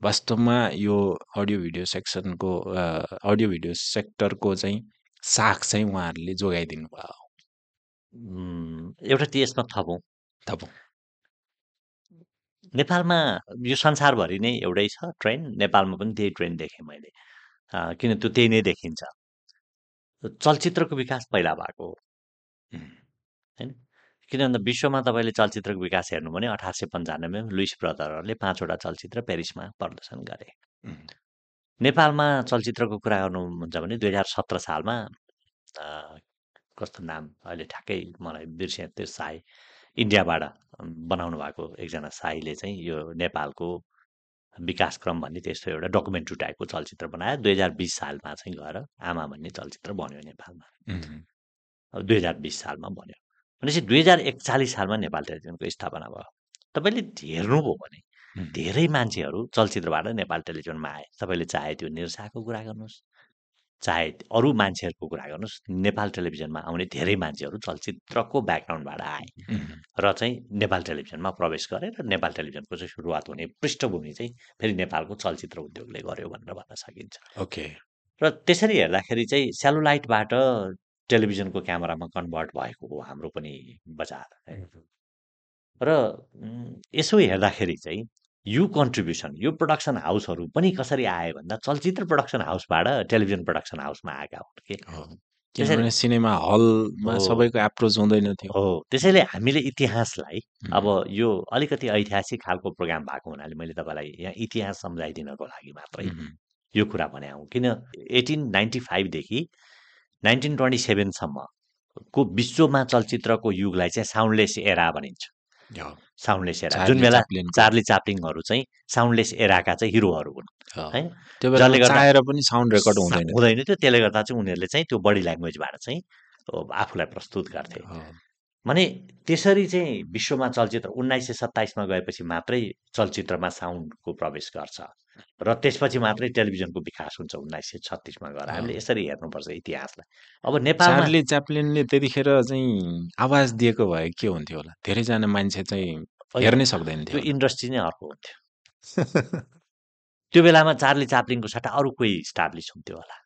S2: वास्तवमा यो अडियो भिडियो सेक्सनको अडियो भिडियो सेक्टरको चाहिँ साख चाहिँ उहाँहरूले जोगाइदिनु भयो
S1: एउटा त्यसमा थपौँ
S2: थपौँ
S1: नेपालमा यो संसारभरि नै एउटै छ ट्रेन। नेपालमा पनि त्यही ट्रेन देखेँ मैले। किन त्यो त्यही नै देखिन्छ। चलचित्रको विकास पहिला भएको हो। होइन किन भन्दा विश्वमा तपाईँले चलचित्रको विकास हेर्नु भने अठार सय पन्चानब्बेमा लुइस ब्रदरहरूले पाँचवटा चलचित्र पेरिसमा प्रदर्शन गरे। नेपालमा चलचित्रको कुरा गर्नुहुन्छ भने दुई हजार सत्र सालमा कस्तो नाम? अहिले ठ्याक्कै मलाई बिर्सेँ त्यो साई इन्डियाबाट बनाउनु भएको एकजना साईले चाहिँ यो नेपालको विकासक्रम भन्ने त्यस्तो एउटा डकुमेन्ट्री टाइपको चलचित्र बनायो। दुई हजार बिस सालमा चाहिँ गएर आमा भन्ने चलचित्र बन्यो नेपालमा। अब दुई हजार बिस सालमा बन्यो। भनेपछि दुई हजार एकचालिस सालमा नेपाल टेलिभिजनको स्थापना भयो। तपाईँले हेर्नुभयो भने धेरै मान्छेहरू चलचित्रबाट नेपाल टेलिभिजनमा आए। तपाईँले चाहे त्यो निर्साको कुरा गर्नुहोस्। चाहे अरू मान्छेहरूको कुरा गर्नुहोस् नेपाल टेलिभिजनमा आउने धेरै मान्छेहरू चलचित्रको ब्याकग्राउन्डबाट आए र चाहिँ नेपाल टेलिभिजनमा प्रवेश गरे र नेपाल टेलिभिजनको चाहिँ सुरुवात हुने पृष्ठभूमि चाहिँ फेरि नेपालको चलचित्र उद्योगले गर्यो भनेर भन्न सकिन्छ।
S2: ओके।
S1: र त्यसरी हेर्दाखेरि चाहिँ सेलुलाइटबाट टेलिभिजनको क्यामेरामा कन्भर्ट भएको हो हाम्रो पनि बजार। र यसो हेर्दाखेरि चाहिँ यो कन्ट्रिब्युसन यो प्रडक्सन हाउसहरू पनि कसरी आए भन्दा चलचित्र प्रडक्सन हाउसबाट टेलिभिजन प्रडक्सन हाउसमा आएका हुन् कि?
S2: किनभने सिनेमा हलमा। सबैको एप्रोच हुँदैन थियो।
S1: हो। त्यसैले हामीले इतिहासलाई अब यो अलिकति ऐतिहासिक खालको प्रोग्राम भएको हुनाले मैले तपाईँलाई यहाँ इतिहास सम्झाइदिनको लागि मात्रै यो कुरा भने हौ। किन एटिन नाइन्टी फाइभदेखि नाइन्टिन ट्वेन्टी सेभेनसम्मको विश्वमा चलचित्रको युगलाई चाहिँ साउन्डलेस एरा भनिन्छ। साउन्डलेस एरा जुन बेला। चार्ली चाप्लिङहरू चाहिँ साउन्डलेस एराका चाहिँ हिरोहरू हुन्
S2: हो। त्यो
S1: जसले गर्दा
S2: पनि साउन्ड रेकर्ड हुँदैन।
S1: हुँदैन थियो त्यसले गर्दा चाहिँ उनीहरूले चाहिँ त्यो बडी ल्याङ्ग्वेजबाट चाहिँ आफूलाई प्रस्तुत गर्थे भने त्यसरी चाहिँ विश्वमा चलचित्र उन्नाइस सय सत्ताइसमा गएपछि मात्रै चलचित्रमा साउन्डको प्रवेश गर्छ। र त्यसपछि मात्रै टेलिभिजनको विकास हुन्छ उन्नाइस सय छत्तिसमा गएर। हामीले। यसरी हेर्नुपर्छ इतिहासलाई। अब नेपालमा
S2: चार्ली च्याप्लिनले त्यतिखेर चाहिँ आवाज दिएको भए के हुन्थ्यो होला? धेरैजना मान्छे चाहिँ हेर्नै सक्दैन थियो
S1: इन्डस्ट्री नै अर्को हुन्थ्यो। त्यो बेलामा चार्ली चाप्लिङको सट्टा अरू कोही स्टाब्लिस हुन्थ्यो होला।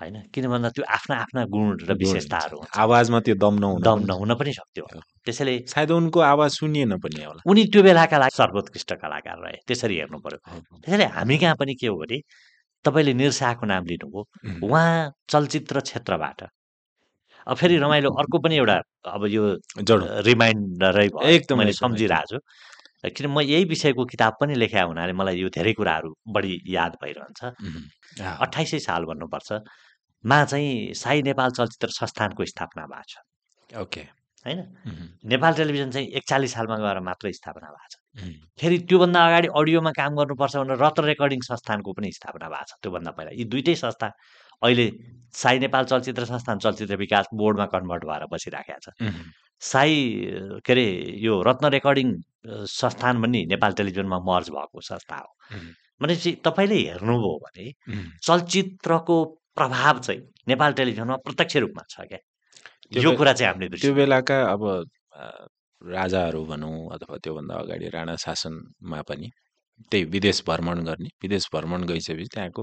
S1: होइन? किन भन्दा त्यो आफ्ना आफ्ना गुण र विशेषताहरू
S2: आवाजमा त्यो दम नहुन
S1: दम नहुन पनि सक्थ्यो। होला त्यसैले
S2: सायद उनको आवाज सुनिएन पनि होला।
S1: उनी त्यो बेलाका लागि सर्वोत्कृष्ट कलाकार रहे। त्यसरी हेर्नु पर्यो। त्यसैले हामी कहाँ पनि के हो भने तपाईँले निर्साहको नाम लिनुभयो। उहाँ चलचित्र क्षेत्रबाट। अब फेरि रमाइलो अर्को पनि एउटा अब यो रिमाइन्डरै
S2: एकदम
S1: मैले सम्झिरहेको छु। किन म यही विषयको किताब पनि लेखा हुनाले मलाई यो धेरै कुराहरू बढी याद भइरहन्छ। अठाइसै साल भन्नुपर्छ। मा चाहिँ साई नेपाल चलचित्र संस्थानको स्थापना भएको छ।
S2: ओके।
S1: होइन? नेपाल टेलिभिजन चाहिँ एकचालिस सालमा गएर मात्रै स्थापना भएको छ। फेरि त्योभन्दा अगाडि अडियोमा काम गर्नुपर्छ भनेर रत्न रेकर्डिङ संस्थानको पनि स्थापना भएको छ। त्योभन्दा पहिला यी दुइटै संस्था अहिले साई नेपाल चलचित्र संस्थान चलचित्र विकास बोर्डमा कन्भर्ट भएर बसिराखेको छ साई के अरे यो रत्न रेकर्डिङ संस्थान पनि नेपाल टेलिभिजनमा मर्ज भएको संस्था हो। भनेपछि तपाईँले हेर्नुभयो भने चलचित्रको प्रभाव चाहिँ नेपाल टेलिभिजनमा प्रत्यक्ष रूपमा छ क्या? यो कुरा चाहिँ हामीले
S2: त्यो बेलाका अब राजाहरू भनौँ अथवा त्योभन्दा अगाडि राणा शासनमा पनि त्यही विदेश भ्रमण गर्ने विदेश भ्रमण गइसकेपछि त्यहाँको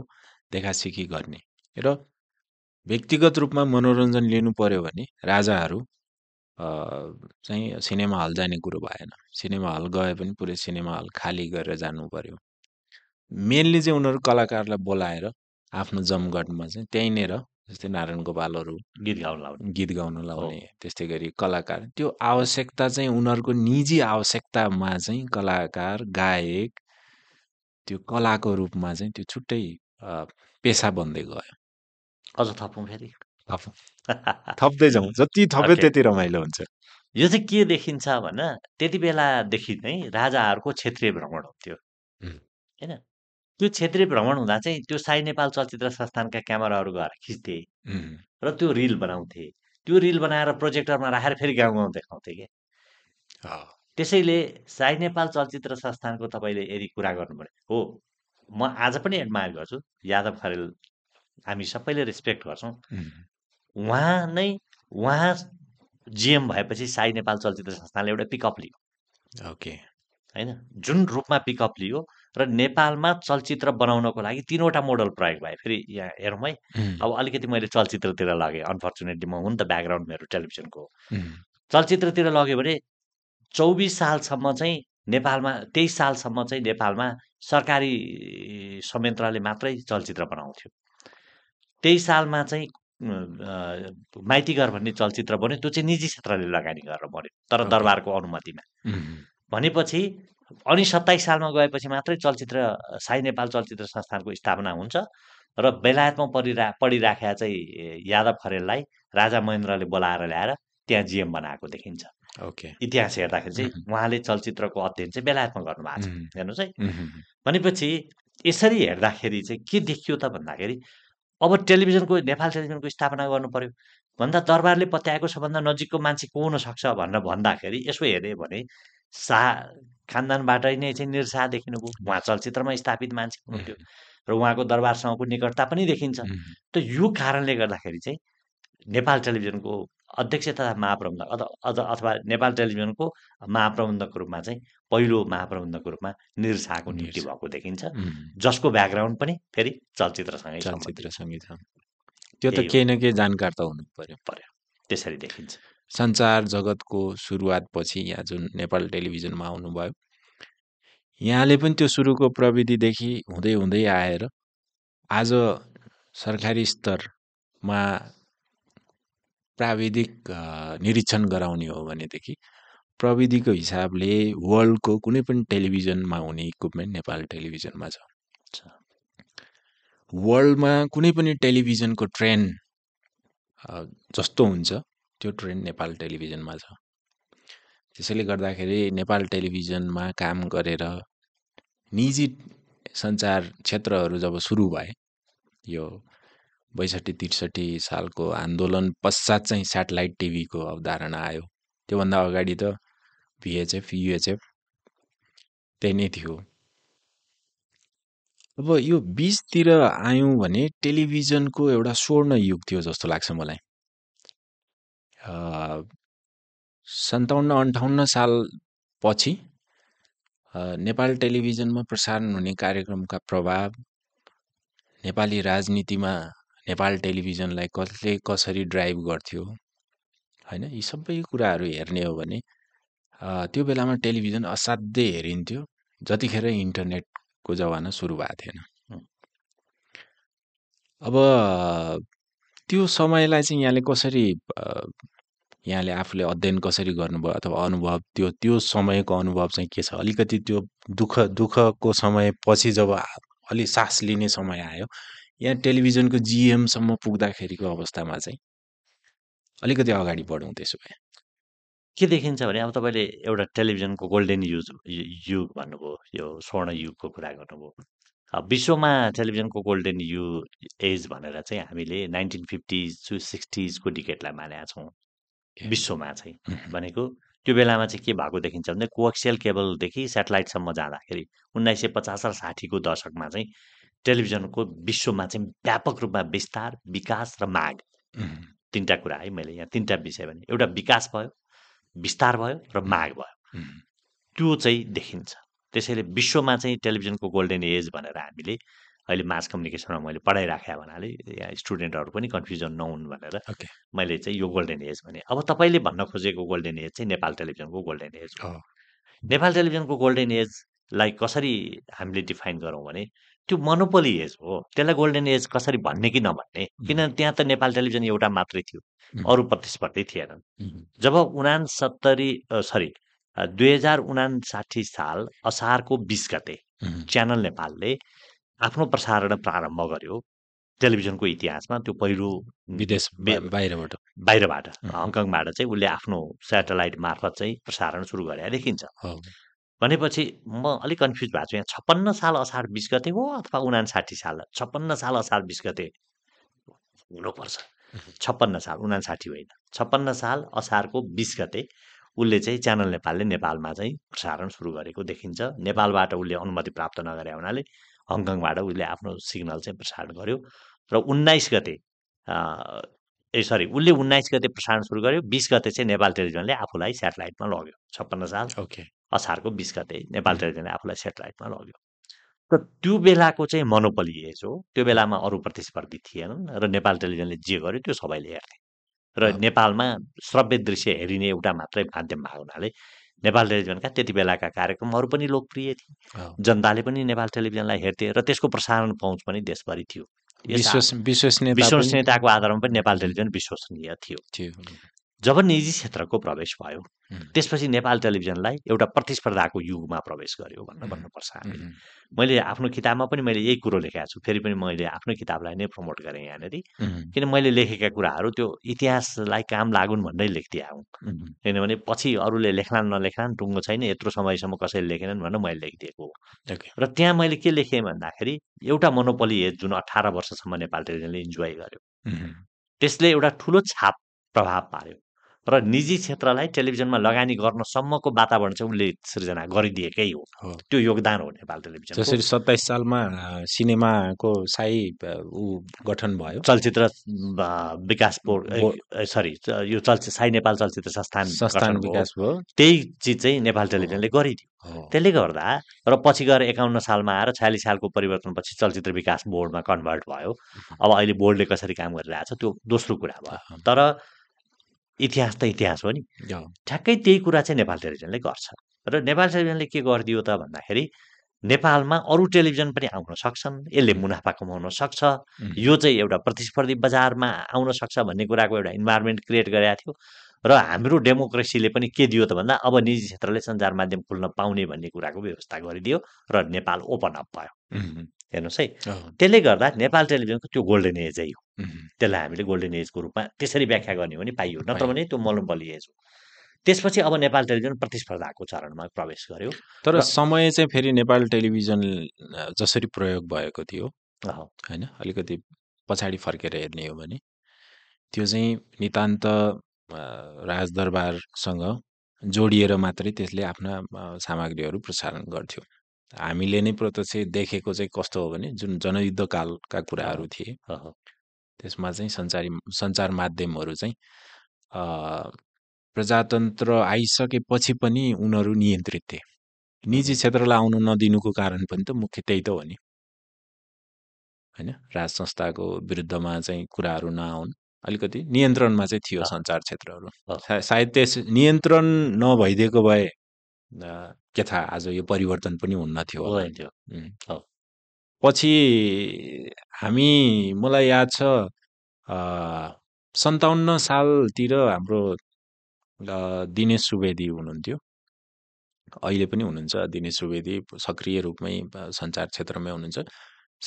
S2: देखासिखी गर्ने र व्यक्तिगत रूपमा मनोरञ्जन लिनु पर्यो भने राजाहरू चाहिँ सिनेमा हल जाने कुरो भएन। सिनेमा हल गए पनि पुरै सिनेमा हल खाली गरेर जानु पर्यो। मेनली चाहिँ उनीहरू कलाकारलाई बोलाएर आफ्नो जमघटमा चाहिँ त्यहीँनिर जस्तै नारायण गोपालहरू
S1: गीत गाउन लाउने।
S2: गीत गाउन लाउने त्यस्तै गरी कलाकार। त्यो आवश्यकता चाहिँ उनीहरूको निजी आवश्यकतामा चाहिँ कलाकार गायक त्यो कलाको रूपमा चाहिँ त्यो छुट्टै पेसा बन्दै गयो।
S1: अझ थपौँ फेरि?
S2: थप्दै जाउँ। जति थप्यो. त्यति रमाइलो हुन्छ।
S1: यो चाहिँ के देखिन्छ भन्दा त्यति बेलादेखि नै राजाहरूको क्षेत्रीय भ्रमण हुन्थ्यो. होइन? त्यो क्षेत्रीय भ्रमण हुँदा चाहिँ त्यो साई नेपाल चलचित्र संस्थानका क्यामेराहरू गएर खिच्थे र त्यो रिल बनाउँथे। त्यो रिल बनाएर प्रोजेक्टरमा राखेर फेरि गाउँ गाउँ देखाउँथे कि? त्यसैले साई नेपाल चलचित्र संस्थानको तपाईँले यदि कुरा गर्नु पर्यो हो म आज पनि एडमायर गर्छु यादव खरेल हामी सबैले रेस्पेक्ट गर्छौँ। उहाँ नै उहाँ जिएम भएपछि साई नेपाल चलचित्र संस्थानले एउटा पिकअप लियो।
S2: ओके।
S1: होइन? जुन रूपमा पिकअप लियो र नेपालमा चलचित्र बनाउनको लागि तिनवटा मोडल प्रयोग भए। फेरि यहाँ हेरौँ है। अब अलिकति मैले चलचित्रतिर लगेँ। अनफर्चुनेटली म हुँ नि त ब्याकग्राउन्ड मेरो टेलिभिजनको चलचित्रतिर लग्यो भने चौबिस सालसम्म चाहिँ नेपालमा तेइस सालसम्म चाहिँ नेपालमा सरकारी संयन्त्रले मात्रै चलचित्र बनाउँथ्यो। तेइस सालमा चाहिँ अ, माइती घर भन्ने चलचित्र बन्यो। त्यो चाहिँ निजी क्षेत्रले लगानी गरेर बन्यो तर। दरबारको अनुमतिमा। भनेपछि अनि सत्ताइस सालमा गएपछि मात्रै चलचित्र साई नेपाल चलचित्र संस्थानको स्थापना हुन्छ र बेलायतमा परिरा पढिराखेका चाहिँ यादव खरेललाई राजा महेन्द्रले बोलाएर ल्याएर त्यहाँ जिएम बनाएको देखिन्छ।
S2: ओके।
S1: इतिहास हेर्दाखेरि चाहिँ उहाँले चलचित्रको अध्ययन चाहिँ बेलायतमा गर्नुभएको छ। हेर्नुहोस् है भनेपछि यसरी हेर्दाखेरि चाहिँ के देखियो त भन्दाखेरि अब टेलिभिजनको नेपाल टेलिभिजनको स्थापना गर्नु पर्यो। भन्दा दरबारले पत्याएको सबभन्दा नजिकको मान्छे को हुनसक्छ भनेर भन्दाखेरि यसो हेऱ्यो भने शाह खानदानबाटै नै चाहिँ निर शाह देखिनुभयो उहाँ चलचित्रमा स्थापित मान्छे हुनुहुन्थ्यो र उहाँको दरबारसँगको निकटता पनि देखिन्छ। त यो कारणले गर्दाखेरि चाहिँ नेपाल टेलिभिजनको अध्यक्ष तथा महाप्रबन्धक अझ अथवा नेपाल टेलिभिजनको महाप्रबन्धकको रूपमा चाहिँ पहिलो महाप्रबन्धकको रूपमा निर शाहको
S2: निर
S1: नियुक्ति। भएको देखिन्छ। जसको ब्याकग्राउन्ड पनि फेरि चलचित्रसँगै सम्बन्धित।
S2: चलचित्र सङ्गीत हो। त्यो त। केही न केही जानकार त हुनु पर्यो।
S1: त्यसरी देखिन्छ।
S2: सञ्चार जगतको सुरुवातपछि यहाँ जुन नेपाल टेलिभिजनमा आउनुभयो यहाँले पनि त्यो सुरुको प्रविधिदेखि हुँदै हुँदै आएर आज सरकारी स्तरमा प्राविधिक निरीक्षण गराउने हो भनेदेखि प्रविधिको हिसाबले वर्ल्डको कुनै पनि टेलिभिजनमा हुने इक्विपमेन्ट नेपाल टेलिभिजनमा छ। वर्ल्डमा कुनै पनि टेलिभिजनको ट्रेन्ड जस्तो हुन्छ त्यो ट्रेन्ड नेपाल टेलिभिजनमा छ। त्यसैले गर्दाखेरि नेपाल टेलिभिजनमा काम गरेर निजी सञ्चार क्षेत्रहरू जब सुरु भए यो बैसठी त्रिसठी सालको आन्दोलन पश्चात चाहिँ सेटेलाइट टिभीको अवधारणा आयो। त्योभन्दा अगाडि त भिएचएफ युएचएफ त्यही नै थियो। अब यो बिचतिर आयौँ भने टेलिभिजनको एउटा स्वर्ण युग थियो जस्तो लाग्छ मलाई। सन्ताउन्न अन्ठाउन्न सालपछि अ, नेपाल टेलिभिजनमा प्रसारण हुने कार्यक्रमका प्रभाव नेपाली राजनीतिमा नेपाल टेलिभिजनलाई कसले कसरी ड्राइभ गर्थ्यो होइन यी सबै कुराहरू हेर्ने हो भने त्यो बेलामा टेलिभिजन असाध्यै हेरिन्थ्यो जतिखेर इन्टरनेटको जमाना सुरु भएको थिएन। अब त्यो समयलाई चाहिँ यहाँले कसरी यहाँले आफूले अध्ययन कसरी गर्नुभयो अथवा अनुभव त्यो त्यो समयको अनुभव चाहिँ के छ? अलिकति त्यो दुःख दुःखको समय पछि जब अलि सास लिने समय आयो यहाँ टेलिभिजनको जिएमसम्म पुग्दाखेरिको अवस्थामा चाहिँ अलिकति अगाडि बढौँ त्यसो भए।
S1: के देखिन्छ भने अब तपाईँले एउटा टेलिभिजनको गोल्डेन युज युग भन्नुभयो यो स्वर्ण युगको कुरा गर्नुभयो। विश्वमा टेलिभिजनको गोल्डेन यु एज भनेर चाहिँ हामीले नाइन्टिन फिफ्टिज टु सिक्सटिजको डिकेटलाई मानेका छौँ. विश्वमा चाहिँ भनेको त्यो बेलामा चाहिँ के भएको देखिन्छ भने कोएक्सियल केबलदेखि सेटेलाइटसम्म जाँदाखेरि उन्नाइस सय पचास र साठीको दशकमा चाहिँ टेलिभिजनको विश्वमा चाहिँ व्यापक रूपमा विस्तार विकास र माग। तिनवटा कुरा है मैले यहाँ तिनवटा विषय भने। एउटा विकास भयो विस्तार भयो र माग भयो। त्यो चाहिँ देखिन्छ। त्यसैले विश्वमा चाहिँ टेलिभिजनको गोल्डेन एज भनेर हामीले अहिले मास कम्युनिकेसनमा मैले पढाइराखेँ भन्नाले यहाँ स्टुडेन्टहरू पनि कन्फ्युजन नहुन् भनेर मैले चाहिँ यो गोल्डेन एज भने अब तपाईँले भन्न खोजेको गोल्डेन एज चाहिँ नेपाल टेलिभिजनको गोल्डेन एज हो। नेपाल टेलिभिजनको गोल्डेन एजलाई कसरी हामीले डिफाइन गरौँ भने त्यो मोनोपोली एज हो। त्यसलाई गोल्डेन एज कसरी भन्ने कि नभन्ने किनभने त्यहाँ त नेपाल टेलिभिजन एउटा मात्रै थियो अरू प्रतिस्पर्धी थिएनन्। जब उनासत्तरी सरी दुई हजार उनासाठी साल असारको बिस गते च्यानल नेपालले आफ्नो प्रसारण प्रारम्भ गर्यो। टेलिभिजनको इतिहासमा त्यो पहिलो
S2: विदेश बाहिरबाट।
S1: बाहिरबाट. हङकङबाट चाहिँ उसले आफ्नो सेटेलाइट मार्फत चाहिँ प्रसारण सुरु गरे देखिन्छ। भनेपछि म अलिक कन्फ्युज भएको छु यहाँ छप्पन्न साल असार बिस गते हो अथवा उनासाठी साल छप्पन्न साल असार बिस गते हुनुपर्छ। छप्पन्न साल उनासाठी होइन। छप्पन्न साल असारको बिस गते उसले चाहिँ च्यानल नेपालले नेपालमा चाहिँ प्रसारण सुरु गरेको देखिन्छ। नेपालबाट उसले अनुमति प्राप्त नगरे हुनाले हङकङबाट उसले आफ्नो सिग्नल चाहिँ प्रसारण गर्यो र उन्नाइस गते ए सरी उसले उन्नाइस गते प्रसारण सुरु गर्यो बिस गते चाहिँ नेपाल टेलिभिजनले आफूलाई सेटेलाइटमा लग्यो छप्पन्न साल
S2: ओके
S1: असारको बिस गते नेपाल. टेलिभिजनले आफूलाई सेटेलाइटमा लग्यो र त्यो बेलाको चाहिँ मोनोपोली एज हो त्यो बेलामा अरू प्रतिस्पर्धी थिएनन् र नेपाल टेलिभिजनले जे गर्यो त्यो सबैले हेर्थे र। नेपालमा श्रव्य दृश्य हेरिने एउटा मात्रै माध्यम भएको हुनाले नेपाल टेलिभिजनका त्यति बेलाका कार्यक्रमहरू पनि लोकप्रिय थिए। जनताले पनि नेपाल टेलिभिजनलाई हेर्थे र त्यसको प्रसारण पहुँच पनि देशभरि थियो। विश्वसनीयताको आधारमा पनि नेपाल टेलिभिजन विश्वसनीय थियो। जब निजी क्षेत्रको प्रवेश भयो। त्यसपछि नेपाल टेलिभिजनलाई एउटा प्रतिस्पर्धाको युगमा प्रवेश गर्यो भनेर
S2: हुँ।
S1: भन्नुपर्छ हामीले। मैले आफ्नो किताबमा पनि मैले यही कुरो लेखेको छु फेरि पनि मैले आफ्नो किताबलाई नै प्रमोट गरेँ यहाँनिर। किन मैले लेखेका कुराहरू त्यो इतिहासलाई काम लागुन् भन्दै लेखिदिए हुँ
S2: उम्,
S1: किनभने पछि अरूले लेख्लान् नलेख्लान् टुङ्गो छैन यत्रो समयसम्म कसैले लेखेनन् भनेर मैले लेखिदिएको हो। र त्यहाँ मैले के लेखेँ भन्दाखेरि एउटा मोनोपोली एज जुन अठार वर्षसम्म नेपाल टेलिभिजनले इन्जोय गर्यो त्यसले एउटा ठुलो छाप प्रभाव पार्यो र निजी क्षेत्रलाई टेलिभिजनमा लगानी गर्नसम्मको वातावरण चाहिँ उसले सृजना गरिदिएकै हो।
S2: हो।
S1: त्यो योगदान हो नेपाल टेलिभिजनको।
S2: जसरी सत्ताइस सालमा सिनेमाको साई ऊ गठन भयो।
S1: चलचित्र विकास बोर्ड सरी यो चलचित्र साई नेपाल चलचित्र संस्थान
S2: संस्थान। विकास भयो।
S1: त्यही चिज चाहिँ नेपाल टेलिभिजनले गरिदियो। त्यसले गर्दा र पछि गएर एकाउन्न सालमा आएर छयालिस सालको परिवर्तनपछि चलचित्र विकास बोर्डमा कन्भर्ट भयो। अब अहिले बोर्डले कसरी काम गरिरहेछ त्यो दोस्रो कुरा भयो। तर इतिहास त इतिहास हो नि। ठ्याक्कै त्यही कुरा चाहिँ नेपाल टेलिभिजनले गर्छ। र नेपाल टेलिभिजनले के गरिदियो त भन्दाखेरि नेपालमा अरू टेलिभिजन पनि आउन सक्छन् यसले मुनाफा कमाउन सक्छ। यो चाहिँ एउटा प्रतिस्पर्धी बजारमा आउन सक्छ भन्ने कुराको एउटा इन्भाइरोमेन्ट क्रिएट गरेका थियो। र हाम्रो डेमोक्रेसीले पनि के दियो त भन्दा अब निजी क्षेत्रले सञ्चार माध्यम खुल्न पाउने भन्ने कुराको व्यवस्था गरिदियो र नेपाल ओपन अप भयो। हेर्नुहोस् है। त्यसले गर्दा नेपाल टेलिभिजनको त्यो गोल्डन एजै हो त्यसलाई हामीले गोल्डन एजको रूपमा त्यसरी व्याख्या गर्ने हो भने पाइयो। नत्र। भने त्यो मोनोपोली एज हो। त्यसपछि अब नेपाल टेलिभिजन प्रतिस्पर्धाको चरणमा प्रवेश गर्यो
S2: तर समय चाहिँ फेरि नेपाल टेलिभिजन जसरी प्रयोग भएको थियो होइन अलिकति पछाडि फर्केर हेर्ने हो भने त्यो चाहिँ नितान्त राजदरबारसँग जोडिएर मात्रै त्यसले आफ्ना सामग्रीहरू प्रसारण गर्थ्यो। हामीले नै प्रत्यक्ष देखेको चाहिँ कस्तो हो भने जुन जनयुद्धकालका कुराहरू थिए। त्यसमा चाहिँ सञ्चारी सञ्चार माध्यमहरू चाहिँ प्रजातन्त्र आइसकेपछि पनि उनीहरू नियन्त्रित थिए। निजी क्षेत्रलाई आउन नदिनुको कारण पनि त मुख्य त्यही त हो नि। होइन? राज संस्थाको विरुद्धमा चाहिँ कुराहरू नआउन् अलिकति नियन्त्रणमा चाहिँ थियो। सञ्चार क्षेत्रहरू। सायद त्यस नियन्त्रण नभइदिएको भए के थाहा आज यो परिवर्तन पनि हुन्न थियो होला।
S1: थियो।
S2: पछि हामी मलाई याद छ सन्ताउन्न सालतिर हाम्रो दिनेश सुवेदी हुनुहुन्थ्यो। अहिले पनि हुनुहुन्छ। दिनेश सुवेदी सक्रिय रूपमै सञ्चार क्षेत्रमै हुनुहुन्छ।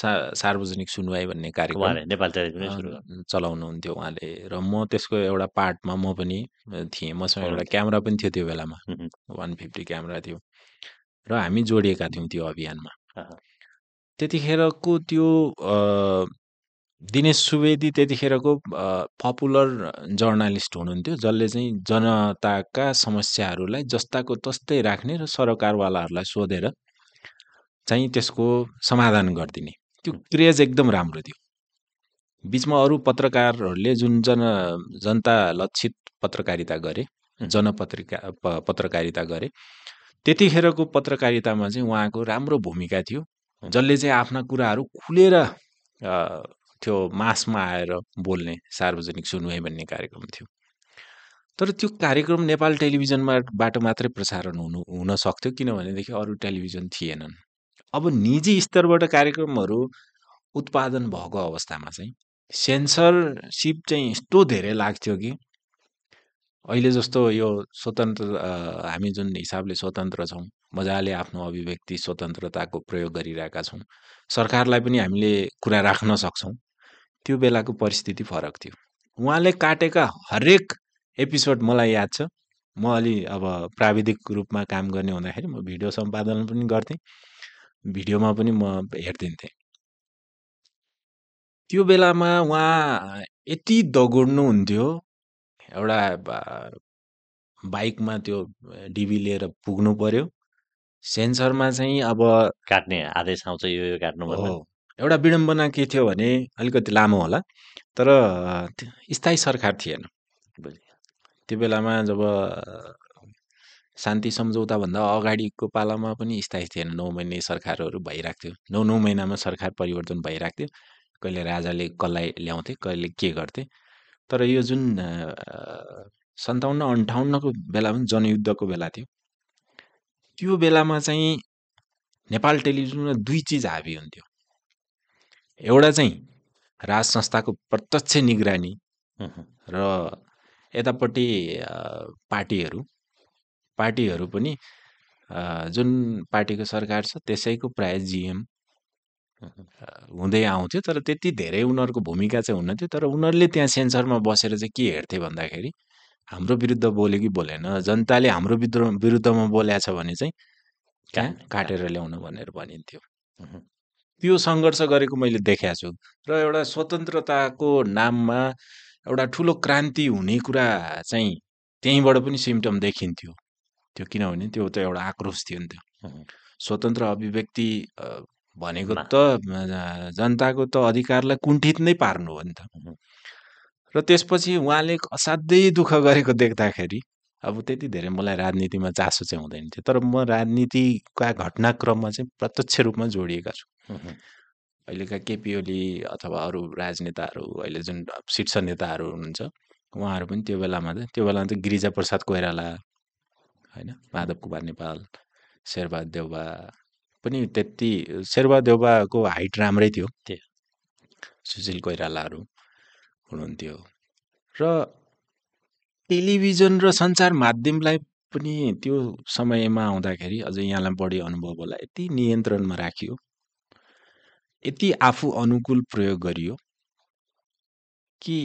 S2: सा सार्वजनिक सुनवाई भन्ने कार्यक्रम
S1: उहाँले नेपाल टेलिभिजन सुरु गर्नु
S2: अ, चलाउनुहुन्थ्यो उहाँले र म त्यसको एउटा पार्टमा म पनि थिएँ। मसँग एउटा। क्यामेरा पनि थियो त्यो बेलामा। वान फिफ्टी क्यामेरा थियो। र हामी जोडिएका थियौँ त्यो अभियानमा। त्यतिखेरको त्यो दिनेश सुवेदी त्यतिखेरको पपुलर जर्नालिस्ट हुनुहुन्थ्यो जसले चाहिँ जनताका समस्याहरूलाई जस्ताको तस्तै राख्ने र सरकारवालाहरूलाई सोधेर चाहिँ त्यसको समाधान गरिदिने। त्यो क्रेज एकदम राम्रो थियो बिचमा अरू पत्रकारहरूले जुन जन जनता लक्षित पत्रकारिता गरे। जनपत्रिका प- पत्रकारिता गरे त्यतिखेरको पत्रकारितामा चाहिँ उहाँको राम्रो भूमिका थियो। जसले चाहिँ आफ्ना कुराहरू खुलेर त्यो मासमा आएर बोल्ने सार्वजनिक सुनवाई भन्ने कार्यक्रम थियो तर त्यो कार्यक्रम नेपाल टेलिभिजनमा बाट मात्रै प्रसारण हुनु हुन सक्थ्यो किनभनेदेखि अरू टेलिभिजन थिएनन् अब निजी स्तरबाट कार्यक्रमहरू उत्पादन भएको अवस्थामा चाहिँ सेन्सरसिप चाहिँ यस्तो धेरै लाग्थ्यो कि अहिले जस्तो यो स्वतन्त्र हामी जुन हिसाबले स्वतन्त्र छौँ मजाले आफ्नो अभिव्यक्ति स्वतन्त्रताको प्रयोग गरिरहेका छौँ सरकारलाई पनि हामीले कुरा राख्न सक्छौँ त्यो बेलाको परिस्थिति फरक थियो। उहाँले काटेका हरेक एपिसोड मलाई याद छ। म अलि अब प्राविधिक रूपमा काम गर्ने हुँदाखेरि म भिडियो सम्पादन पनि गर्थेँ। भिडियोमा पनि म हेरिदिन्थेँ। त्यो बेलामा उहाँ यति दगुड्नुहुन्थ्यो एउटा बाइकमा त्यो डिबी लिएर पुग्नु पर्यो। सेन्सरमा चाहिँ अब
S1: काट्ने आदेश आउँछ यो यो काट्नु
S2: एउटा विडम्बना के थियो भने अलिकति लामो होला तर स्थायी सरकार थिएन। त्यो बेलामा जब शान्ति सम्झौताभन्दा अगाडिको पालामा पनि स्थायी थिएन। नौ महिने सरकारहरू भइरहेको थियो नौ नौ महिनामा सरकार परिवर्तन भइरहेको थियो कहिले राजाले कसलाई ल्याउँथे कहिले के गर्थे। तर यो जुन सन्ताउन्न अन्ठाउन्नको बेला पनि जनयुद्धको बेला थियो। त्यो बेलामा चाहिँ नेपाल टेलिभिजनमा दुई चिज हाबी हुन्थ्यो। एउटा चाहिँ राज संस्थाको प्रत्यक्ष निगरानी र यतापट्टि पार्टीहरू। पार्टीहरू पनि जुन पार्टीको सरकार छ त्यसैको प्राय जिएम हुँदै आउँथ्यो। तर त्यति धेरै उनीहरूको भूमिका चाहिँ हुन थियो तर उनीहरूले त्यहाँ सेन्सरमा बसेर चाहिँ के हेर्थे भन्दाखेरि हाम्रो विरुद्ध बोल्यो कि बोलेन जनताले हाम्रो विरुद्ध विरुद्धमा बोलेको छ भने चाहिँ
S1: काट्ने,
S2: काटेर ल्याउनु भनेर भनिन्थ्यो। त्यो सङ्घर्ष गरेको मैले देखाएको छु। र एउटा स्वतन्त्रताको नाममा एउटा ठुलो क्रान्ति हुने कुरा चाहिँ त्यहीँबाट पनि सिम्टम देखिन्थ्यो। त्यो किनभने त्यो त एउटा आक्रोश थियो नि त।
S1: उहुँ,
S2: स्वतन्त्र अभिव्यक्ति भनेको। त जनताको त अधिकारलाई कुण्ठित नै पार्नु हो नि त। र त्यसपछि उहाँले असाध्यै दुःख गरेको देख्दाखेरि अब त्यति धेरै मलाई राजनीतिमा चासो चाहिँ हुँदैन थियो तर म राजनीतिका घटनाक्रममा चाहिँ प्रत्यक्ष रूपमा जोडिएका छु। अहिलेका केपी ओली अथवा अरू राजनेताहरू अहिले जुन शीर्ष नेताहरू हुनुहुन्छ उहाँहरू पनि त्यो बेलामा त त्यो बेलामा त गिरिजाप्रसाद कोइराला होइन? माधव कुमार नेपाल शेरबहादुर देउबा पनि त्यति शेरबहादुर देउबाको हाइट राम्रै थियो।
S1: त्यो।
S2: सुशील कोइरालाहरू हुनुहुन्थ्यो। र टेलिभिजन र सञ्चार माध्यमलाई पनि त्यो समयमा आउँदाखेरि अझ यहाँलाई बढी अनुभव होला। यति नियन्त्रणमा राखियो। यति आफू अनुकूल प्रयोग गरियो कि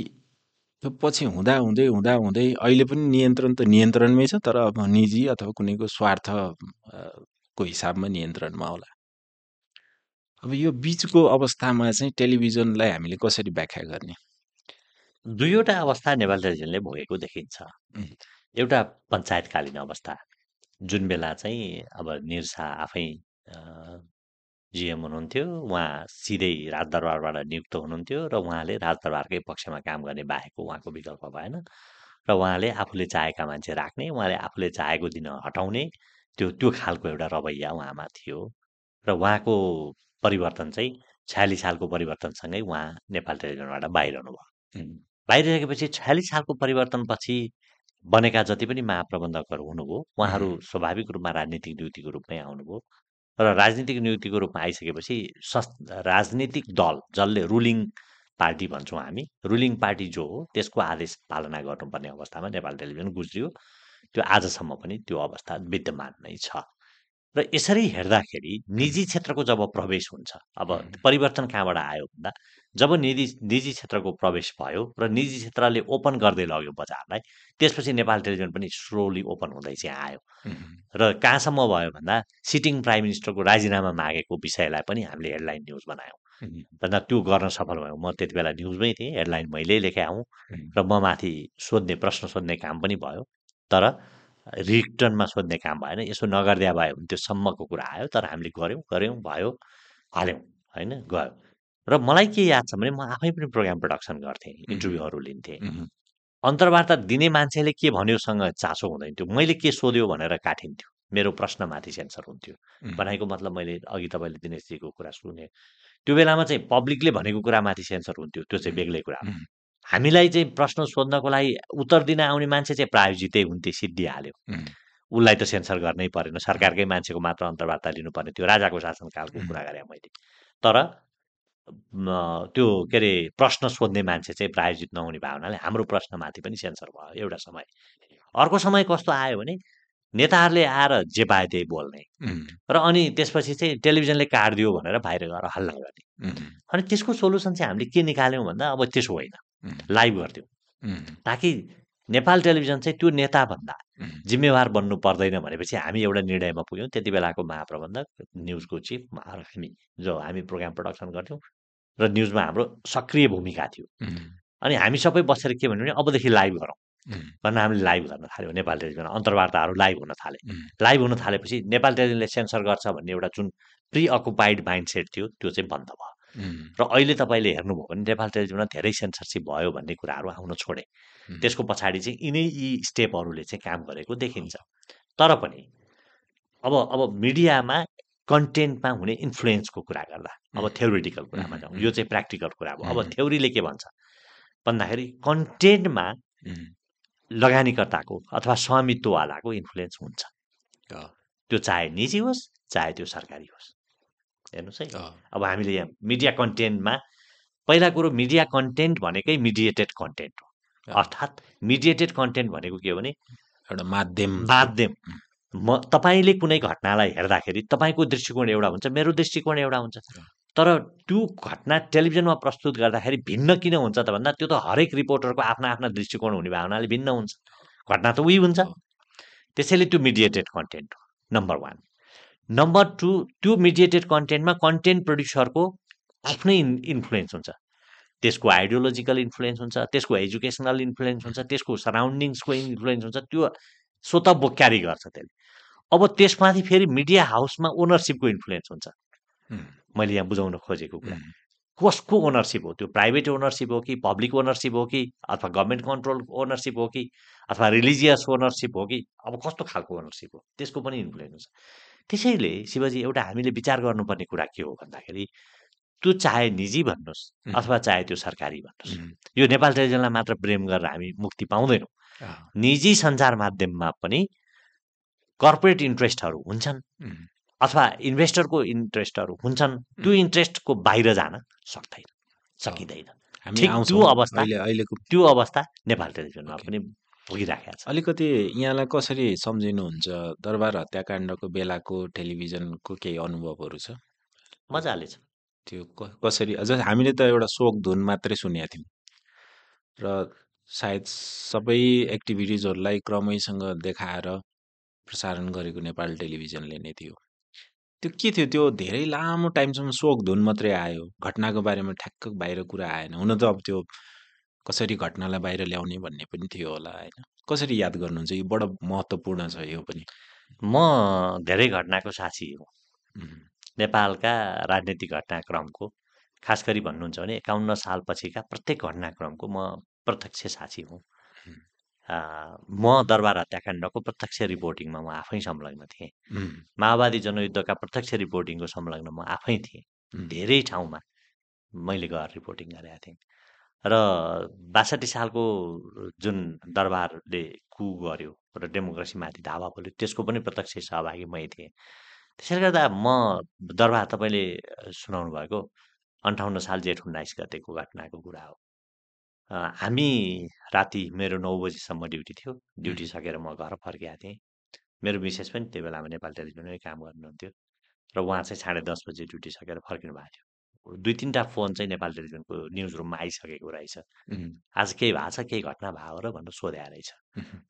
S2: त्यो पछि हुँदा हुँदै हुँदा हुँदै अहिले पनि नियन्त्रण त नियन्त्रणमै छ तर अब निजी अथवा कुनैको स्वार्थ अ, को हिसाबमा नियन्त्रणमा होला। अब यो बिचको अवस्थामा चाहिँ टेलिभिजनलाई हामीले कसरी व्याख्या गर्ने?
S1: दुईवटा अवस्था नेपाल टेलिभिजनले भोगेको देखिन्छ. एउटा पञ्चायतकालीन अवस्था जुन बेला चाहिँ अब निरसा आफै जिएम हुनुहुन्थ्यो उहाँ सिधै राजदरबारबाट नियुक्त हुनुहुन्थ्यो र उहाँले राजदरबारकै पक्षमा काम गर्ने बाहेक उहाँको विकल्प भएन र उहाँले आफूले चाहेका मान्छे राख्ने उहाँले आफूले चाहेको दिन हटाउने त्यो त्यो खालको एउटा रवैया उहाँमा थियो। र उहाँको परिवर्तन चाहिँ छयालिस सालको परिवर्तनसँगै उहाँ नेपाल टेलिभिजनबाट बाहिर हुनुभयो। बाहिरिसकेपछि छयालिस सालको परिवर्तनपछि बनेका जति पनि महाप्रबन्धकहरू हुनुभयो उहाँहरू. स्वाभाविक रूपमा राजनीतिक नियुक्तिको रूपमै आउनुभयो। र राजनीतिक नियुक्तिको रूपमा आइसकेपछि सस् राजनीतिक दल जसले रुलिङ पार्टी भन्छौँ हामी रुलिङ पार्टी जो हो त्यसको आदेश पालना गर्नुपर्ने अवस्थामा नेपाल टेलिभिजन गुज्रियो त्यो आजसम्म पनि त्यो अवस्था विद्यमान नै छ र यसरी हेर्दाखेरि निजी क्षेत्रको जब प्रवेश हुन्छ अब. परिवर्तन कहाँबाट आयो भन्दा जब निजी निजी क्षेत्रको प्रवेश भयो र निजी क्षेत्रले ओपन गर्दै लग्यो बजारलाई त्यसपछि नेपाल टेलिभिजन पनि स्लोली ओपन हुँदै चाहिँ आयो। र कहाँसम्म भयो भन्दा सिटिङ प्राइम मिनिस्टरको राजीनामा मागेको विषयलाई पनि हामीले हेडलाइन न्युज बनायौँ। भन्दा त्यो गर्न सफल भयौँ। म त्यति बेला न्युजमै थिएँ हेडलाइन मैले लेखे
S2: उम्.
S1: र म माथि सोध्ने प्रश्न सोध्ने काम पनि भयो। तर रिटर्नमा सोध्ने काम भएन। यसो नगरिदिया भयो भने त्यो सम्मको कुरा आयो। तर हामीले गऱ्यौँ गऱ्यौँ भयो हाल्यौँ होइन? गयो। र मलाई के याद छ भने म आफै पनि प्रोग्राम प्रडक्सन गर्थेँ इन्टरभ्यूहरू लिन्थेँ। अन्तर्वार्ता दिने मान्छेले के भन्योसँग चासो हुँदैन थियो। मैले के सोध्यो भनेर काटिन्थ्यो। मेरो प्रश्नमाथि सेन्सर हुन्थ्यो. भनेको मतलब मैले अघि तपाईँले दिनेशजीको कुरा सुने। त्यो बेलामा चाहिँ पब्लिकले भनेको कुरामाथि सेन्सर हुन्थ्यो त्यो चाहिँ बेग्लै कुरा. हामीलाई चाहिँ प्रश्न सोध्नको लागि उत्तर दिन आउने मान्छे चाहिँ प्रायोजितै हुन्थे सिद्धिहाल्यो. उसलाई त सेन्सर गर्नै परेन। सरकारकै मान्छेको मात्र अन्तर्वार्ता लिनुपर्ने थियो। राजाको शासनकालको. कुरा गरेँ मैले। तर त्यो के अरे प्रश्न सोध्ने मान्छे चाहिँ प्रायोजित नहुने भयो हुनाले हाम्रो प्रश्नमाथि पनि सेन्सर भयो एउटा समय। अर्को समय कस्तो आयो भने नेताहरूले आएर जे पाए त्यही बोल्ने। र अनि त्यसपछि चाहिँ टेलिभिजनले काटिदियो भनेर बाहिर गएर हल्ला गर्ने। अनि त्यसको सोल्युसन चाहिँ हामीले के निकाल्यौँ भन्दा अब त्यसो होइन लाइभ गर्थ्यौँ।
S2: उम्,
S1: ताकि नेपाल टेलिभिजन चाहिँ त्यो नेताभन्दा. जिम्मेवार बन्नु पर्दैन भनेपछि हामी एउटा निर्णयमा पुग्यौँ। त्यति बेलाको महाप्रबन्धक न्युजको चिफ हामी जो हामी प्रोग्राम प्रडक्सन गर्थ्यौँ र न्युजमा हाम्रो सक्रिय भूमिका थियो। अनि हामी सबै बसेर के भन्यो भने अबदेखि लाइभ गरौँ। भनेर हामीले लाइभ गर्न थाल्यौँ नेपाल टेलिभिजन अन्तर्वार्ताहरू लाइभ हुन थाले. लाइभ हुन थालेपछि नेपाल टेलिभिजनले सेन्सर गर्छ भन्ने एउटा जुन प्रि अकुपाइड माइन्डसेट थियो त्यो चाहिँ बन्द भयो। र अहिले तपाईँले हेर्नुभयो भने नेपाल टेलिभिजनमा धेरै सेन्सरसिप भयो भन्ने कुराहरू आउन छोडे. त्यसको पछाडि चाहिँ यिनै यी स्टेपहरूले चाहिँ काम गरेको देखिन्छ। तर पनि अब अब मिडियामा कन्टेन्टमा हुने इन्फ्लुएन्सको कुरा गर्दा अब. थ्योरिटिकल कुरामा जाउँ. यो चाहिँ प्र्याक्टिकल कुरा भयो अब. थ्योरीले के भन्छ भन्दाखेरि कन्टेन्टमा. लगानीकर्ताको अथवा स्वामित्ववालाको इन्फ्लुएन्स हुन्छ त्यो चाहे निजी होस् चाहे त्यो सरकारी होस् हेर्नुहोस् है अब हामीले यहाँ मिडिया कन्टेन्टमा पहिला कुरो मिडिया कन्टेन्ट भनेकै मिडिएटेड कन्टेन्ट हो। अर्थात् मिडिएटेड कन्टेन्ट भनेको के हो भने
S2: एउटा माध्यम
S1: माध्यम म तपाईँले कुनै घटनालाई हेर्दाखेरि तपाईँको दृष्टिकोण एउटा हुन्छ मेरो दृष्टिकोण एउटा हुन्छ। तर त्यो घटना टेलिभिजनमा प्रस्तुत गर्दाखेरि भिन्न किन हुन्छ त भन्दा त्यो त हरेक रिपोर्टरको आफ्ना आफ्ना दृष्टिकोण हुने भावनाले भिन्न हुन्छ। घटना त उही हुन्छ। त्यसैले त्यो मिडिएटेड कन्टेन्ट हो नम्बर वान नम्बर टू त्यो मिडिएटेड कन्टेन्टमा कन्टेन्ट प्रड्युसरको आफ्नै इन्फ्लुएन्स हुन्छ। त्यसको आइडियोलोजिकल इन्फ्लुएन्स हुन्छ त्यसको एजुकेसनल इन्फ्लुएन्स हुन्छ त्यसको सराउन्डिङ्सको इन्फ्लुएन्स हुन्छ त्यो स्वत बोक्यारी गर्छ त्यसले। अब त्यसमाथि फेरि मिडिया हाउसमा ओनरसिपको इन्फ्लुएन्स हुन्छ। मैले यहाँ बुझाउन खोजेको कुरा। कसको ओनरसिप हो? त्यो प्राइभेट ओनरसिप हो कि पब्लिक ओनरसिप हो कि अथवा गभर्मेन्ट कन्ट्रोल ओनरसिप हो कि अथवा रिलिजियस ओनरसिप हो कि अब कस्तो खालको ओनरसिप हो? त्यसको पनि इन्फ्लुएन्स हुन्छ। त्यसैले शिवजी एउटा हामीले विचार गर्नुपर्ने कुरा के हो भन्दाखेरि त्यो चाहे निजी भन्नुहोस् अथवा चाहे त्यो सरकारी भन्नुहोस् यो नेपाल टेलिभिजनलाई मात्र प्रेम गरेर हामी मुक्ति पाउँदैनौँ। निजी सञ्चार माध्यममा पनि कर्पोरेट इन्ट्रेस्टहरू हुन्छन् अथवा इन्भेस्टरको इन्ट्रेस्टहरू हुन्छन् त्यो इन्ट्रेस्टको बाहिर जान सक्दैन सकिँदैन। त्यो अवस्था
S2: अहिले अहिलेको
S1: त्यो अवस्था नेपाल टेलिभिजनमा। पनि भोगिराखेको छ।
S2: अलिकति यहाँलाई कसरी सम्झिनुहुन्छ दरबार हत्याकाण्डको बेलाको टेलिभिजनको केही अनुभवहरू छ?
S1: मजाले छ।
S2: त्यो कसरी अझ हामीले त एउटा शोक धुन मात्रै सुनेका थियौँ। र सायद सबै एक्टिभिटिजहरूलाई क्रमैसँग देखाएर प्रसारण गरेको नेपाल टेलिभिजनले नै थियो। त्यो के थियो? त्यो धेरै लामो टाइमसम्म शोक धुन मात्रै आयो। घटनाको बारेमा ठ्याक्क बाहिर कुरा आएन। हुन त अब त्यो कसरी घटनालाई बाहिर ल्याउने भन्ने पनि थियो होला होइन? कसरी याद गर्नुहुन्छ? यो बडो महत्त्वपूर्ण छ यो पनि।
S1: म धेरै घटनाको साक्षी हो। नेपालका राजनीतिक घटनाक्रमको खास गरी भन्नुहुन्छ भने एकाउन्न सालपछिका प्रत्येक घटनाक्रमको म प्रत्यक्ष साक्षी हुँ। म दरबार हत्याकाण्डको प्रत्यक्ष रिपोर्टिङमा म आफै संलग्न थिएँ। माओवादी जनयुद्धका प्रत्यक्ष रिपोर्टिङको संलग्न म आफै थिएँ। धेरै ठाउँमा मैले गएर रिपोर्टिङ गरेका थिएँ। र बासठी सालको जुन दरबारले कु गर्यो र डेमोक्रेसीमाथि धावा बोल्यो त्यसको पनि प्रत्यक्ष सहभागी मै थिएँ। त्यसैले गर्दा म दरबार तपाईँले सुनाउनु भएको अन्ठाउन्न साल जेठ उन्नाइस गतेको घटनाको कुरा हो। अ, हामी राति मेरो नौ बजीसम्म ड्युटी थियो। ड्युटी सकेर म घर फर्केका थिएँ। मेरो मिसेस पनि त्यो बेलामा नेपाल टेलिभिजनमै काम गर्नुहुन्थ्यो र उहाँ चाहिँ साढे दस बजी ड्युटी सकेर फर्किनु भएको थियो। दुई तिनवटा फोन चाहिँ नेपाल टेलिभिजनको न्युज रुममा आइसकेको रहेछ। आज केही भएको छ केही घटना भयो र भनेर सोध्या रहेछ।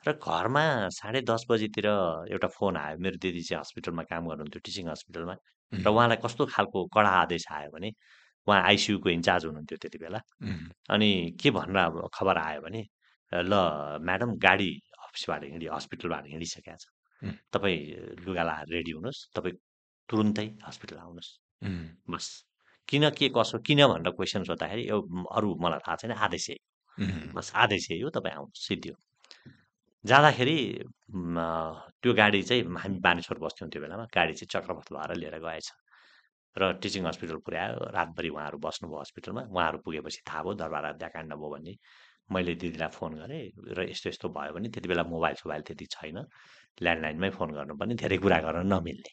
S1: र घरमा साढे दस बजीतिर एउटा फोन आयो। मेरो दिदी चाहिँ हस्पिटलमा काम गर्नुहुन्थ्यो टिचिङ हस्पिटलमा। र उहाँलाई कस्तो खालको कडा आदेश आयो भने उहाँ आइसियुको इन्चार्ज हुनुहुन्थ्यो त्यति बेला। अनि के भनेर अब खबर आयो भने ल म्याडम गाडी अफिसबाट हिँडी हस्पिटलबाट हिँडिसकेको छ. तपाईँ लुगा लाएर रेडी हुनुहोस् तपाईँ तुरुन्तै हस्पिटल आउनुहोस्। बस। किन के कसो किन भनेर क्वेसन सोद्धाखेरि यो अरू मलाई थाहा छैन आदेश यही बस आदेश यही हो तपाईँ आउनुहोस् सिद्धि हो। जाँदाखेरि त्यो गाडी चाहिँ हामी बानेश्वर बस्थ्यौँ त्यो बेलामा गाडी चाहिँ चक्रपथ भएर लिएर गएछ। र टिचिङ हस्पिटल पुर्यायो रातभरि उहाँहरू बस्नुभयो हस्पिटलमा। उहाँहरू पुगेपछि थाहा भयो दरबार हत्याकाण्ड भयो भन्ने मैले दिदीलाई फोन गरेँ र यस्तो यस्तो भयो भने त्यति बेला मोबाइल सोबाइल त्यति छैन। ल्यान्डलाइनमै फोन गर्नुपर्ने धेरै कुरा गर्न नमिल्ने।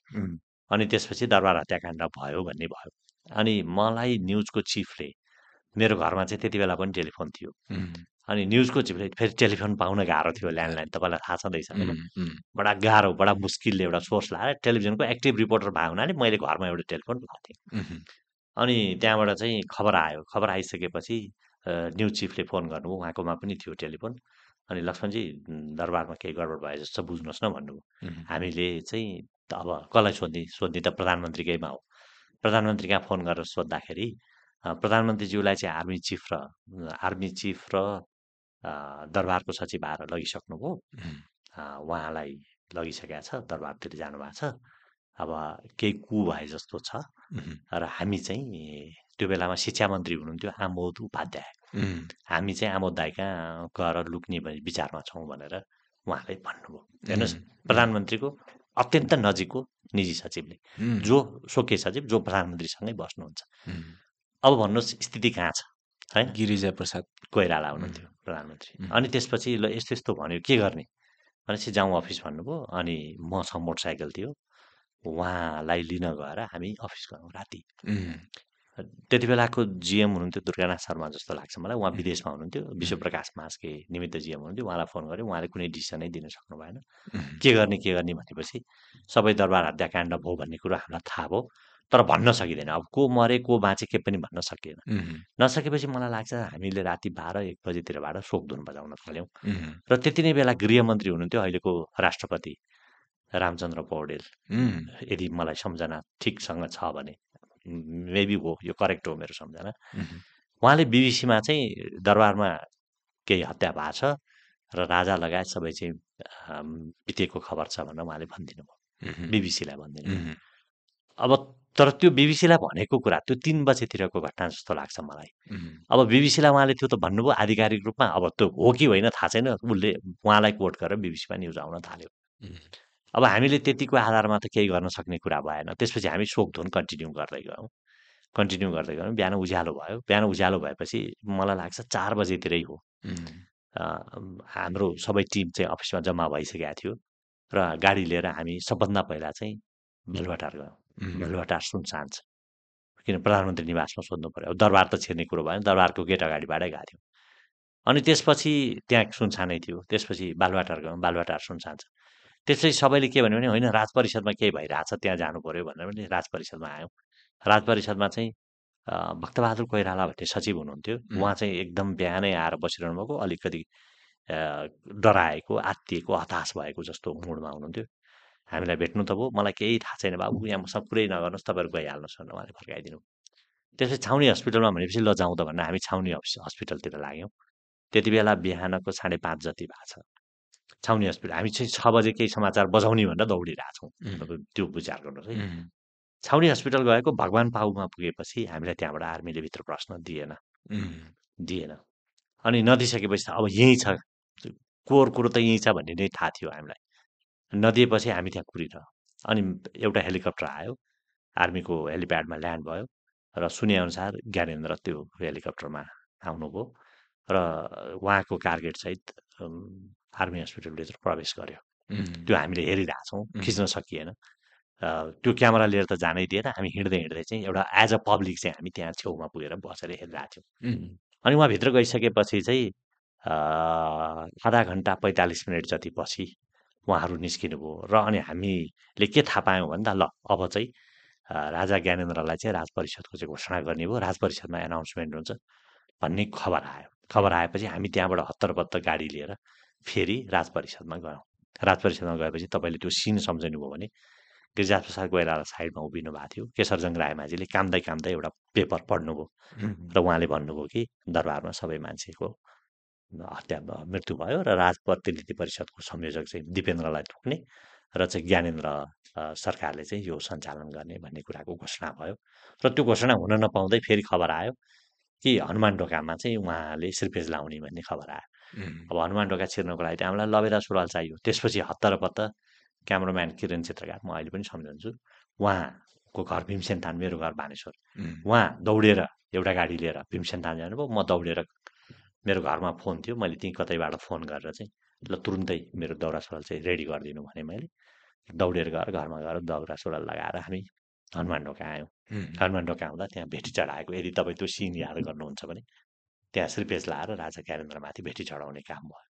S1: अनि त्यसपछि दरबार हत्याकाण्ड भयो भन्ने भयो। अनि मलाई न्युजको चिफले मेरो घरमा चाहिँ त्यति बेला पनि टेलिफोन थियो। अनि न्युजको फेरि टेलिफोन पाउन गाह्रो थियो ल्यान्डलाइन तपाईँलाई थाहा छँदैछ होइन? बडा गाह्रो बडा मुस्किलले एउटा सोर्स लाएर टेलिभिजनको एक्टिभ रिपोर्टर भएको हुनाले मैले घरमा एउटा टेलिफोन लगाएको थिएँ। अनि त्यहाँबाट चाहिँ खबर आयो खबर आइसकेपछि न्युज चिफले फोन गर्नुभयो उहाँकोमा पनि थियो टेलिफोन। अनि लक्ष्मणजी दरबारमा केही गडबड भए जस्तो बुझ्नुहोस् न भन्नुभयो हामीले चाहिँ अब कसलाई सोध्ने सोध्ने त प्रधानमन्त्रीकैमा हो। प्रधानमन्त्री कहाँ फोन गरेर सोद्धाखेरि प्रधानमन्त्रीज्यूलाई चाहिँ आर्मी चिफ र आर्मी चिफ र दरबारको सचिव आएर लगिसक्नुभयो उहाँलाई लगिसकेका छ दरबारतिर जानुभएको छ। अब केही कु भए जस्तो छ। र हामी चाहिँ त्यो बेलामा शिक्षा मन्त्री हुनुहुन्थ्यो आमोद उपाध्याय। हामी चाहिँ आमोद दाई कहाँ गएर लुक्ने विचारमा छौँ भनेर उहाँले भन्नुभयो। हेर्नुहोस् प्रधानमन्त्रीको अत्यन्त नजिकको निजी सचिवले जो स्वकीय सचिव जो प्रधानमन्त्रीसँगै बस्नुहुन्छ। अब भन्नुहोस् स्थिति कहाँ छ? होइन
S2: गिरिजा प्रसाद
S1: कोइराला हुनुहुन्थ्यो। प्रधानमन्त्री. अनि त्यसपछि ल यस्तो यस्तो भन्यो के गर्ने? भनेपछि जाउँ अफिस भन्नुभयो। अनि मसँग मोटरसाइकल थियो। उहाँलाई लिन गएर हामी अफिस गयौँ राति। त्यति बेलाको जिएम हुनुहुन्थ्यो दुर्गानाथ शर्मा जस्तो लाग्छ मलाई। उहाँ विदेशमा हुनुहुन्थ्यो। विश्वप्रकाश मासके निमित्त जिएम हुनुहुन्थ्यो। उहाँलाई फोन गरेँ। उहाँले कुनै डिसिसनै दिन सक्नु भएन। के गर्ने के गर्ने? भनेपछि सबै दरबार हत्याकाण्ड भयो भन्ने कुरो हामीलाई थाहा भयो। तर भन्न सकिँदैन। अब को मरे को बाँचे के पनि भन्न सकिएन नसकेपछि मलाई लाग्छ हामीले राति बाह्र एक बजीतिरबाट शोकधुन बजाउन थाल्यौँ। र त्यति नै बेला गृहमन्त्री हुनुहुन्थ्यो अहिलेको राष्ट्रपति रामचन्द्र पौडेल। यदि मलाई सम्झना ठिकसँग छ भने मेबी हो यो करेक्ट हो मेरो सम्झना। उहाँले बिबिसीमा चाहिँ दरबारमा केही हत्या भएको छ र राजा लगायत सबै चाहिँ बितेको खबर छ भनेर उहाँले भनिदिनु भयो बिबिसीलाई भनिदिनु अब तर त्यो बिबिसीलाई भनेको कुरा त्यो तिन बजेतिरको घटना जस्तो लाग्छ मलाई। अब बिबिसीलाई उहाँले त्यो त भन्नुभयो आधिकारिक रूपमा अब त्यो हो कि होइन थाहा छैन उसले उहाँलाई कोट गरेर बिबिसीमा न्युज आउन थाल्यो। अब हामीले त्यतिको आधारमा त केही गर्न सक्ने कुरा भएन त्यसपछि हामी शोकधुन कन्टिन्यू गर्दै गयौँ। कन्टिन्यू गर्दै गयौँ बिहान उज्यालो भयो। बिहान उज्यालो भएपछि मलाई लाग्छ चार बजेतिरै हो। हाम्रो सबै टिम चाहिँ अफिसमा जम्मा भइसकेको थियो र गाडी लिएर हामी सबभन्दा पहिला चाहिँ बेलुवाटार गयौँ। बेलुवाटार सुनसान छ किन प्रधानमन्त्री निवासमा सोध्नु पऱ्यो अब दरबार त छिर्ने कुरो भएन दरबारको गेट अगाडिबाटै गएको थियौँ। अनि त्यसपछि त्यहाँ सुनसानै थियो। त्यसपछि बालुवाटार गयौँ। बालुवाटार सुनसान छ त्यसपछि सबैले के भन्यो भने होइन राज परिषदमा केही भइरहेछ। त्यहाँ जानु पऱ्यो भनेर पनि राज परिषदमा आयौँ। राज परिषदमा चाहिँ भक्तबहादुर कोइराला भन्ने सचिव हुनुहुन्थ्यो। उहाँ चाहिँ एकदम बिहानै आएर बसिरहनु भएको अलिकति डराएको आत्तिएको हताश भएको जस्तो मुडमा हुनुहुन्थ्यो। हामीलाई भेट्नु त भयो। मलाई केही थाहा छैन बाबु यहाँ मसँग कुरै नगर्नुहोस् तपाईँहरू गइहाल्नुहोस् भनेर उहाँले फर्काइदिनु। त्यसपछि छाउनी हस्पिटलमा भनेपछि ल जाउँ त भनेर हामी छाउनी हस- हस्पिटलतिर लाग्यौँ। त्यति बेला बिहानको साढे पाँच जति भएको छ। छाउनी हस्पिटल हामी चाहिँ छ बजे केही समाचार बजाउने भनेर दौडिरहेछौँ त्यो विचार गर्नुहोस् है। छाउनी हस्पिटल गएको भगवान् पाउमा पुगेपछि हामीलाई त्यहाँबाट आर्मीले भित्र प्रश्न दिएन। दिएन। अनि नदिइसकेपछि त अब यहीँ छ। कोर कुरो त यहीँ छ भन्ने नै थाहा थियो हामीलाई। नदिएपछि हामी त्यहाँ कुरिरह अनि एउटा हेलिकप्टर आयो आर्मीको हेलिप्याडमा ल्यान्ड भयो र सुनेअनुसार ज्ञानेन्द्र त्यो हेलिकप्टरमा आउनुभयो र उहाँको कार्गेटसहित आर्मी हस्पिटलभित्र प्रवेश गर्यो। त्यो हामीले हेरिरहेछौँ. खिच्न सकिएन। त्यो क्यामेरा लिएर त जानै दिएन हामी हिँड्दै हिँड्दै चाहिँ एउटा एज अ पब्लिक चाहिँ हामी त्यहाँ छेउमा पुगेर बसेर हेरिरहेको थियौँ। अनि उहाँभित्र गइसकेपछि चाहिँ आधा घन्टा पैँतालिस मिनट जति पछि उहाँहरू निस्किनुभयो र अनि हामीले के थाहा पायौँ भने त ल अब चाहिँ राजा ज्ञानेन्द्रलाई चाहिँ राज परिषदको चाहिँ घोषणा गर्ने भयो। राज परिषदमा एनाउन्समेन्ट हुन्छ भन्ने खबर आयो। खबर आएपछि हामी त्यहाँबाट हत्तरपत्त गाडी लिएर फेरि राज परिषदमा गयौँ। राज परिषदमा गएपछि तपाईँले त्यो सिन सम्झिनुभयो भने गिरिजा प्रसाद कोइराला साइडमा उभिनु भएको थियो। केशरजङ रायमाझीले कामदै कामदै एउटा पेपर पढ्नुभयो र उहाँले भन्नुभयो कि दरबारमा सबै मान्छेको हत्या मृत्यु भयो र राज प्रतिनिधि परिषदको संयोजक चाहिँ दिपेन्द्रलाई थुक्ने र चाहिँ ज्ञानेन्द्र सरकारले चाहिँ यो सञ्चालन गर्ने भन्ने कुराको घोषणा भयो र त्यो घोषणा हुन नपाउँदै फेरि खबर आयो कि हनुमान ढोकामा चाहिँ उहाँले श्रीपेज लाउने भन्ने खबर आयो। अब हनुमान ढोका छिर्नको लागि त हामीलाई लबेदा सुरुवाल चाहियो। त्यसपछि हत्तरपत्त क्यामराम्यान किरण चित्रकार म अहिले पनि सम्झन्छु। उहाँको घर भीमसेन मेरो घर बानेश्वर
S2: उम्,
S1: उहाँ दौडेर एउटा गाडी लिएर भीमसेन थान जानुभयो म दौडेर मेरो घरमा फोन थियो मैले त्यहीँ कतैबाट फोन गरेर चाहिँ ल तुरुन्तै मेरो दौरा सुरुवाल चाहिँ रेडी गरिदिनु भने मैले दौडेर गएर घरमा गएर दौरा सुरुवाल लगाएर हामी हनुमान ढोका आयौँ। हनुमान ढोका आउँदा त्यहाँ भेटी चढाएको यदि तपाईँ त्यो सिन याद गर्नुहुन्छ भने त्यहाँ श्रीपेज लाएर राजा ज्ञानेन्द्रमाथि भेटी चढाउने काम भयो।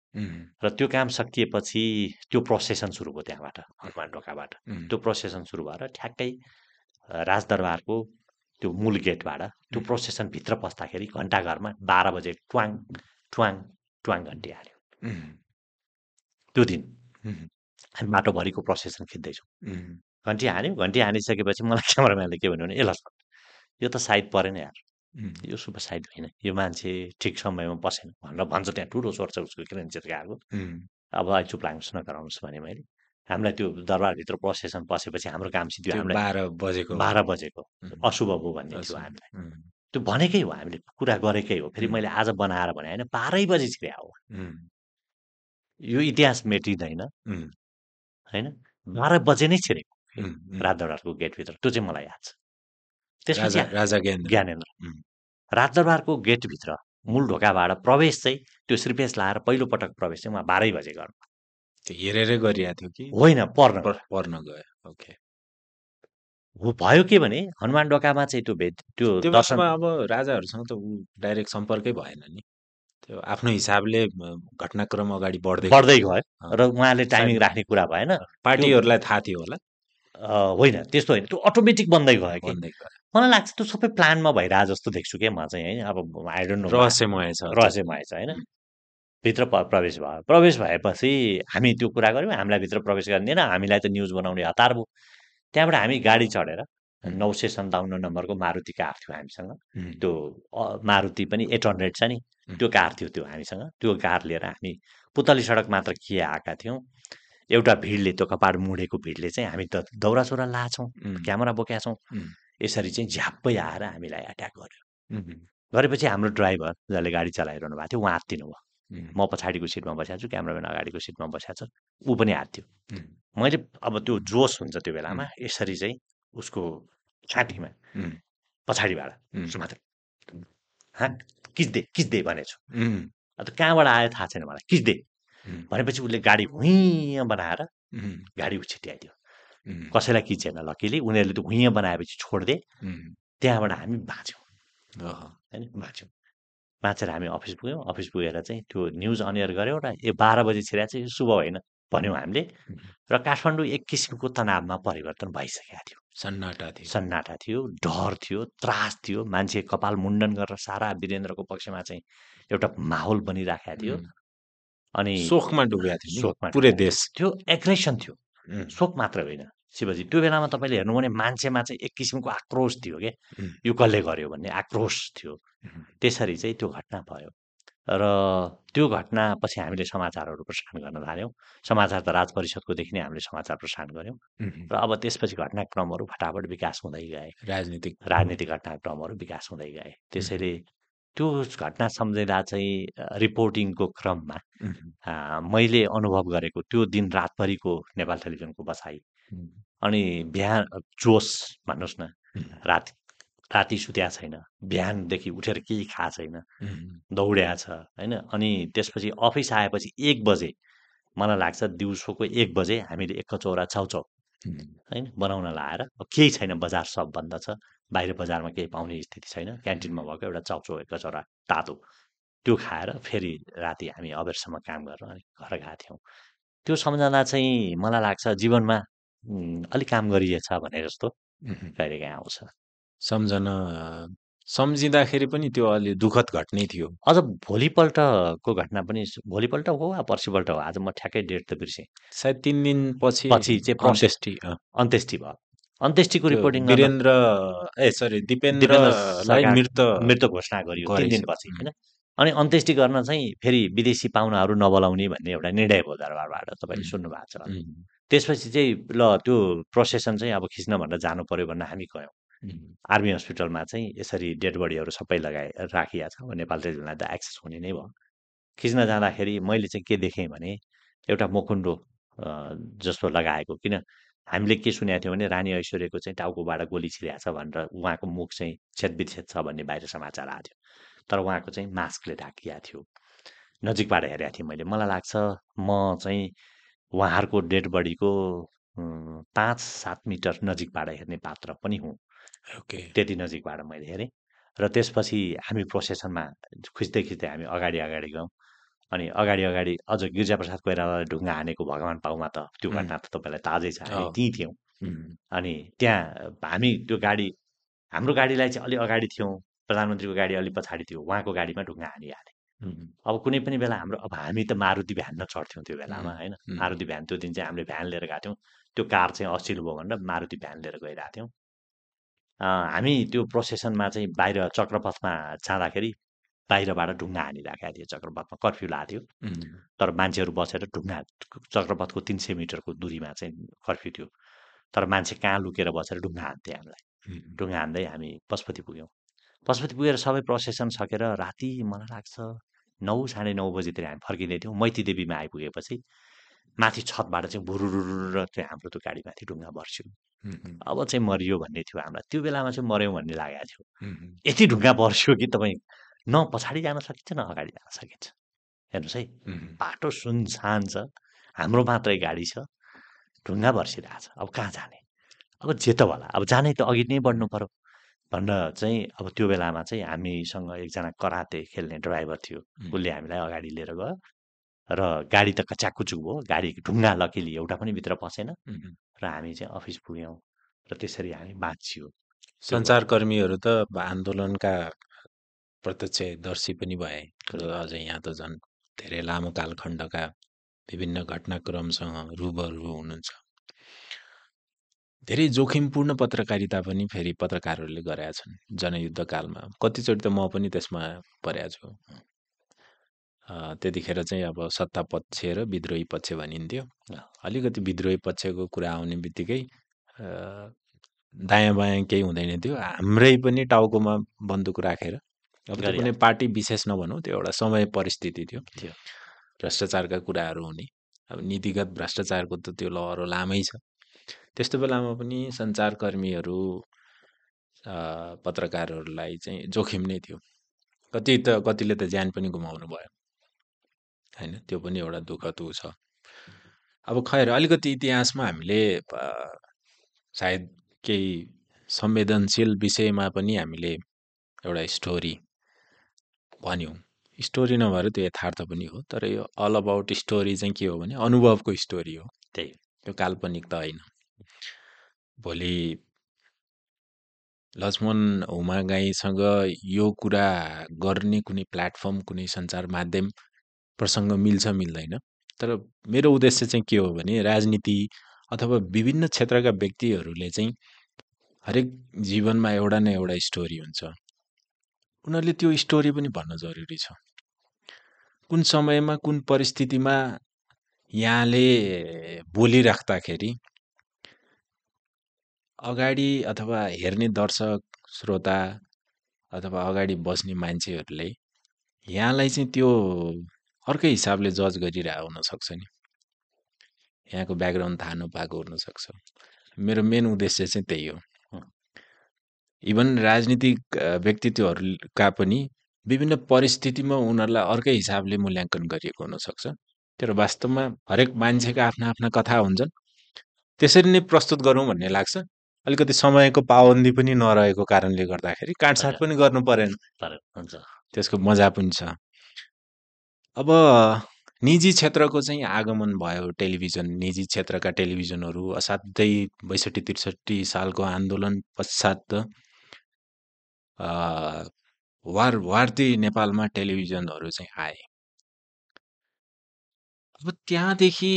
S1: र त्यो काम सकिएपछि त्यो प्रोसेसन सुरु भयो त्यहाँबाट हनुमान ढोकाबाट। त्यो प्रोसेसन सुरु भएर ठ्याक्कै राजदरबारको त्यो मूल गेटबाट त्यो
S2: उम्.
S1: प्रोसेसन भित्र पस्दाखेरि घन्टाघरमा बाह्र बजे ट्वाङ ट्वाङ ट्वाङ घन्टी हाल्यो। त्यो दिन। हामी बाटोभरिको प्रोसेसन खिच्दैछौँ। घन्टी हान्यौँ घन्टी हानिसकेपछि मलाई क्यामराम्यानले के भन्यो भने ए ल यो त साइड परेन यार। यो सुपर साइड होइन। यो मान्छे ठिक समयमा पसेन भनेर भन्छ त्यहाँ ठुलो स्वर छ उसको किरण चित्रकारको अब अहिले चुप लाग्नुहोस् नगराउनुहोस् भने मैले। हामीलाई त्यो दरबारभित्र प्रोसेसन पसेपछि हाम्रो काम सिद्धि
S2: त्यो
S1: हामीलाई
S2: बाह्र बजेको
S1: बाह्र बजेको अशुभ भयो भन्ने थियो। हामीलाई। त्यो भनेकै हो हामीले कुरा गरेकै हो। फेरि. मैले आज बनाएर भने होइन बाह्रै बजी छिर्या हो यो इतिहास मेटिँदैन। होइन? बाह्र बजे नै छिरेको. राजदरबारको गेटभित्र। त्यो चाहिँ मलाई याद छ। त्यसपछि
S2: राजा ज्ञानेन्द्र.
S1: राजदरबारको गेटभित्र मूल ढोकाबाट प्रवेश चाहिँ त्यो श्रीपेस लाएर पहिलो पटक प्रवेश चाहिँ उहाँ बाह्रै बजे गर्नु।
S2: त्यो हेरेरै गरिएको थियो कि?
S1: होइन पर्न
S2: पर- पर्न गयो ओके।
S1: हो भयो के भने हनुमान डोकामा चाहिँ त्यो भेट त्यो
S2: त्यो
S1: दर्शन
S2: बेलामा अब राजाहरूसँग त ऊ डाइरेक्ट सम्पर्कै भएन नि। त्यो आफ्नो हिसाबले घटनाक्रम अगाडि बढ्दै
S1: बढ्दै
S2: गयो।
S1: र उहाँले टाइमिङ राख्ने कुरा भएन।
S2: पार्टीहरूलाई थाहा थियो होला।
S1: होइन त्यस्तो होइन। त्यो अटोमेटिक बन्दै गयो कि। मलाई लाग्छ त्यो सबै प्लानमा भइरहेको जस्तो देख्छु क्या म चाहिँ है। अब आई डोन्ट नो
S2: रहस्यमय छ।
S1: रहस्यमय छ होइन। भित्र प- प्रवेश भयो। प्रवेश भएपछि हामी त्यो कुरा गऱ्यौँ हामीलाई भित्र प्रवेश गरिदिएन हामीलाई त न्युज बनाउने हतार भयो। त्यहाँबाट हामी गाडी चढेर। नौ सय सन्ताउन्न नम्बरको मारुति कार थियो हामीसँग। त्यो मारुति पनि एट हन्ड्रेड छ नि। त्यो कार थियो त्यो हामीसँग। त्यो कार लिएर हामी पुतली सडक मात्र के आएका थियौँ। एउटा भिडले त्यो कपाड मुडेको भिडले चाहिँ हामी त दौरा सुरुवाल लाछौँ क्यामेरा बोकेका छौँ यसरी चाहिँ झ्याप्पै आएर हामीलाई एट्याक गर्यो। गरेपछि हाम्रो ड्राइभर जसले गाडी चलाइरहनु भएको थियो उहाँ हात्तिनु भयो म पछाडिको सिटमा बसेको छु क्यामराम्यान अगाडिको सिटमा बसेको छ ऊ पनि हात्थ्यो
S2: उम्,
S1: मैले अब त्यो जोस हुन्छ त्यो बेलामा यसरी चाहिँ उसको छातीमा पछाडिबाट
S2: उम्,
S1: सुमात्र हाँ किच्दे किच्दे भनेछु। अन्त कहाँबाट आयो थाहा छैन मलाई। किच्दे भनेपछि उसले गाडी भुइँ बनाएर गाडी छिट्याइदियो
S2: उम्,
S1: कसैलाई किचेन लकिली उनीहरूले त भुइँ बनाएपछि छोडिदिए त्यहाँबाट हामी बाँच्यौँ। होइन बाँच्यौँ। बाँचेर हामी अफिस पुग्यौँ। अफिस पुगेर चाहिँ त्यो न्युज अनियर गऱ्यौँ र ए बाह्र बजी छिरा चाहिँ यो शुभ होइन भन्यौँ हामीले। र काठमाडौँ एक किसिमको तनावमा परिवर्तन भइसकेको थियो।
S2: सन्नाटा थियो।
S1: सन्नाटा थियो डर थियो त्रास थियो। मान्छे कपाल मुण्डन गरेर सारा वीरेन्द्रको पक्षमा चाहिँ एउटा माहौल बनिराखेको थियो। अनि
S2: शोकमा डुबेको थियो
S1: शोकमा
S2: पुरै देश।
S1: त्यो एग्रेसन थियो। शोक मात्र होइन। शिवजी त्यो बेलामा तपाईँले हेर्नु भने मान्छेमा चाहिँ एक किसिमको आक्रोश थियो क्या
S2: उम्,
S1: यो कसले गर्यो भन्ने आक्रोश थियो। त्यसरी चाहिँ त्यो घटना भयो। र त्यो घटना पछि हामीले समाचारहरू प्रसारण गर्न थाल्यौँ। समाचार त राज परिषदकोदेखि नै हामीले समाचार प्रसारण गऱ्यौँ। र अब त्यसपछि घटनाक्रमहरू फटाफट विकास हुँदै गए।
S2: राजनीतिक
S1: राजनीतिक घटनाक्रमहरू विकास हुँदै गए। त्यसैले त्यो घटना सम्झिँदा चाहिँ रिपोर्टिङको क्रममा मैले अनुभव गरेको त्यो दिन रातभरिको नेपाल टेलिभिजनको बसाइ अनि बिहान जोस भन्नुहोस् न राति राति सुत्या छैन। बिहानदेखि उठेर केही खाएको छैन। दौड्या छ होइन? अनि त्यसपछि अफिस आएपछि एक बजे मलाई लाग्छ दिउँसोको एक बजे हामीले एक कचौरा चाउचाउ
S2: उम्,
S1: होइन? बनाउन लाएर केही छैन बजार सब बन्द छ। बाहिर बजारमा केही पाउने स्थिति छैन। क्यान्टिनमा भएको एउटा चाउचाउ एक कचौरा तातो। त्यो खाएर फेरि राति हामी अबेरसम्म काम गरेर अनि घर गएका थियौँ। त्यो सम्झँदा चाहिँ मलाई लाग्छ जीवनमा अलिक काम गरिएछ भने जस्तो कहिलेकाहीँ आउँछ।
S2: सम्झन सम्झिँदाखेरि पनि त्यो अलि दुःखद घटनै थियो।
S1: अझ भोलिपल्टको घटना पनि भोलिपल्ट हो वा पर्सिपल्ट हो? आज म ठ्याक्कै डेट त बिर्सेँ।
S2: सायद तिन दिन पछि
S1: पछि चाहिँ
S2: अन्त्येष्टि
S1: अन्त्येष्टि भयो। अन्त्येष्टिको
S2: त्यो
S1: रिपोर्टिङ
S2: वीरेन्द्र ए सरी दिपेन्द्रलाई मृत
S1: मृत घोषणा गरियो तिन। दिनपछि. होइन? अनि अन्त्येष्टि गर्न चाहिँ फेरि विदेशी पाहुनाहरू नबोलाउने भन्ने एउटा निर्णय भयो दरबारबाट तपाईँले. सुन्नु भएको छ त्यसपछि चाहिँ ल त्यो प्रोसेसन चाहिँ अब खिच्न भनेर जानु पर्यो भनेर हामी गयौँ। आर्मी हस्पिटलमा चाहिँ यसरी डेड बडीहरू सबै लगाए राखिया छ अब नेपाल टेलिभिजनलाई त एक्सेस हुने नै भयो। खिच्न जाँदाखेरि मैले चाहिँ के देखेँ भने एउटा मुखुन्डो अ, जस्तो लगाएको किन हामीले के सुनेको थियौँ भने रानी ऐश्वर्यको चाहिँ टाउकोबाट गोली छिरेको छ भनेर उहाँको मुख चाहिँ छेदविच्छेद छ भन्ने बाहिर समाचार आएको थियो। तर उहाँको चाहिँ मास्कले ढाकिया थियो। नजिकबाट हेरेको थिएँ मैले। मलाई लाग्छ म चाहिँ उहाँहरूको डेड बडीको पाँच सात मिटर नजिकबाट हेर्ने पात्र पनि हुँ।
S2: ओके।
S1: त्यति नजिकबाट मैले हेरेँ र त्यसपछि हामी प्रोसेसनमा खिच्दै खिच्दै हामी अगाडि अगाडि गयौँ अनि अगाडि अगाडि अझ गिरिजाप्रसाद कोइरालाले ढुङ्गा हानेको भगवान् पाउमा त त्यो. घटना त तपाईँलाई ताजै छ। हामी. त्यहीँ थियौँ। अनि त्यहाँ हामी त्यो गाडी हाम्रो गाडीलाई चाहिँ अलि अगाडि थियौँ। प्रधानमन्त्रीको गाडी अलि पछाडि थियो उहाँको गाडीमा ढुङ्गा हानिहाले। अब कुनै पनि बेला हाम्रो अब हामी त मारुति भ्यान न चढ्थ्यौँ त्यो बेलामा होइन. मारुति भ्यान त्यो दिन चाहिँ हामीले भ्यान लिएर गएको थियौँ। त्यो कार चाहिँ असिल भयो भनेर मारुति भ्यान लिएर गइरहेको थियौँ। हामी त्यो प्रोसेसनमा चाहिँ बाहिर चक्रपथमा जाँदाखेरि बाहिरबाट ढुङ्गा हानिराखेको थियो चक्रपथमा कर्फ्यू लाएको थियो। तर मान्छेहरू बसेर ढुङ्गा चक्रपथको तिन सय मिटरको दूरीमा चाहिँ कर्फ्यू थियो। तर मान्छे कहाँ लुकेर बसेर ढुङ्गा हान्थे हामीलाई? ढुङ्गा हान्दै हामी पशुपति पुग्यौँ। पशुपति पुगेर सबै प्रोसेसन सकेर राति मलाई लाग्छ नौ साढे नौ बजीतिर हामी फर्किँदै थियौँ। मैती देवीमा आइपुगेपछि माथि छतबाट चाहिँ भुरुरुर चाहिँ हाम्रो त्यो गाडीमाथि ढुङ्गा बर्स्यो। अब चाहिँ मरियो भन्ने थियो हामीलाई। त्यो बेलामा चाहिँ मऱ्यौँ भन्ने लागेको थियो। यति ढुङ्गा बर्स्यो कि तपाईँ न पछाडि जान सकिन्छ न अगाडि जान सकिन्छ। हेर्नुहोस् है बाटो सुनसान छ हाम्रो मात्रै गाडी छ ढुङ्गा बर्सिरहेछ। अब कहाँ जाने? अब जे त होला अब जानै त अघि नै बढ्नु पर्यो। भनेर चाहिँ अब त्यो बेलामा चाहिँ हामीसँग एकजना कराते खेल्ने ड्राइभर थियो। उसले हामीलाई अगाडि लिएर गयो र गाडी त कच्याकुचुक भयो गाडी ढुङ्गा लकिली एउटा पनि भित्र पसेन। र हामी चाहिँ अफिस पुग्यौँ र त्यसरी हामी बाँचियो
S2: सञ्चारकर्मीहरू त आन्दोलनका प्रत्यक्षदर्शी पनि भए र अझ यहाँ त झन् धेरै लामो कालखण्डका विभिन्न घटनाक्रमसँग रुबरु हुनुहुन्छ। धेरै जोखिमपूर्ण पत्रकारिता पनि फेरि पत्रकारहरूले गरेका छन् जनयुद्ध कालमा। कतिचोटि त म पनि त्यसमा परेको छु। त्यतिखेर चाहिँ अब सत्ता पक्ष र विद्रोही पक्ष भनिन्थ्यो। अलिकति विद्रोही पक्षको कुरा आउने बित्तिकै दायाँ बायाँ केही हुँदैन थियो। हाम्रै पनि टाउकोमा बन्दुक राखेर। अब त्यो कुनै पार्टी विशेष नभनौँ त्यो एउटा समय परिस्थिति थियो।
S1: थियो।
S2: भ्रष्टाचारका कुराहरू हुने। अब नीतिगत भ्रष्टाचारको त त्यो लहरो लामै छ। त्यस्तो बेलामा पनि सञ्चारकर्मीहरू पत्रकारहरूलाई चाहिँ जोखिम नै थियो। कति त कतिले त ज्यान पनि गुमाउनु भयो। होइन? त्यो पनि एउटा दुःखद ऊ छ। अब खैर अलिकति इतिहासमा हामीले सायद केही संवेदनशील विषयमा पनि हामीले एउटा स्टोरी भन्यौँ। स्टोरी नभएर त्यो यथार्थ पनि हो तर यो अल अबाउट स्टोरी चाहिँ के हो भने अनुभवको स्टोरी हो।
S1: त्यही।
S2: त्यो काल्पनिक त होइन। भोलि लक्ष्मण हुमागाईसँग यो कुरा गर्ने कुनै प्लेटफर्म कुनै सञ्चार माध्यम प्रसङ्ग मिल्छ मिल्दैन। तर मेरो उद्देश्य चाहिँ के हो भने राजनीति अथवा विभिन्न क्षेत्रका व्यक्तिहरूले चाहिँ हरेक जीवनमा एउटा न एउटा स्टोरी हुन्छ। उनीहरूले त्यो स्टोरी पनि भन्न जरुरी छ। कुन समयमा कुन परिस्थितिमा यहाँले बोलिराख्दाखेरि अगाडि अथवा हेर्ने दर्शक श्रोता अथवा अगाडि बस्ने मान्छेहरूले यहाँलाई चाहिँ त्यो अर्कै हिसाबले जज गरिरहेको हुनसक्छ नि। यहाँको ब्याकग्राउन्ड थाहा नपाएको हुनसक्छ मेरो मेन उद्देश्य चाहिँ त्यही हो। इभन राजनीतिक व्यक्तित्वहरूका पनि विभिन्न परिस्थितिमा उनीहरूलाई अर्कै हिसाबले मूल्याङ्कन गरिएको हुनसक्छ तर वास्तवमा हरेक मान्छेका आफ्ना आफ्ना कथा हुन्छन्। त्यसरी नै प्रस्तुत गरौँ भन्ने लाग्छ। अलिकति समयको पाबन्दी पनि नरहेको कारणले गर्दाखेरि
S1: हजुर
S2: पनि गर्नु परेन।
S1: हुन्छ।
S2: त्यसको मजा पनि छ। अब निजी क्षेत्रको चाहिँ आगमन भयो टेलिभिजन। निजी क्षेत्रका टेलिभिजनहरू असाध्यै बैसठी त्रिसठी सालको आन्दोलन पश्चात वार वार्ती नेपालमा टेलिभिजनहरू चाहिँ आए। अब त्यहाँदेखि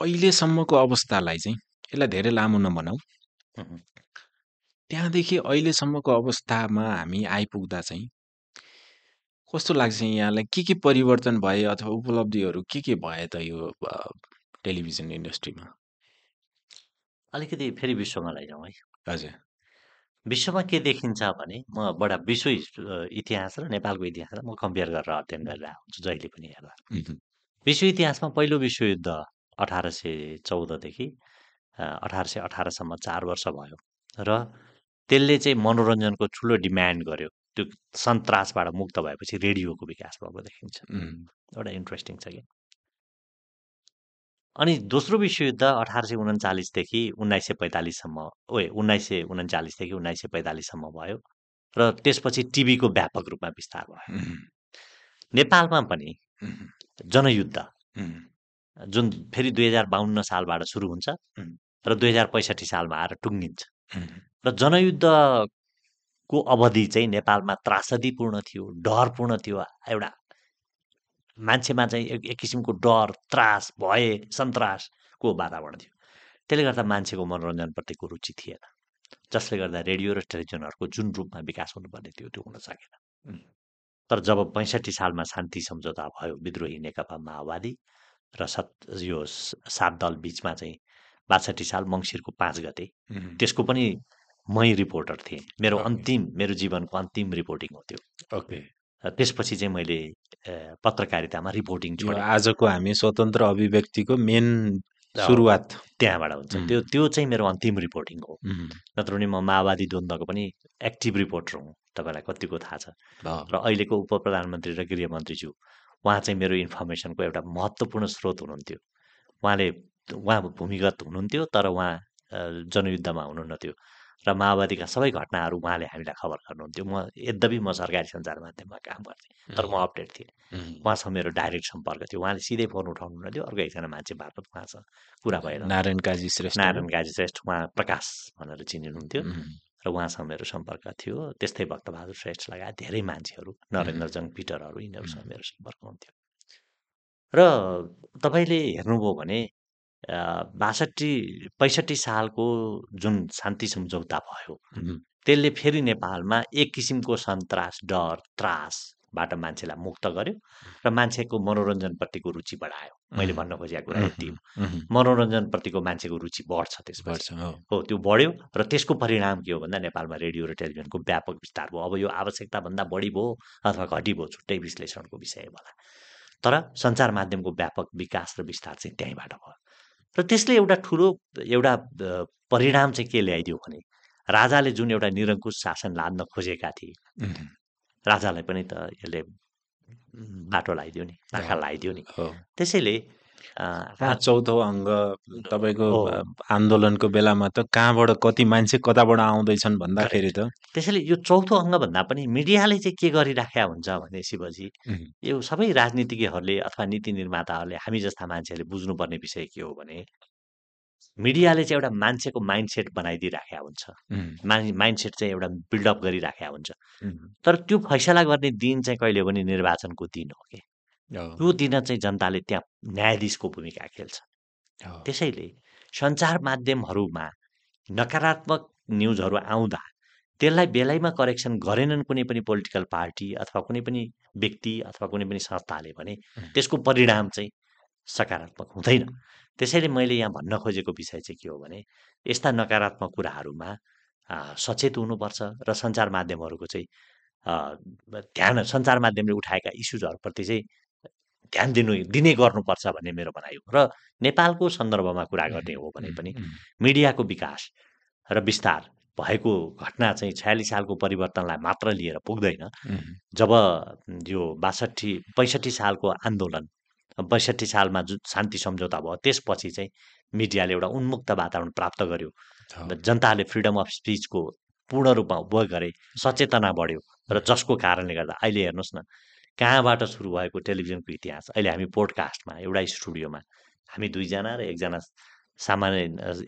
S2: अहिलेसम्मको अवस्थालाई चाहिँ यसलाई धेरै लामो नबनाऊ। त्यहाँदेखि अहिलेसम्मको अवस्थामा हामी आइपुग्दा चाहिँ कस्तो लाग्छ यहाँलाई? के के परिवर्तन भए अथवा उपलब्धिहरू के के भए त यो अ, टेलिभिजन इन्डस्ट्रीमा?
S1: अलिकति फेरि विश्वमा लैजाउँ है।
S2: हजुर।
S1: विश्वमा के देखिन्छ भने म बडा विश्व अ, इतिहास र नेपालको इतिहासलाई म कम्पेयर गरेर अध्ययन गरिरहेको हुन्छु जहिले पनि हेर्दा।
S2: उहुँ,
S1: विश्व इतिहासमा पहिलो विश्वयुद्ध अठार सय चौधदेखि अठार सय अठारसम्म चार वर्ष भयो र त्यसले चाहिँ मनोरञ्जनको ठुलो डिमान्ड गर्यो। त्यो सन्तासबाट मुक्त भएपछि रेडियोको विकास भएको देखिन्छ। एउटा इन्ट्रेस्टिङ छ कि? अनि दोस्रो विश्वयुद्ध अठार सय उन्चालिसदेखि उन्नाइस सय पैँतालिससम्म ओए उन्नाइस सय उन्चालिसदेखि उन्नाइस सय पैँतालिससम्म भयो र त्यसपछि टिभीको व्यापक रूपमा विस्तार भयो। नेपालमा पनि जनयुद्ध जुन फेरि दुई हजार बाहन्न सालबाट सुरु हुन्छ. र दुई हजार पैँसठी सालमा आएर टुङ्गिन्छ। र जनयुद्धको अवधि चाहिँ नेपालमा त्रासदीपूर्ण थियो डरपूर्ण थियो एउटा मान्छेमा चाहिँ एक, एक किसिमको डर त्रास भय सन्तासको वातावरण थियो। त्यसले गर्दा मान्छेको मनोरञ्जनप्रतिको रुचि थिएन। जसले गर्दा रेडियो र टेलिभिजनहरूको जुन रूपमा विकास हुनुपर्ने थियो त्यो हुन सकेन. तर जब पैँसठी सालमा शान्ति सम्झौता भयो विद्रोही नेकपा माओवादी र सत् यो सात दल बिचमा चाहिँ बासठी साल मङ्सिरको पाँच गते। त्यसको पनि मै रिपोर्टर थिएँ। मेरो। अन्तिम मेरो जीवनको अन्तिम रिपोर्टिङ हो त्यो।
S2: ओके।
S1: त्यसपछि चाहिँ मैले पत्रकारितामा रिपोर्टिङ छोडेँ।
S2: आजको हामी स्वतन्त्र अभिव्यक्तिको मेन सुरुवात।
S1: त्यहाँबाट हुन्छ. त्यो त्यो चाहिँ मेरो अन्तिम रिपोर्टिङ हो। नत्र भने म माओवादी द्वन्द्वको पनि एक्टिभ रिपोर्टर हुँ। तपाईँलाई कतिको थाहा छ। र अहिलेको उप प्रधानमन्त्री र गृहमन्त्रीज्यू उहाँ चाहिँ मेरो इन्फर्मेसनको एउटा महत्त्वपूर्ण स्रोत हुनुहुन्थ्यो। उहाँले उहाँ भूमिगत हुनुहुन्थ्यो तर उहाँ जनयुद्धमा हुनुहुन्न थियो र माओवादीका सबै घटनाहरू उहाँले हामीलाई खबर गर्नुहुन्थ्यो। म यद्यपि म सरकारी सञ्चार माध्यममा काम गर्थेँ तर म अपडेट थिएँ उहाँसँग मेरो डाइरेक्ट सम्पर्क थियो। उहाँले सिधै फोन उठाउनु थियो अर्को एकजना मान्छे मार्फत उहाँसँग कुरा भएर।
S2: नारायण काजी श्रेष्ठ
S1: नारायण काजी श्रेष्ठ उहाँ प्रकाश भनेर चिनिनुहुन्थ्यो र उहाँसँग मेरो सम्पर्क थियो। त्यस्तै भक्तबहादुर श्रेष्ठ लगायत धेरै मान्छेहरू नरेन्द्रजङ पिटरहरू यिनीहरूसँग मेरो सम्पर्क हुन्थ्यो। र तपाईँले हेर्नुभयो भने बासठी पैँसठी सालको जुन शान्ति सम्झौता भयो त्यसले फेरि नेपालमा एक किसिमको सन्तास डर त्रासबाट मान्छेलाई मुक्त गर्यो र मान्छेको मनोरञ्जनप्रतिको रुचि बढायो। मैले भन्न खोजेको कुरा यति हो। मनोरञ्जनप्रतिको मान्छेको रुचि बढ्छ त्यसपछि। हो त्यो बढ्यो र त्यसको परिणाम के हो भन्दा नेपालमा रेडियो र टेलिभिजनको व्यापक विस्तार भयो। अब यो आवश्यकताभन्दा बढी भयो अथवा घटी भयो छुट्टै विश्लेषणको विषय होला। तर सञ्चार माध्यमको व्यापक विकास र विस्तार चाहिँ त्यहीँबाट भयो। र त्यसले एउटा ठुलो एउटा परिणाम चाहिँ के ल्याइदियो भने राजाले जुन एउटा निरङ्कुश शासन लाद्न खोजेका थिए राजालाई पनि त यसले बाटो लगाइदियो नि आँखा लगाइदियो नि। त्यसैले
S2: चौथो अङ्ग तपाईँको आन्दोलनको बेलामा त कहाँबाट कति मान्छे कताबाट आउँदैछन् भन्दाखेरि त
S1: त्यसैले यो चौथो अङ्गभन्दा पनि मिडियाले चाहिँ के गरिराखेका हुन्छ भने शिवजी यो सबै राजनीतिज्ञहरूले अथवा नीति निर्माताहरूले हामी जस्ता मान्छेहरूले बुझ्नुपर्ने विषय के हो भने मिडियाले चाहिँ एउटा मान्छेको माइन्डसेट बनाइदिइराखेका हुन्छ। माइन्डसेट चाहिँ एउटा बिल्डअप गरिराखेका हुन्छ। तर त्यो फैसला गर्ने दिन चाहिँ कहिले पनि निर्वाचनको दिन हो कि? त्यो दिन चाहिँ जनताले त्यहाँ न्यायाधीशको भूमिका खेल्छ। त्यसैले सञ्चार माध्यमहरूमा नकारात्मक न्युजहरू आउँदा त्यसलाई बेलैमा करेक्सन गरेनन् कुनै पनि पोलिटिकल पार्टी अथवा कुनै पनि व्यक्ति अथवा कुनै पनि संस्थाले भने त्यसको परिणाम चाहिँ सकारात्मक हुँदैन। त्यसैले मैले यहाँ भन्न खोजेको विषय चाहिँ के हो भने यस्ता नकारात्मक कुराहरूमा सचेत हुनुपर्छ र सञ्चार माध्यमहरूको चाहिँ ध्यान सञ्चार माध्यमले उठाएका इस्युजहरूप्रति चाहिँ ध्यान दिनु दिने गर्नुपर्छ भन्ने मेरो भनाइ हो। र नेपालको सन्दर्भमा कुरा गर्ने हो भने पनि मिडियाको विकास र विस्तार भएको घटना चाहिँ छयालिस सालको परिवर्तनलाई मात्र लिएर पुग्दैन। जब यो बासठी पैँसठी सालको आन्दोलन बैसठी सालमा जुन शान्ति सम्झौता भयो त्यसपछि चाहिँ मिडियाले एउटा उन्मुक्त वातावरण प्राप्त गर्यो जनताले फ्रिडम अफ स्पिचको पूर्ण रूपमा उपयोग गरे सचेतना बढ्यो र जसको कारणले गर्दा अहिले हेर्नुहोस् न कहाँबाट सुरु भएको टेलिभिजनको इतिहास? अहिले हामी पोडकास्टमा एउटा स्टुडियोमा। हामी दुईजना र एकजना सामान्य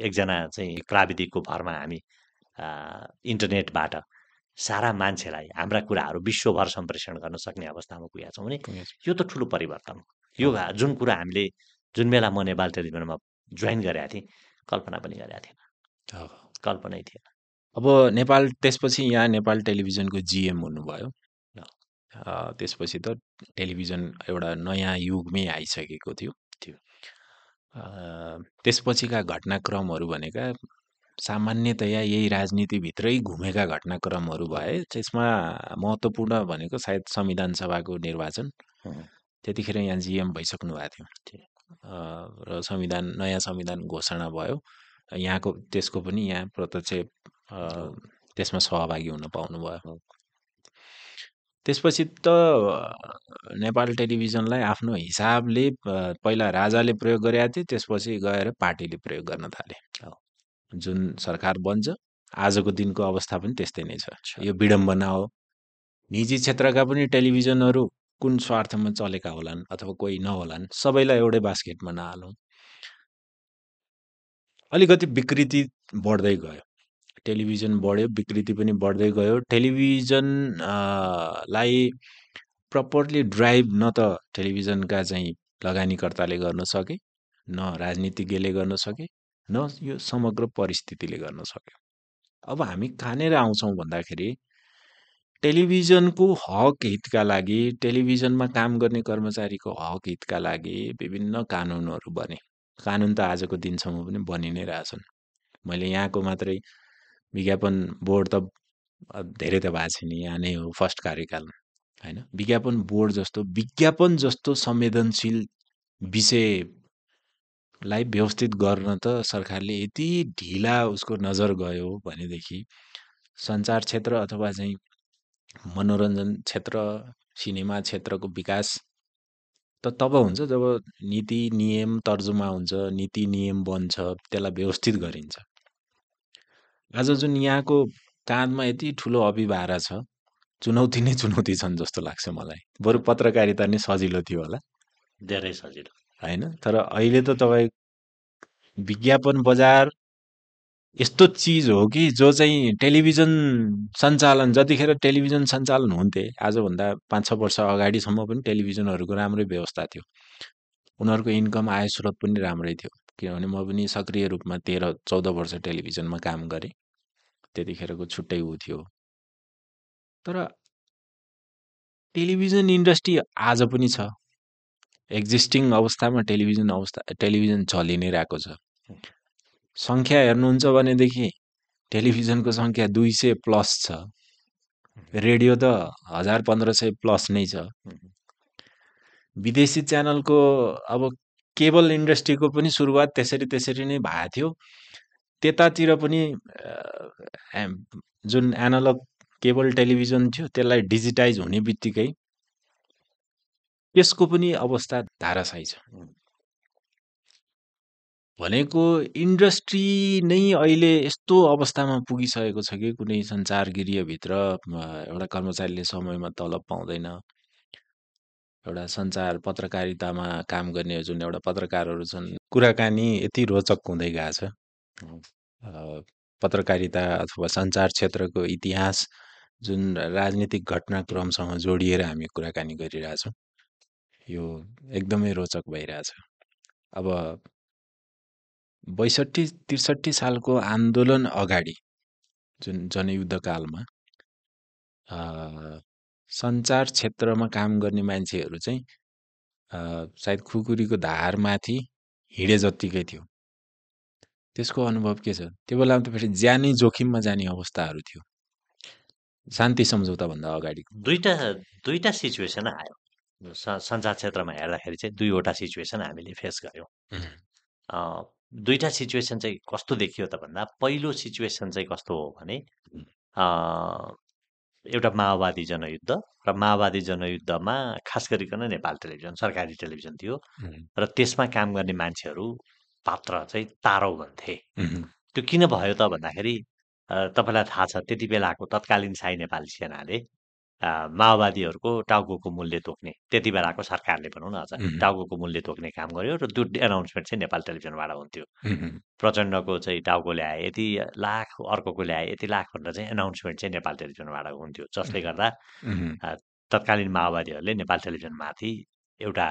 S1: एकजना चाहिँ प्राविधिकको भरमा हामी इन्टरनेटबाट सारा मान्छेलाई हाम्रा कुराहरू विश्वभर सम्प्रेषण गर्न सक्ने अवस्थामा पुगेका छौँ भने यो त ठुलो परिवर्तन हो। यो जुन कुरा हामीले जुन बेला म नेपाल टेलिभिजनमा जोइन गरेका थिएँ कल्पना पनि गरेका थिएन। कल्पनै थिएन।
S2: अब नेपाल त्यसपछि यहाँ नेपाल टेलिभिजनको जिएम हुनुभयो। त्यसपछि त टेलिभिजन एउटा नयाँ युगमै आइसकेको थियो
S1: थियो।
S2: त्यसपछिका घटनाक्रमहरू भनेका सामान्यतया यही राजनीतिभित्रै घुमेका घटनाक्रमहरू भए त्यसमा महत्त्वपूर्ण भनेको सायद संविधान सभाको निर्वाचन त्यतिखेर यहाँ जिएम भइसक्नु भएको थियो। र संविधान नयाँ संविधान घोषणा भयो यहाँको त्यसको पनि यहाँ प्रत्यक्ष त्यसमा सहभागी हुन पाउनुभयो। त्यसपछि त नेपाल टेलिभिजनलाई आफ्नो हिसाबले पहिला राजाले प्रयोग गरेका थिए त्यसपछि गएर पार्टीले प्रयोग गर्न थाले। जुन सरकार बन्छ आजको दिनको अवस्था पनि त्यस्तै नै छ। यो विडम्बना हो। निजी क्षेत्रका पनि टेलिभिजनहरू कुन स्वार्थमा चलेका होलान् अथवा कोही नहोलान् सबैलाई एउटै बास्केटमा नहालौँ। अलिकति विकृति बढ्दै गयो। टेलिभिजन बढ्यो विकृति पनि बढ्दै गयो। टेलिभिजनलाई प्रपरली ड्राइभ न त टेलिभिजनका चाहिँ लगानीकर्ताले गर्न सके न राजनीतिज्ञले गर्न सके न यो समग्र परिस्थितिले गर्न सक्यो अब हामी कहाँनिर आउँछौँ भन्दाखेरि टेलिभिजनको हक हितका लागि टेलिभिजनमा काम गर्ने कर्मचारीको हक हितका लागि विभिन्न कानुनहरू बने। कानुन त आजको दिनसम्म पनि बनि नै रहेछन्। मैले यहाँको मात्रै विज्ञापन बोर्ड त धेरै त भएको छैन यहाँ नै हो फर्स्ट कार्यकाल होइन? विज्ञापन बोर्ड जस्तो विज्ञापन जस्तो संवेदनशील विषयलाई व्यवस्थित गर्न त सरकारले यति ढिला उसको नजर गयो भनेदेखि सञ्चार क्षेत्र अथवा चाहिँ मनोरञ्जन क्षेत्र सिनेमा क्षेत्रको विकास त तब हुन्छ जब नीति नियम तर्जुमा हुन्छ नीति नियम बन्छ त्यसलाई व्यवस्थित गरिन्छ। आज जुन यहाँको काँधमा यति ठुलो अभिभारा छ चुनौती नै चुनौती छन् जस्तो लाग्छ मलाई। बरु पत्रकारिता नै सजिलो थियो होला।
S1: धेरै सजिलो।
S2: होइन? तर अहिले त तपाईँ विज्ञापन बजार यस्तो चिज हो कि जो चाहिँ टेलिभिजन सञ्चालन जतिखेर टेलिभिजन सञ्चालन हुन्थे आजभन्दा पाँच छ वर्ष अगाडिसम्म पनि टेलिभिजनहरूको राम्रै व्यवस्था थियो। उनीहरूको इन्कम आय स्रोत पनि राम्रै थियो। किनभने म पनि सक्रिय रूपमा तेह्र चौध वर्ष टेलिभिजनमा काम गरेँ। त्यतिखेरको छुट्टै ऊ थियो। तर टेलिभिजन इन्डस्ट्री आज पनि छ। एक्जिस्टिङ अवस्थामा टेलिभिजन अवस्था टेलिभिजन चलि नै रहेको छ। सङ्ख्या हेर्नुहुन्छ भनेदेखि टेलिभिजनको सङ्ख्या दुई सय प्लस छ। रेडियो त हजार पन्ध्र सय प्लस नै छ। विदेशी च्यानलको अब केबल इन्डस्ट्रीको पनि सुरुवात त्यसरी त्यसरी नै भएको थियो। त्यतातिर पनि जुन एनालग केबल टेलिभिजन थियो त्यसलाई डिजिटाइज हुने बित्तिकै त्यसको पनि अवस्था धाराशाही छ। भनेको इन्डस्ट्री नै अहिले यस्तो अवस्थामा पुगिसकेको छ कि कुनै सञ्चारगिरीभित्र एउटा कर्मचारीले समयमा तलब पाउँदैन। एउटा सञ्चार पत्रकारितामा काम गर्ने जुन एउटा पत्रकारहरू छन् कुराकानी यति रोचक हुँदै गएको छ। पत्रकारिता अथवा सञ्चार क्षेत्रको इतिहास जुन राजनीतिक घटनाक्रमसँग जोडिएर हामी कुराकानी गरिरहेछौँ यो एकदमै रोचक भइरहेछ। अब बैसठी त्रिसठी सालको आन्दोलन अगाडि जुन जनयुद्धकालमा सञ्चार क्षेत्रमा काम गर्ने मान्छेहरू चाहिँ सायद खुकुरीको धारमाथि हिँडे जत्तिकै थियो। त्यसको अनुभव के छ? त्यो बेलामा त फेरि ज्यानै जोखिममा जाने अवस्थाहरू थियो। शान्ति सम्झौताभन्दा अगाडि
S1: दुईवटा दुईवटा सिचुएसन आयो। सञ्चार क्षेत्रमा हेर्दाखेरि चाहिँ दुईवटा सिचुएसन हामीले फेस गऱ्यौँ। दुईवटा सिचुएसन चाहिँ कस्तो देखियो त भन्दा पहिलो सिचुएसन चाहिँ कस्तो हो भने एउटा माओवादी जनयुद्ध र माओवादी जनयुद्धमा खास गरिकन नेपाल टेलिभिजन सरकारी टेलिभिजन थियो र त्यसमा काम गर्ने मान्छेहरू पात्र चाहिँ तारौ भन्थे। त्यो किन भयो त भन्दाखेरि तपाईँलाई थाहा छ त्यति बेलाको तत्कालीन साई नेपाली सेनाले माओवादीहरूको टाउको मूल्य तोक्ने। त्यति बेलाको सरकारले भनौँ न अझ टाउको मूल्य तोक्ने काम गर्यो र त्यो एनाउन्समेन्ट चाहिँ नेपाल टेलिभिजनबाट हुन्थ्यो। प्रचण्डको चाहिँ टाउको ल्याए यति लाख अर्कोको ल्याए यति लाख भनेर चाहिँ एनाउन्समेन्ट चाहिँ नेपाल टेलिभिजनबाट हुन्थ्यो। जसले गर्दा तत्कालीन माओवादीहरूले नेपाल टेलिभिजनमाथि एउटा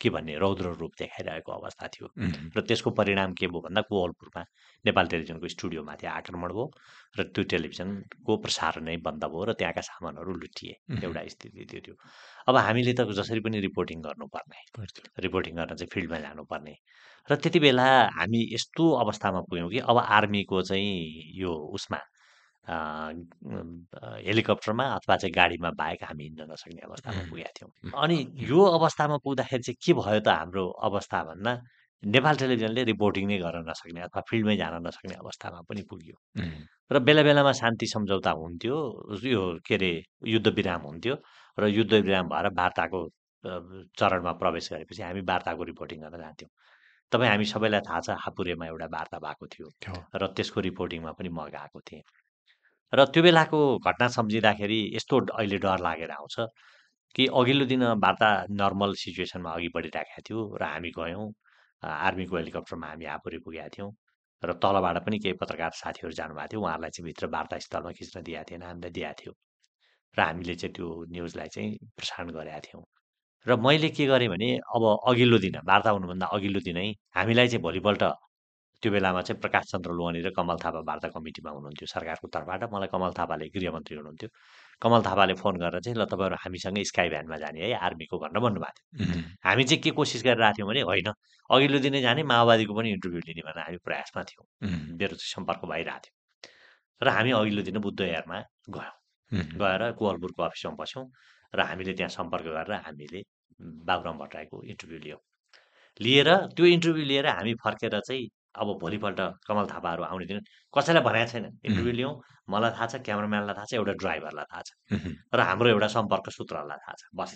S1: के भन्ने रौद्र रूप देखाइरहेको अवस्था थियो। र त्यसको परिणाम के भयो भन्दा कोवलपुरमा नेपाल टेलिभिजनको स्टुडियोमाथि आक्रमण भयो र त्यो टेलिभिजनको प्रसारण नै बन्द भयो र त्यहाँका सामानहरू लुटिए। एउटा स्थिति त्यो थियो। अब हामीले त जसरी पनि रिपोर्टिङ गर्नुपर्ने रिपोर्टिङ गर्न चाहिँ फिल्डमा जानुपर्ने र त्यति बेला हामी यस्तो अवस्थामा पुग्यौँ कि अब आर्मीको चाहिँ यो उसमा हेलिकप्टरमा अथवा चाहिँ गाडीमा बाहेक हामी हिँड्न नसक्ने अवस्थामा पुगेका थियौँ। अनि यो अवस्थामा पुग्दाखेरि चाहिँ के भयो त हाम्रो अवस्था भन्दा नेपाल टेलिभिजनले रिपोर्टिङ नै गर्न नसक्ने अथवा फिल्डमै जान नसक्ने अवस्थामा पनि पुग्यो। र बेला बेलामा शान्ति सम्झौता हुन्थ्यो यो के अरे युद्ध विराम हुन्थ्यो र युद्ध विराम भएर वार्ताको चरणमा प्रवेश गरेपछि हामी वार्ताको रिपोर्टिङ गर्न जान्थ्यौँ। तपाईँ हामी सबैलाई थाहा छ हापुरेमा एउटा वार्ता भएको थियो। र त्यसको रिपोर्टिङमा पनि म गएको थिएँ। र त्यो बेलाको घटना सम्झिँदाखेरि यस्तो अहिले डर लागेर आउँछ कि अघिल्लो दिन वार्ता नर्मल सिचुएसनमा अघि बढिराखेका थियो र हामी गयौँ। आर्मीको हेलिकप्टरमा हामी आपुरी पुगेका थियौँ र तलबाट पनि केही पत्रकार साथीहरू जानुभएको थियो। उहाँहरूलाई चाहिँ भित्र वार्ता स्थलमा खिच्न दिएको थिएन हामीलाई दिएको थियो। र हामीले चाहिँ त्यो न्युजलाई चाहिँ प्रसारण गरेका थियौँ। र मैले के गरेँ भने अब अघिल्लो दिन वार्ता हुनुभन्दा अघिल्लो दिनै हामीलाई चाहिँ भोलिपल्ट त्यो बेलामा चाहिँ प्रकाश चन्द्र लोहानी र कमल थापा वार्ता कमिटीमा हुनुहुन्थ्यो। सरकारको तर्फबाट मलाई कमल थापाले गृहमन्त्री हुनुहुन्थ्यो। कमल थापाले फोन गरेर चाहिँ ल तपाईँहरू हामीसँगै स्काई भ्यानमा जाने है आर्मीको भनेर भन्नुभएको थियो। हामी चाहिँ के कोसिस गरिरहेको थियौँ भने होइन अघिल्लो दिनै जाने माओवादीको पनि इन्टरभ्यू लिने भनेर हामी प्रयासमा थियौँ। मेरो चाहिँ सम्पर्क भइरहेको थियो। र हामी अघिल्लो दिन बुद्ध एयरमा गयौँ गएर कोवलपुरको अफिसमा बस्यौँ र हामीले त्यहाँ सम्पर्क गरेर हामीले बाबुराम भट्टराईको इन्टरभ्यू लियौँ। लिएर त्यो इन्टरभ्यू लिएर हामी फर्केर चाहिँ अब भोलिपल्ट कमल थापाहरू आउने दिन कसैलाई भनेको छैन। इन्टरभ्यू लिउँ मलाई थाहा छ क्यामराम्यानलाई थाहा छ एउटा ड्राइभरलाई थाहा छ। र हाम्रो एउटा सम्पर्क सूत्रलाई थाहा छ। बस।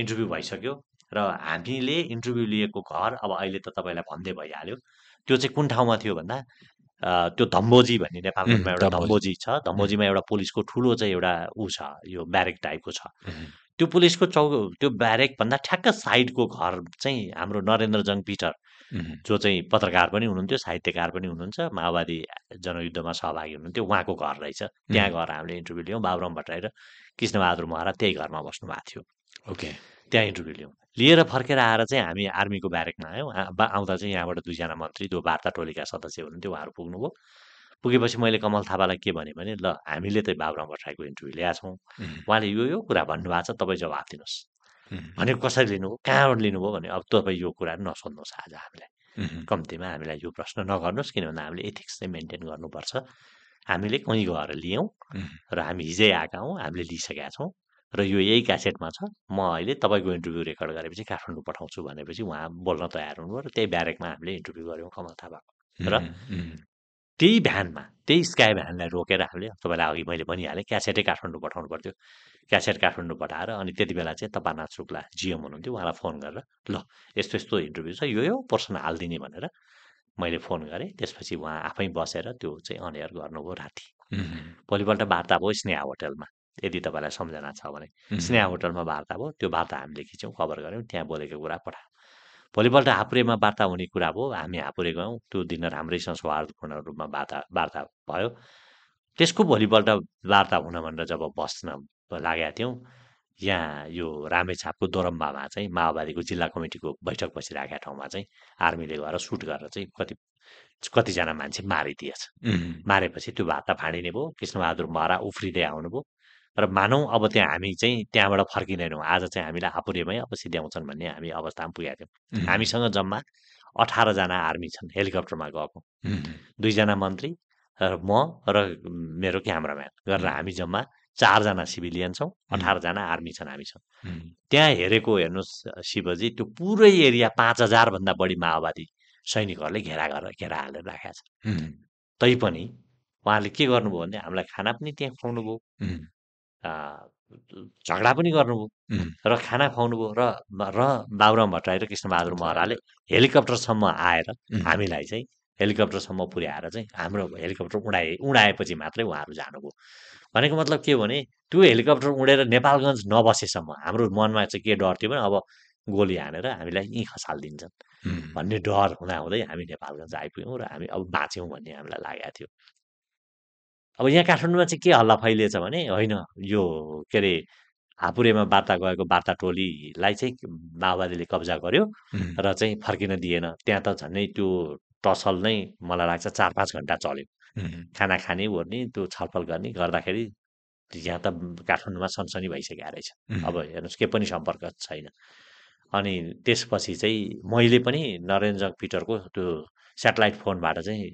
S1: इन्टरभ्यू भइसक्यो र हामीले इन्टरभ्यू लिएको घर अब अहिले त तपाईँलाई भन्दै भइहाल्यो। त्यो चाहिँ कुन ठाउँमा थियो भन्दा त्यो धम्बोजी भन्ने नेपालमा एउटा
S2: धम्बोजी।
S1: धम्बोजी छ। धम्बोजीमा एउटा पुलिसको ठुलो चाहिँ एउटा ऊ छ यो ब्यारेक टाइपको छ। त्यो पुलिसको चौ त्यो ब्यारेकभन्दा ठ्याक्क साइडको घर चाहिँ हाम्रो नरेन्द्र जङ पिटर। जो चाहिँ पत्रकार पनि हुनुहुन्थ्यो साहित्यकार पनि हुनुहुन्छ माओवादी जनयुद्धमा सहभागी हुनुहुन्थ्यो उहाँको घर रहेछ। त्यहाँ गएर हामीले इन्टरभ्यू लियौँ बाबुराम भट्टराई र कृष्णबहादुर महरा त्यही घरमा बस्नु भएको थियो।
S2: ओके।
S1: त्यहाँ इन्टरभ्यू लियौँ। लिएर फर्केर आएर चाहिँ हामी आर्मीको ब्यारेकमा आयौँ। आउँदा चाहिँ यहाँबाट दुईजना मन्त्री जो वार्ता टोलीका सदस्य हुनुहुन्थ्यो उहाँहरू पुग्नुभयो। पुगेपछि मैले कमल थापालाई के भनेँ भने ल हामीले चाहिँ बाबुराम भट्टराईको इन्टरभ्यू ल्याएको छौँ। उहाँले यो यो कुरा भन्नुभएको छ तपाईँ जवाब दिनुहोस्। भनेको कसरी लिनुभयो कहाँबाट लिनुभयो भने अब तपाईँ यो कुरा नसोध्नुहोस् आज हामीलाई। कम्तीमा हामीलाई यो प्रश्न नगर्नुहोस् किन भन्दा हामीले एथिक्स चाहिँ मेन्टेन गर्नुपर्छ। हामीले कहीँ गएर लियौँ र हामी हिजै आएका हौँ हामीले लिइसकेका छौँ र यो यही क्यासेटमा छ। म अहिले तपाईँको इन्टरभ्यू रेकर्ड गरेपछि काठमाडौँ पठाउँछु भनेपछि उहाँ बोल्न तयार हुनुभयो र त्यही ब्यारेकमा हामीले इन्टरभ्यू गऱ्यौँ कमल थापाको र त्यही भ्यानमा त्यही स्काई भ्यानलाई रोकेर हामीले तपाईँलाई अघि मैले भनिहालेँ क्यासेटै काठमाडौँ पठाउनु पर्थ्यो। क्यासेट काठमाडौँ पठाएर अनि त्यति बेला चाहिँ तपानाथ शुक्ला जिएम हुनुहुन्थ्यो उहाँलाई फोन गरेर ल यस्तो यस्तो इन्टरभ्यू छ यो यो पर्सन हालिदिने भनेर मैले फोन गरेँ। त्यसपछि उहाँ आफै बसेर त्यो चाहिँ अनएयर गर्नुभयो राति। भोलिपल्ट वार्ता भयो स्नेहा होटलमा। यदि तपाईँलाई सम्झना छ भने। स्नेहा होटलमा वार्ता भयो त्यो वार्ता हामीले खिच्यौँ कभर गऱ्यौँ त्यहाँ बोलेको कुरा पठायौँ भोलिपल्ट हापुरेमा वार्ता हुने कुरा भयो हामी हापुरे गयौँ। त्यो दिन राम्रैसँग सौहार्दपूर्ण रूपमा वार्ता वार्ता भयो। त्यसको भोलिपल्ट वार्ता हुन भनेर जब बस्न लागेका थियौँ यहाँ यो रामेछापको दोरम्बामा चाहिँ माओवादीको जिल्ला कमिटीको बैठक बसिरहेका ठाउँमा चाहिँ आर्मीले गएर सुट गरेर चाहिँ कति कतिजना मान्छे मारिदिएछ। मारेपछि त्यो वार्ता फाँडिने भयो। कृष्णबहादुर महरा उफ्रिँदै आउनुभयो। र मानौँ अब त्यहाँ हामी चाहिँ त्यहाँबाट फर्किँदैनौँ आज चाहिँ हामीलाई आपुरेमै अब सिध्याउँछन् भन्ने हामी अवस्थामा पुगेका थियौँ। हामीसँग जम्मा अठारजना आर्मी छन् हेलिकप्टरमा गएको। दुईजना मन्त्री र म र मेरो क्यामराम्यान गरेर हामी जम्मा चारजना सिभिलियन छौँ अठारजना आर्मी छन् हामीसँग त्यहाँ हेरेको हेर्नुहोस् शिवजी त्यो पुरै एरिया पाँच हजारभन्दा बढी माओवादी सैनिकहरूले घेरा गरेर घेरा हालेर राखेका छन्। तैपनि उहाँले के गर्नुभयो भने हामीलाई खाना पनि त्यहाँ खुवाउनु भयो झगडा पनि गर्नुभयो र खाना खुवाउनुभयो र र बाबुराम भट्टराई र कृष्णबहादुर महराले हेलिकप्टरसम्म आएर हामीलाई चाहिँ हेलिकप्टरसम्म पुर्याएर चाहिँ हाम्रो हेलिकप्टर उडाए उडाएपछि मात्रै उहाँहरू जानुभयो। भनेको मतलब के भने त्यो हेलिकप्टर उडेर नेपालगञ्ज नबसेसम्म हाम्रो मनमा चाहिँ के डर थियो भने अब गोली हानेर हामीलाई यहीँ खसालिदिन्छन्। भन्ने डर हुँदाहुँदै हामी नेपालगञ्ज आइपुग्यौँ र हामी अब बाँच्यौँ भन्ने हामीलाई लागेको थियो। अब यहाँ काठमाडौँमा चाहिँ के हल्ला फैलिएछ भने होइन यो के अरे हापुरेमा वार्ता गएको वार्ता टोलीलाई चाहिँ माओवादीले कब्जा गर्यो र चाहिँ फर्किन दिएन। त्यहाँ त झन्डै त्यो टसल नै मलाई लाग्छ चार पाँच घन्टा चल्यो। खाना खाने ओर्ने त्यो छलफल गर्ने गर्दाखेरि यहाँ त काठमाडौँमा सनसनी भइसकेको रहेछ। अब हेर्नुहोस् के पनि सम्पर्क छैन। अनि त्यसपछि चाहिँ मैले पनि नरेन्द्र पिटरको त्यो सेटेलाइट फोनबाट चाहिँ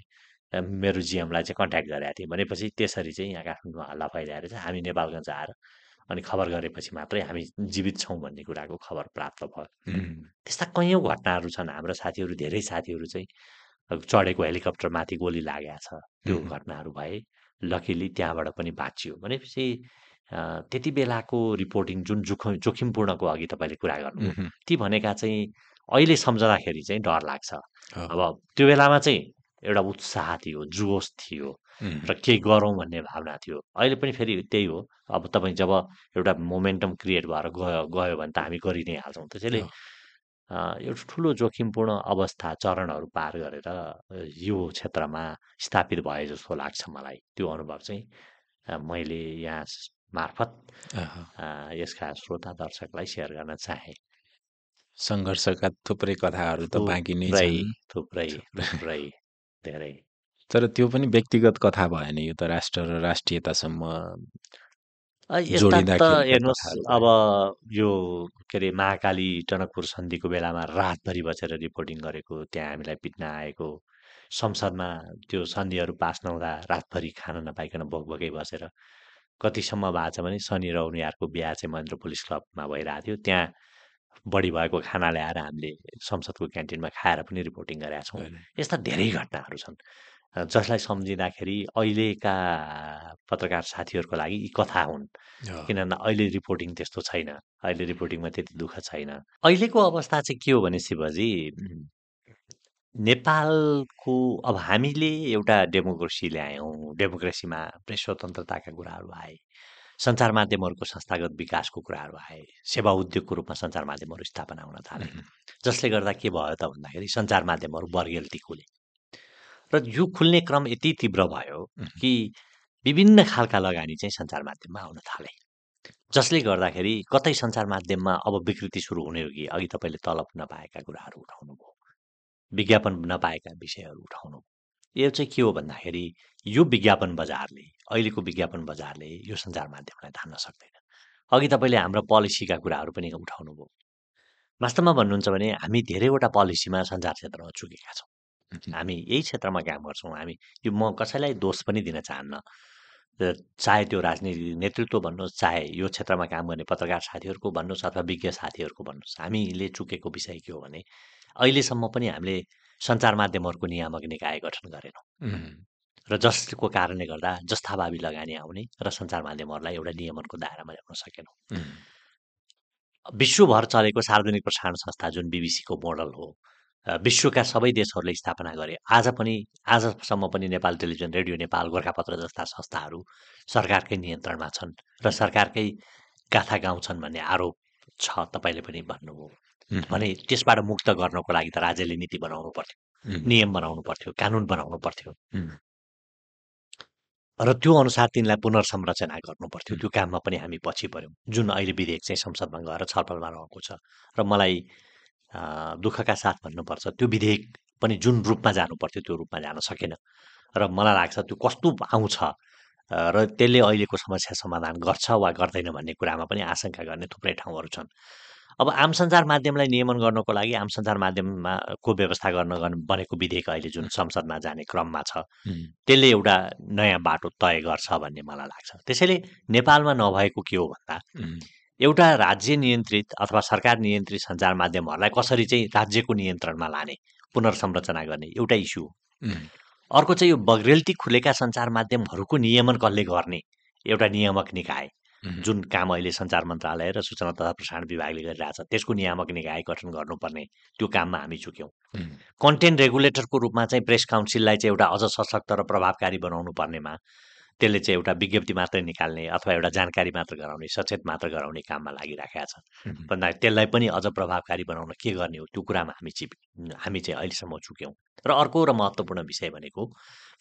S1: मेरो जिएमलाई चाहिँ कन्ट्याक्ट गरेको थिएँ। भनेपछि त्यसरी चाहिँ यहाँ काठमाडौँमा हल्ला फैलिएर चाहिँ हामी नेपालगञ्ज आएर अनि खबर गरेपछि मात्रै हामी जीवित छौँ भन्ने कुराको खबर प्राप्त भयो। त्यस्ता कैयौँ घटनाहरू छन्। हाम्रो साथीहरू धेरै साथीहरू चाहिँ चढेको हेलिकप्टरमाथि गोली लागेको छ। त्यो घटनाहरू भए लकिली त्यहाँबाट पनि बाँचियो। भनेपछि त्यति बेलाको रिपोर्टिङ जुन जोख जोखिमपूर्णको अघि तपाईँले कुरा गर्नुभयो ती भनेका चाहिँ अहिले सम्झँदाखेरि चाहिँ डर लाग्छ। अब त्यो बेलामा चाहिँ एउटा उत्साह थियो जोस थियो र केही गरौँ भन्ने भावना थियो। अहिले पनि फेरि त्यही हो। अब तपाईँ जब एउटा मोमेन्टम क्रिएट भएर गयो गयो भने त हामी गरि नै हाल्छौँ। त्यसैले एउटा ठुलो जोखिमपूर्ण अवस्था चरणहरू पार गरेर यो क्षेत्रमा स्थापित भए जस्तो लाग्छ मलाई। त्यो अनुभव चाहिँ मैले यहाँ मार्फत यसका श्रोता दर्शकलाई सेयर गर्न चाहे।
S2: सङ्घर्षका थुप्रै कथाहरू त बाँकी नै
S1: थुप्रै। थुप्रै। धेरै।
S2: तर त्यो पनि व्यक्तिगत कथा भएन यो त राष्ट्र र राष्ट्रियतासम्म
S1: त हेर्नुहोस् अब यो के अरे महाकाली टनकपुर सन्धिको बेलामा रातभरि बसेर रिपोर्टिङ गरेको त्यहाँ हामीलाई पिट्न आएको संसदमा त्यो सन्धिहरू पास नहुँदा रातभरि खान नपाइकन बोकबोकै बसेर कतिसम्म भएको छ भने शनि र उनीहरूको बिहा चाहिँ महेन्द्र पुलिस क्लबमा भइरहेको थियो। त्यहाँ बढी भएको खाना ल्याएर हामीले संसदको क्यान्टिनमा खाएर पनि रिपोर्टिङ गरेका छौँ। यस्ता धेरै घटनाहरू छन्। जसलाई सम्झिँदाखेरि अहिलेका पत्रकार साथीहरूको लागि यी कथा हुन्। किनभने अहिले रिपोर्टिङ त्यस्तो छैन अहिले रिपोर्टिङमा त्यति दुःख छैन। अहिलेको अवस्था चाहिँ के हो भने शिवजी नेपालको अब हामीले एउटा डेमोक्रेसी ल्यायौँ डेमोक्रेसीमा प्रेस स्वतन्त्रताका कुराहरू आए। सञ्चार माध्यमहरूको संस्थागत विकासको कुराहरू आए सेवा उद्योगको रूपमा सञ्चार माध्यमहरू स्थापना हुन थाले जसले गर्दा के भयो त भन्दाखेरि सञ्चार माध्यमहरू बर्गेल्ती खुले र यो खुल्ने क्रम यति तीव्र भयो कि विभिन्न खालका लगानी चाहिँ सञ्चार माध्यममा आउन थाले जसले गर्दाखेरि कतै सञ्चार माध्यममा अब विकृति सुरु हुने हो कि अघि तपाईँले तलब नपाएका कुराहरू उठाउनु भयो विज्ञापन नपाएका विषयहरू उठाउनु यो चाहिँ के हो भन्दाखेरि यो विज्ञापन बजारले अहिलेको विज्ञापन बजारले यो सञ्चार माध्यमलाई धान्न सक्दैन। अघि तपाईँले हाम्रो पोलिसीका कुराहरू पनि उठाउनु भयो वास्तवमा भन्नुहुन्छ भने हामी धेरैवटा पोलिसीमा सञ्चार क्षेत्रमा चुकेका छौँ। हामी यही क्षेत्रमा काम गर्छौँ। हामी यो म कसैलाई दोष पनि दिन चाहन्न। चाहे त्यो राजनीतिक नेतृत्व भन्नुहोस् चाहे यो क्षेत्रमा काम गर्ने पत्रकार साथीहरूको भन्नुहोस् अथवा विज्ञ साथीहरूको भन्नुहोस् हामीले चुकेको विषय के हो भने अहिलेसम्म पनि हामीले सञ्चार माध्यमहरूको नियामक निकाय गठन गरेनौँ। र जसको कारणले गर्दा जस्ताभावी लगानी आउने र सञ्चार माध्यमहरूलाई एउटा नियमनको दायरामा ल्याउन सकेनौँ। विश्वभर चलेको सार्वजनिक प्रसारण संस्था जुन बिबिसीको मोडल हो विश्वका सबै देशहरूले स्थापना गरे। आज पनि आजसम्म पनि नेपाल टेलिभिजन रेडियो नेपाल गोर्खापत्र जस्ता संस्थाहरू सरकारकै नियन्त्रणमा छन् र सरकारकै गाथा गाउँछन् भन्ने आरोप छ तपाईँले पनि भन्नुभयो। भने त्यसबाट मुक्त गर्नको लागि त राज्यले नीति बनाउनु पर्थ्यो नियम बनाउनु पर्थ्यो कानुन बनाउनु पर्थ्यो। र त्यो अनुसार तिनलाई पुनर्संरचना गर्नु पर्थ्यो त्यो काममा पनि हामी पछि पऱ्यौँ। जुन अहिले विधेयक चाहिँ संसदमा गएर छलफलमा रहेको छ र मलाई दुःखका साथ भन्नुपर्छ त्यो विधेयक पनि जुन रूपमा जानु पर्थ्यो त्यो रूपमा जान सकेन। र मलाई लाग्छ त्यो कस्तो आउँछ र त्यसले अहिलेको समस्या समाधान गर्छ वा गर्दैन भन्ने कुरामा पनि आशंका गर्ने थुप्रै ठाउँहरू छन्। अब आम सञ्चार माध्यमलाई नियमन गर्नको लागि आम सञ्चार माध्यममा को व्यवस्था गर्न बनेको विधेयक अहिले जुन संसदमा जाने क्रममा छ त्यसले एउटा नयाँ बाटो तय गर्छ भन्ने मलाई लाग्छ। त्यसैले नेपालमा नभएको के हो भन्दा एउटा राज्य नियन्त्रित अथवा सरकार नियन्त्रित सञ्चार माध्यमहरूलाई कसरी चाहिँ राज्यको नियन्त्रणमा लाने पुनर्संरचना गर्ने एउटा इस्यु हो। अर्को चाहिँ यो बग्रेल्टी खुलेका सञ्चार माध्यमहरूको नियमन कसले गर्ने एउटा नियामक निकाय। जुन काम अहिले सञ्चार मन्त्रालय र सूचना तथा प्रसारण विभागले गरिरहेछ त्यसको नियामक निकाय गठन गर्नुपर्ने त्यो काममा हामी चुक्यौँ। कन्टेन्ट रेगुलेटरको रूपमा चाहिँ प्रेस काउन्सिललाई चाहिँ एउटा अझ सशक्त र प्रभावकारी बनाउनु पर्नेमा त्यसले चाहिँ एउटा विज्ञप्ति मात्रै निकाल्ने अथवा एउटा जानकारी मात्र गराउने सचेत मात्र गराउने काममा लागिराखेका छ भन्दा त्यसलाई पनि अझ प्रभावकारी बनाउन के गर्ने हो त्यो कुरामा हामी चाहिँ हामी चाहिँ अहिलेसम्म चुक्यौँ। र अर्को र महत्त्वपूर्ण विषय भनेको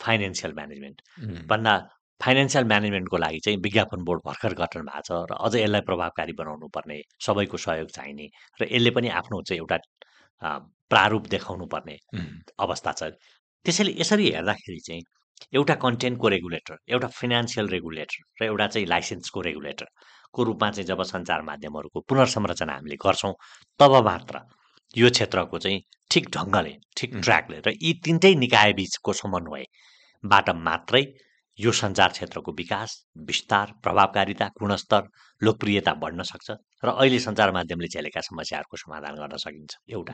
S1: फाइनेन्सियल म्यानेजमेन्ट। भन्दा फाइनेन्सियल म्यानेजमेन्टको लागि चाहिँ विज्ञापन बोर्ड भर्खर गठन भएको छ र अझ यसलाई प्रभावकारी बनाउनु पर्ने सबैको सहयोग चाहिने र यसले पनि आफ्नो चाहिँ एउटा प्रारूप देखाउनु पर्ने अवस्था छ। त्यसैले यसरी हेर्दाखेरि चाहिँ एउटा कन्टेन्टको रेगुलेटर एउटा फिनान्सियल रेगुलेटर र एउटा चाहिँ लाइसेन्सको रेगुलेटरको रूपमा चाहिँ जब सञ्चार माध्यमहरूको पुनर्संरचना हामीले गर्छौँ तब मात्र यो क्षेत्रको चाहिँ ठिक ढङ्गले ठिक ट्र्याकले र यी तिनटै निकाय बिचको समन्वयबाट मात्रै यो सञ्चार क्षेत्रको विकास विस्तार प्रभावकारिता गुणस्तर लोकप्रियता बढ्न सक्छ र अहिले सञ्चार माध्यमले झेलेका समस्याहरूको समाधान गर्न सकिन्छ एउटा।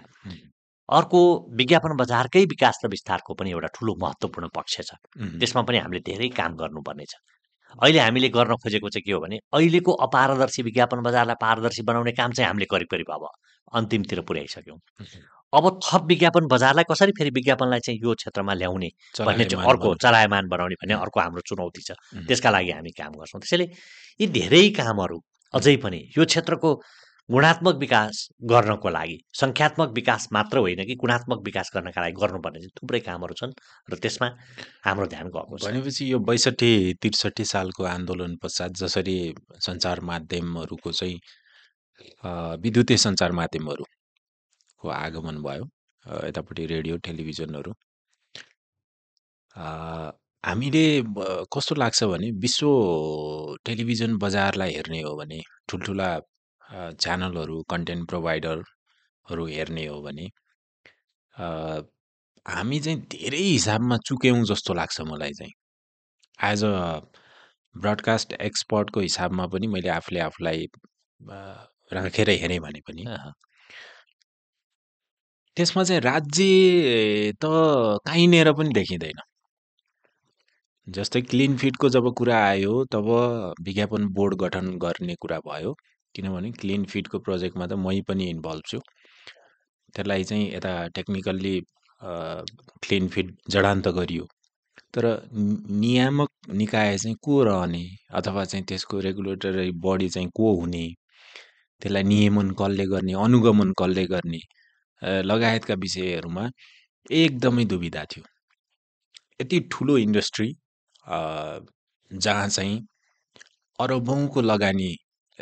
S1: अर्को विज्ञापन बजारकै विकास र विस्तारको पनि एउटा ठुलो महत्त्वपूर्ण पक्ष छ। त्यसमा पनि हामीले धेरै काम गर्नुपर्नेछ। अहिले हामीले गर्न खोजेको चाहिँ के हो भने अहिलेको अपारदर्शी विज्ञापन बजारलाई पारदर्शी बनाउने काम चाहिँ हामीले करिब करिब अब अन्तिमतिर पुर्याइसक्यौँ। अब थप विज्ञापन बजारलाई कसरी फेरि विज्ञापनलाई चाहिँ यो क्षेत्रमा ल्याउने भन्ने चाहिँ अर्को चलायमान बनाउने भन्ने अर्को हाम्रो चुनौती छ। त्यसका लागि हामी काम गर्छौँ। त्यसैले यी धेरै कामहरू अझै पनि यो क्षेत्रको गुणात्मक विकास गर्नको लागि सङ्ख्यात्मक विकास मात्र होइन कि गुणात्मक विकास गर्नका लागि गर्नुपर्ने चाहिँ थुप्रै कामहरू छन् र त्यसमा हाम्रो ध्यान गएको छ।
S2: भनेपछि यो बैसठी त्रिसठी सालको आन्दोलन पश्चात जसरी सञ्चार माध्यमहरूको चाहिँ विद्युतीय सञ्चार माध्यमहरू को आगमन भयो यतापट्टि रेडियो टेलिभिजनहरू हामीले कस्तो लाग्छ भने विश्व टेलिभिजन बजारलाई हेर्ने हो भने ठुल्ठुला च्यानलहरू कन्टेन्ट प्रोभाइडरहरू हेर्ने हो भने हामी चाहिँ धेरै हिसाबमा चुक्यौँ जस्तो लाग्छ मलाई चाहिँ एज अ ब्रडकास्ट एक्सपर्टको हिसाबमा पनि मैले आफूले आफूलाई राखेर हेरेँ भने पनि त्यसमा चाहिँ राज्य त काहीँनिर पनि देखिँदैन। जस्तै क्लिन फिडको जब कुरा आयो तब विज्ञापन बोर्ड गठन गर्ने कुरा भयो। किनभने क्लिन फिडको प्रोजेक्टमा त मै पनि इन्भल्भ छु। त्यसलाई चाहिँ यता टेक्निकल्ली क्लिन फिट जडान्त गरियो। तर नियामक निकाय चाहिँ को रहने अथवा चाहिँ त्यसको रेगुलेटरी बडी चाहिँ को हुने? त्यसलाई नियमन कसले गर्ने अनुगमन कसले गर्ने? लगायतका विषयहरूमा एकदमै दुविधा थियो। यति ठुलो इन्डस्ट्री जहाँ चाहिँ अरबौँको लगानी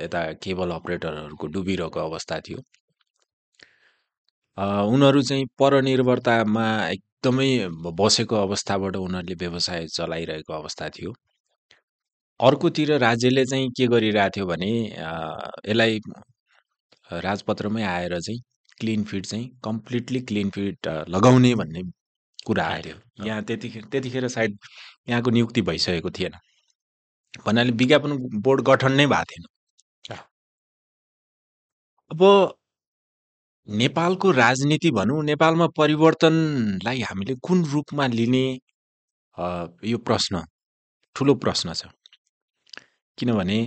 S2: यता केबल अपरेटरहरूको डुबिरहेको अवस्था थियो उनीहरू चाहिँ परनिर्भरतामा एकदमै बसेको अवस्थाबाट उनीहरूले व्यवसाय चलाइरहेको अवस्था थियो अर्कोतिर राज्यले चाहिँ के गरिरहेको थियो भने यसलाई राजपत्रमै आएर चाहिँ क्लिन फिट चाहिँ कम्प्लिटली क्लिन फिट लगाउने भन्ने कुरा आयो। यहाँ त्यतिखेर त्यतिखेर सायद यहाँको नियुक्ति भइसकेको थिएन भन्नाले विज्ञापन बोर्ड गठन नै भएको थिएन। अब नेपालको राजनीति भनौँ नेपालमा परिवर्तनलाई हामीले कुन रूपमा लिने यो प्रश्न ठुलो प्रश्न छ। किनभने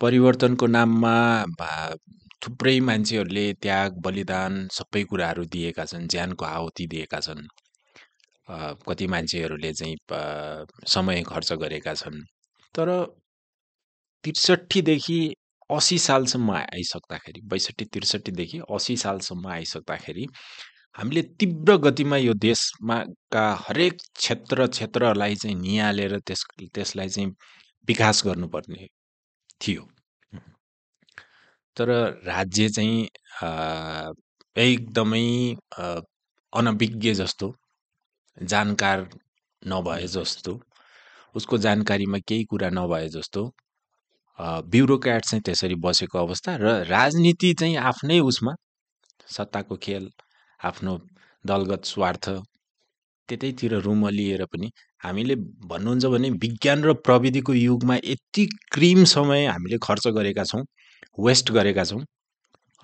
S2: परिवर्तनको नाममा थुप्रै मान्छेहरूले त्याग बलिदान सबै कुराहरू दिएका छन् ज्यानको आहुति दिएका छन्। कति मान्छेहरूले चाहिँ समय खर्च गरेका छन्। तर त्रिसठीदेखि असी सालसम्म आइसक्दाखेरि बैसठी त्रिसठीदेखि असी सालसम्म आइसक्दाखेरि हामीले तीव्र गतिमा यो देशमा का हरेक क्षेत्र क्षेत्रलाई चाहिँ निहालेर त्यस त्यसलाई चाहिँ विकास गर्नुपर्ने थियो। तर राज्य चाहिँ एकदमै अनभिज्ञ जस्तो जानकार नभए जस्तो उसको जानकारीमा केही कुरा नभए जस्तो ब्युरोक्राट चाहिँ त्यसरी बसेको अवस्था र राजनीति चाहिँ आफ्नै उसमा सत्ताको खेल आफ्नो दलगत स्वार्थ त्यतैतिर रुमलिएर पनि हामीले भन्नुहुन्छ भने विज्ञान र प्रविधिको युगमा यति क्रिम समय हामीले खर्च गरेका छौँ वेस्ट गरेका छौँ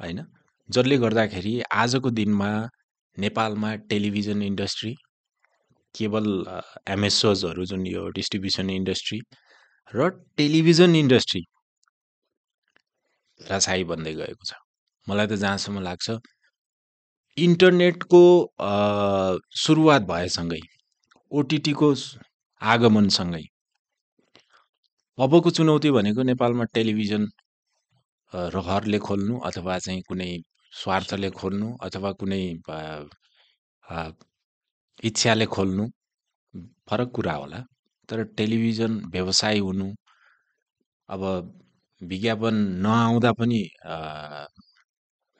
S2: होइन? जसले गर्दाखेरि आजको दिनमा नेपालमा टेलिभिजन इन्डस्ट्री केवल एमएसओजहरू जुन यो डिस्ट्रिब्युसन इन्डस्ट्री र टेलिभिजन इन्डस्ट्री रासाई बन्दै गएको छ। मलाई त जहाँसम्म लाग्छ इन्टरनेटको सुरुवात भएसँगै ओटिटीको आगमनसँगै अबको चुनौती भनेको नेपालमा टेलिभिजन रहरले खोल्नु अथवा चाहिँ कुनै स्वार्थले खोल्नु अथवा कुनै इच्छाले खोल्नु फरक कुरा होला। तर टेलिभिजन व्यवसाय हुनु अब विज्ञापन नआउँदा पनि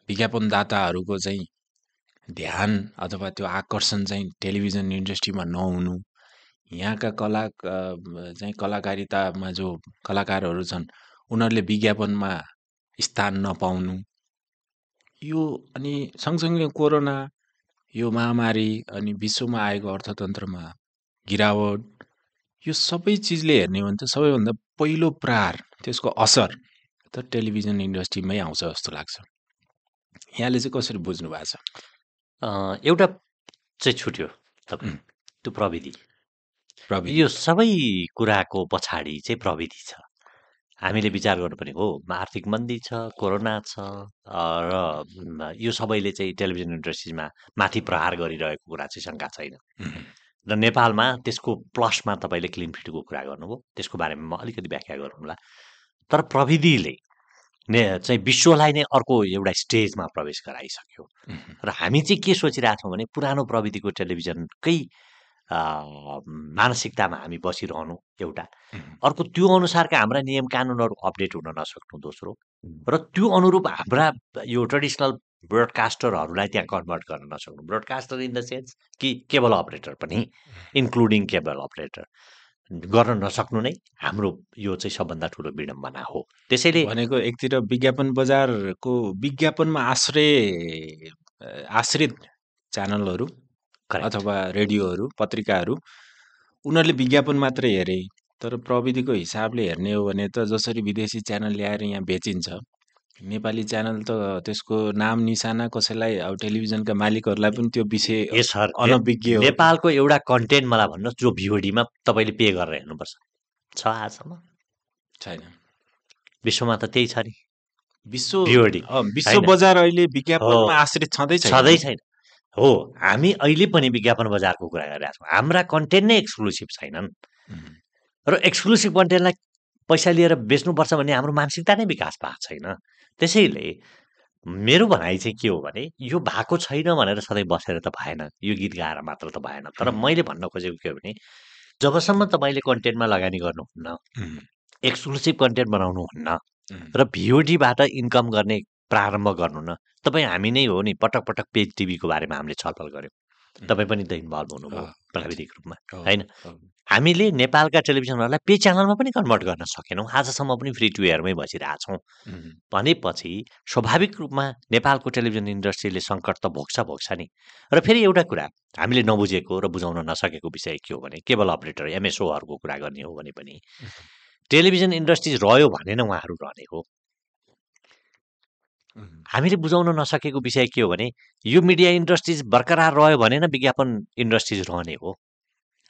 S2: विज्ञापनदाताहरूको चाहिँ ध्यान अथवा त्यो आकर्षण चाहिँ टेलिभिजन इन्डस्ट्रीमा नहुनु। यहाँका कला चाहिँ कलाकारितामा जो कलाकारहरू छन् उनीहरूले विज्ञापनमा स्थान नपाउनु। यो अनि सँगसँगै कोरोना यो महामारी अनि विश्वमा आएको अर्थतन्त्रमा गिरावट यो सबै चिजले हेर्ने हो भने त सबैभन्दा पहिलो प्रहार त्यसको असर त टेलिभिजन इन्डस्ट्रीमै आउँछ जस्तो लाग्छ। यहाँले चाहिँ कसरी बुझ्नु भएको छ?
S1: एउटा चाहिँ छुट्यो. त्यो प्रविधि।
S2: प्रविधि।
S1: यो सबै कुराको पछाडि चाहिँ प्रविधि छ। हामीले विचार गर्नुपर्ने हो आर्थिक मन्दी छ कोरोना छ र यो सबैले चाहिँ टेलिभिजन इन्डस्ट्रीमा माथि प्रहार गरिरहेको कुरा चाहिँ शङ्का छैन। र नेपालमा त्यसको प्लसमा तपाईँले क्लिन फिटको कुरा गर्नुभयो। त्यसको बारेमा म अलिकति व्याख्या गरौँला तर प्रविधिले ने चाहिँ विश्वलाई नै अर्को एउटा स्टेजमा प्रवेश गराइसक्यो। र हामी चाहिँ के सोचिरहेको छौँ भने पुरानो प्रविधिको टेलिभिजनकै मानसिकतामा हामी बसिरहनु एउटा। अर्को त्यो अनुसारका हाम्रा नियम कानुनहरू अपडेट हुन नसक्नु दोस्रो। र त्यो अनुरूप हाम्रा यो ट्रेडिसनल ब्रोडकास्टरहरूलाई त्यहाँ कन्भर्ट गर्न नसक्नु। ब्रोडकास्टर इन द सेन्स कि केबल अपरेटर पनि इन्क्लुडिङ केबल अपरेटर गर्न नसक्नु नै हाम्रो यो चाहिँ सबभन्दा ठुलो विडम्बना हो। त्यसैले
S2: भनेको एकतिर विज्ञापन बजारको विज्ञापनमा आश्रय आश्रित च्यानलहरू. अथवा रेडियोहरू पत्रिकाहरू उनीहरूले विज्ञापन मात्रै हेरे तर प्रविधिको हिसाबले हेर्ने हो भने त जसरी विदेशी च्यानल ल्याएर यहाँ बेचिन्छ। नेपाली च्यानल त त्यसको नाम निशाना कसैलाई अब टेलिभिजनका मालिकहरूलाई पनि त्यो विषय अनभिज्ञ हो।
S1: नेपालको एउटा कन्टेन्ट मलाई भन्नुहोस् जो भिओडीमा तपाईँले पे गरेर हेर्नुपर्छ। छ आजसम्म?
S2: छैन।
S1: विश्वमा त त्यही छ नि।
S2: विश्व अ, विश्व। बजार अहिले विज्ञापनमा। आश्रित छँदै
S1: छँदै छैन। हो हामी अहिले पनि विज्ञापन बजारको कुरा गरिरहेका छौँ। हाम्रा कन्टेन्ट नै एक्सक्लुसिभ छैनन्। र एक्सक्लुसिभ कन्टेन्टलाई पैसा लिएर बेच्नुपर्छ भन्ने हाम्रो मानसिकता नै विकास भएको छैन। त्यसैले मेरो भनाइ चाहिँ के हो भने यो भएको छैन भनेर सधैँ बसेर त भएन। यो गीत गाएर मात्र त भएन। तर मैले भन्न खोजेको के हो भने जबसम्म तपाईँले कन्टेन्टमा लगानी गर्नुहुन्न एक्सक्लुसिभ कन्टेन्ट बनाउनुहुन्न र भिओडीबाट इन्कम गर्ने प्रारम्भ गर्नु न तपाईँ हामी नै हो नि पटक पटक पेज टिभीको बारेमा हामीले छलफल गऱ्यौँ। तपाईँ पनि त इन्भल्भ हुनुभयो प्राविधिक रूपमा होइन? हामीले नेपालका टेलिभिजनहरूलाई पे च्यानलमा पनि कन्भर्ट गर्न सकेनौँ। आजसम्म पनि फ्री टु एयरमै बसिरहेछौँ भनेपछि स्वाभाविक रूपमा नेपालको टेलिभिजन इन्डस्ट्रीले सङ्कट त भोग्छ भोग्छ नि। र फेरि एउटा कुरा हामीले नबुझेको र बुझाउन नसकेको विषय के हो भने केबल अपरेटर एमएसओहरूको कुरा गर्ने हो भने पनि टेलिभिजन इन्डस्ट्रिज रह्यो भने नै उहाँहरू रहने हो। हामीले बुझाउन नसकेको विषय के हो भने यो मिडिया इन्डस्ट्रिज बरकरार रह्यो भने नै विज्ञापन इन्डस्ट्रिज रहने हो।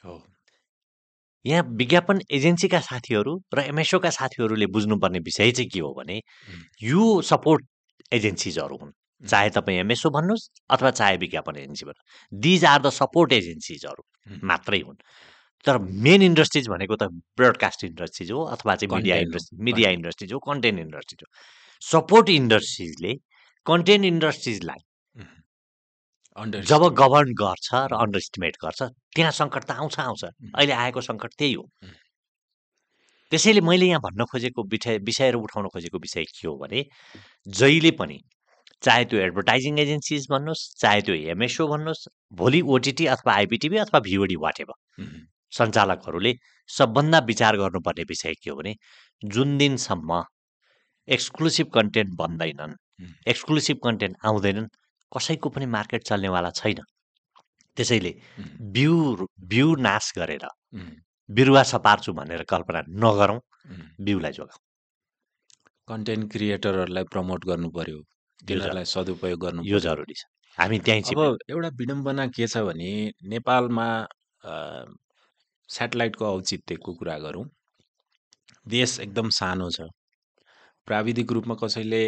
S2: हो,
S1: यहाँ विज्ञापन एजेन्सीका साथीहरू र एमएसओका साथीहरूले बुझ्नुपर्ने विषय चाहिँ के हो भने यो सपोर्ट एजेन्सिजहरू हुन्। चाहे तपाईँ एमएसओ भन्नुहोस् अथवा चाहे विज्ञापन एजेन्सी भन्नुहोस् दिज आर द सपोर्ट एजेन्सिजहरू मात्रै हुन्। तर मेन इन्डस्ट्रिज भनेको त ब्रोडकास्ट इन्डस्ट्रिज हो अथवा चाहिँ मिडिया इन्डस्ट्री मिडिया। इन्डस्ट्रिज हो कन्टेन्ट इन्डस्ट्रिज हो। सपोर्ट इन्डस्ट्रिजले कन्टेन्ट इन्डस्ट्रिजलाई जब गभर्न गर्छ र अन्डर इस्टिमेट गर्छ त्यहाँ सङ्कट त आउँछ आउँछ। अहिले आएको सङ्कट त्यही हो। त्यसैले मैले यहाँ भन्न खोजेको विषय विषय र उठाउन खोजेको विषय के हो भने जहिले पनि चाहे त्यो एडभर्टाइजिङ एजेन्सिज भन्नुहोस् चाहे त्यो एमएसओ भन्नुहोस् भोलि ओटिटी अथवा आइपिटिभी अथवा भिओडी वाट एभर सञ्चालकहरूले सबभन्दा विचार गर्नुपर्ने विषय के हो भने जुन दिनसम्म एक्सक्लुसिभ कन्टेन्ट बन्दैनन्
S2: उम्,
S1: एक्सक्लुसिभ कन्टेन्ट आउँदैनन्। कसैको पनि मार्केट चल्नेवाला छैन। त्यसैले बिउ बिउ नाश गरेर बिरुवा सपार्छु भनेर कल्पना नगरौँ बिउलाई जोगाउँ।
S2: कन्टेन्ट क्रिएटरहरूलाई प्रमोट गर्नु पर्यो तिनीहरूलाई सदुपयोग गर्नु
S1: यो जरुरी छ। हामी त्यहीँ
S2: अब एउटा विडम्बना के छ भने नेपालमा सेटेलाइटको औचित्यको कुरा गरौँ। देश एकदम सानो छ। प्राविधिक रूपमा कसैले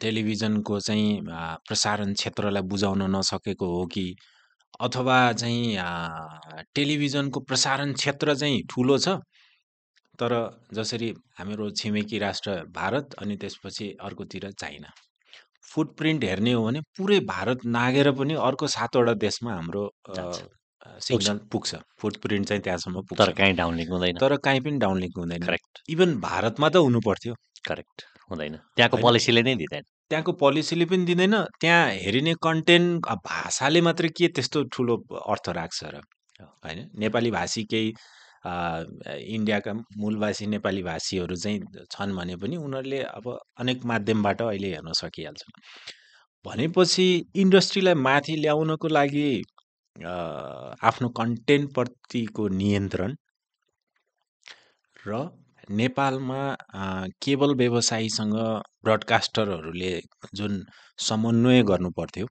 S2: टेलिभिजनको चाहिँ प्रसारण क्षेत्रलाई बुझाउन नसकेको हो कि अथवा चाहिँ टेलिभिजनको प्रसारण क्षेत्र चाहिँ ठुलो छ तर जसरी हाम्रो छिमेकी राष्ट्र भारत अनि त्यसपछि अर्कोतिर चाइना। फुटप्रिन्ट हेर्ने हो भने पुरै भारत नागेर पनि अर्को सातवटा देशमा हाम्रो सिग्नल पुग्छ। फुटप्रिन्ट चाहिँ त्यहाँसम्म पुग्छ।
S1: तर काहीँ डाउनलिङ हुँदैन।
S2: तर काहीँ पनि डाउनलिङ्क हुँदैन।
S1: करेक्ट
S2: इभन भारतमा त हुनु पर्थ्यो
S1: करेक्ट हुँदैन। त्यहाँको? पोलिसीले नै दिँदैन।
S2: त्यहाँको पोलिसीले पनि दिँदैन। त्यहाँ हेरिने कन्टेन्ट भाषाले मात्रै के त्यस्तो ठुलो अर्थ राख्छ र? होइन? नेपाली भाषी केही इन्डियाका मूलवासी नेपाली भाषीहरू चाहिँ छन् भने पनि उनीहरूले अब अनेक माध्यमबाट अहिले हेर्न सकिहाल्छन्। भनेपछि इन्डस्ट्रीलाई माथि ल्याउनको लागि आफ्नो कन्टेन्टप्रतिको नियन्त्रण र नेपालमा केबल व्यवसायीसँग ब्रडकास्टरहरूले जुन समन्वय गर्नु पर्थ्यो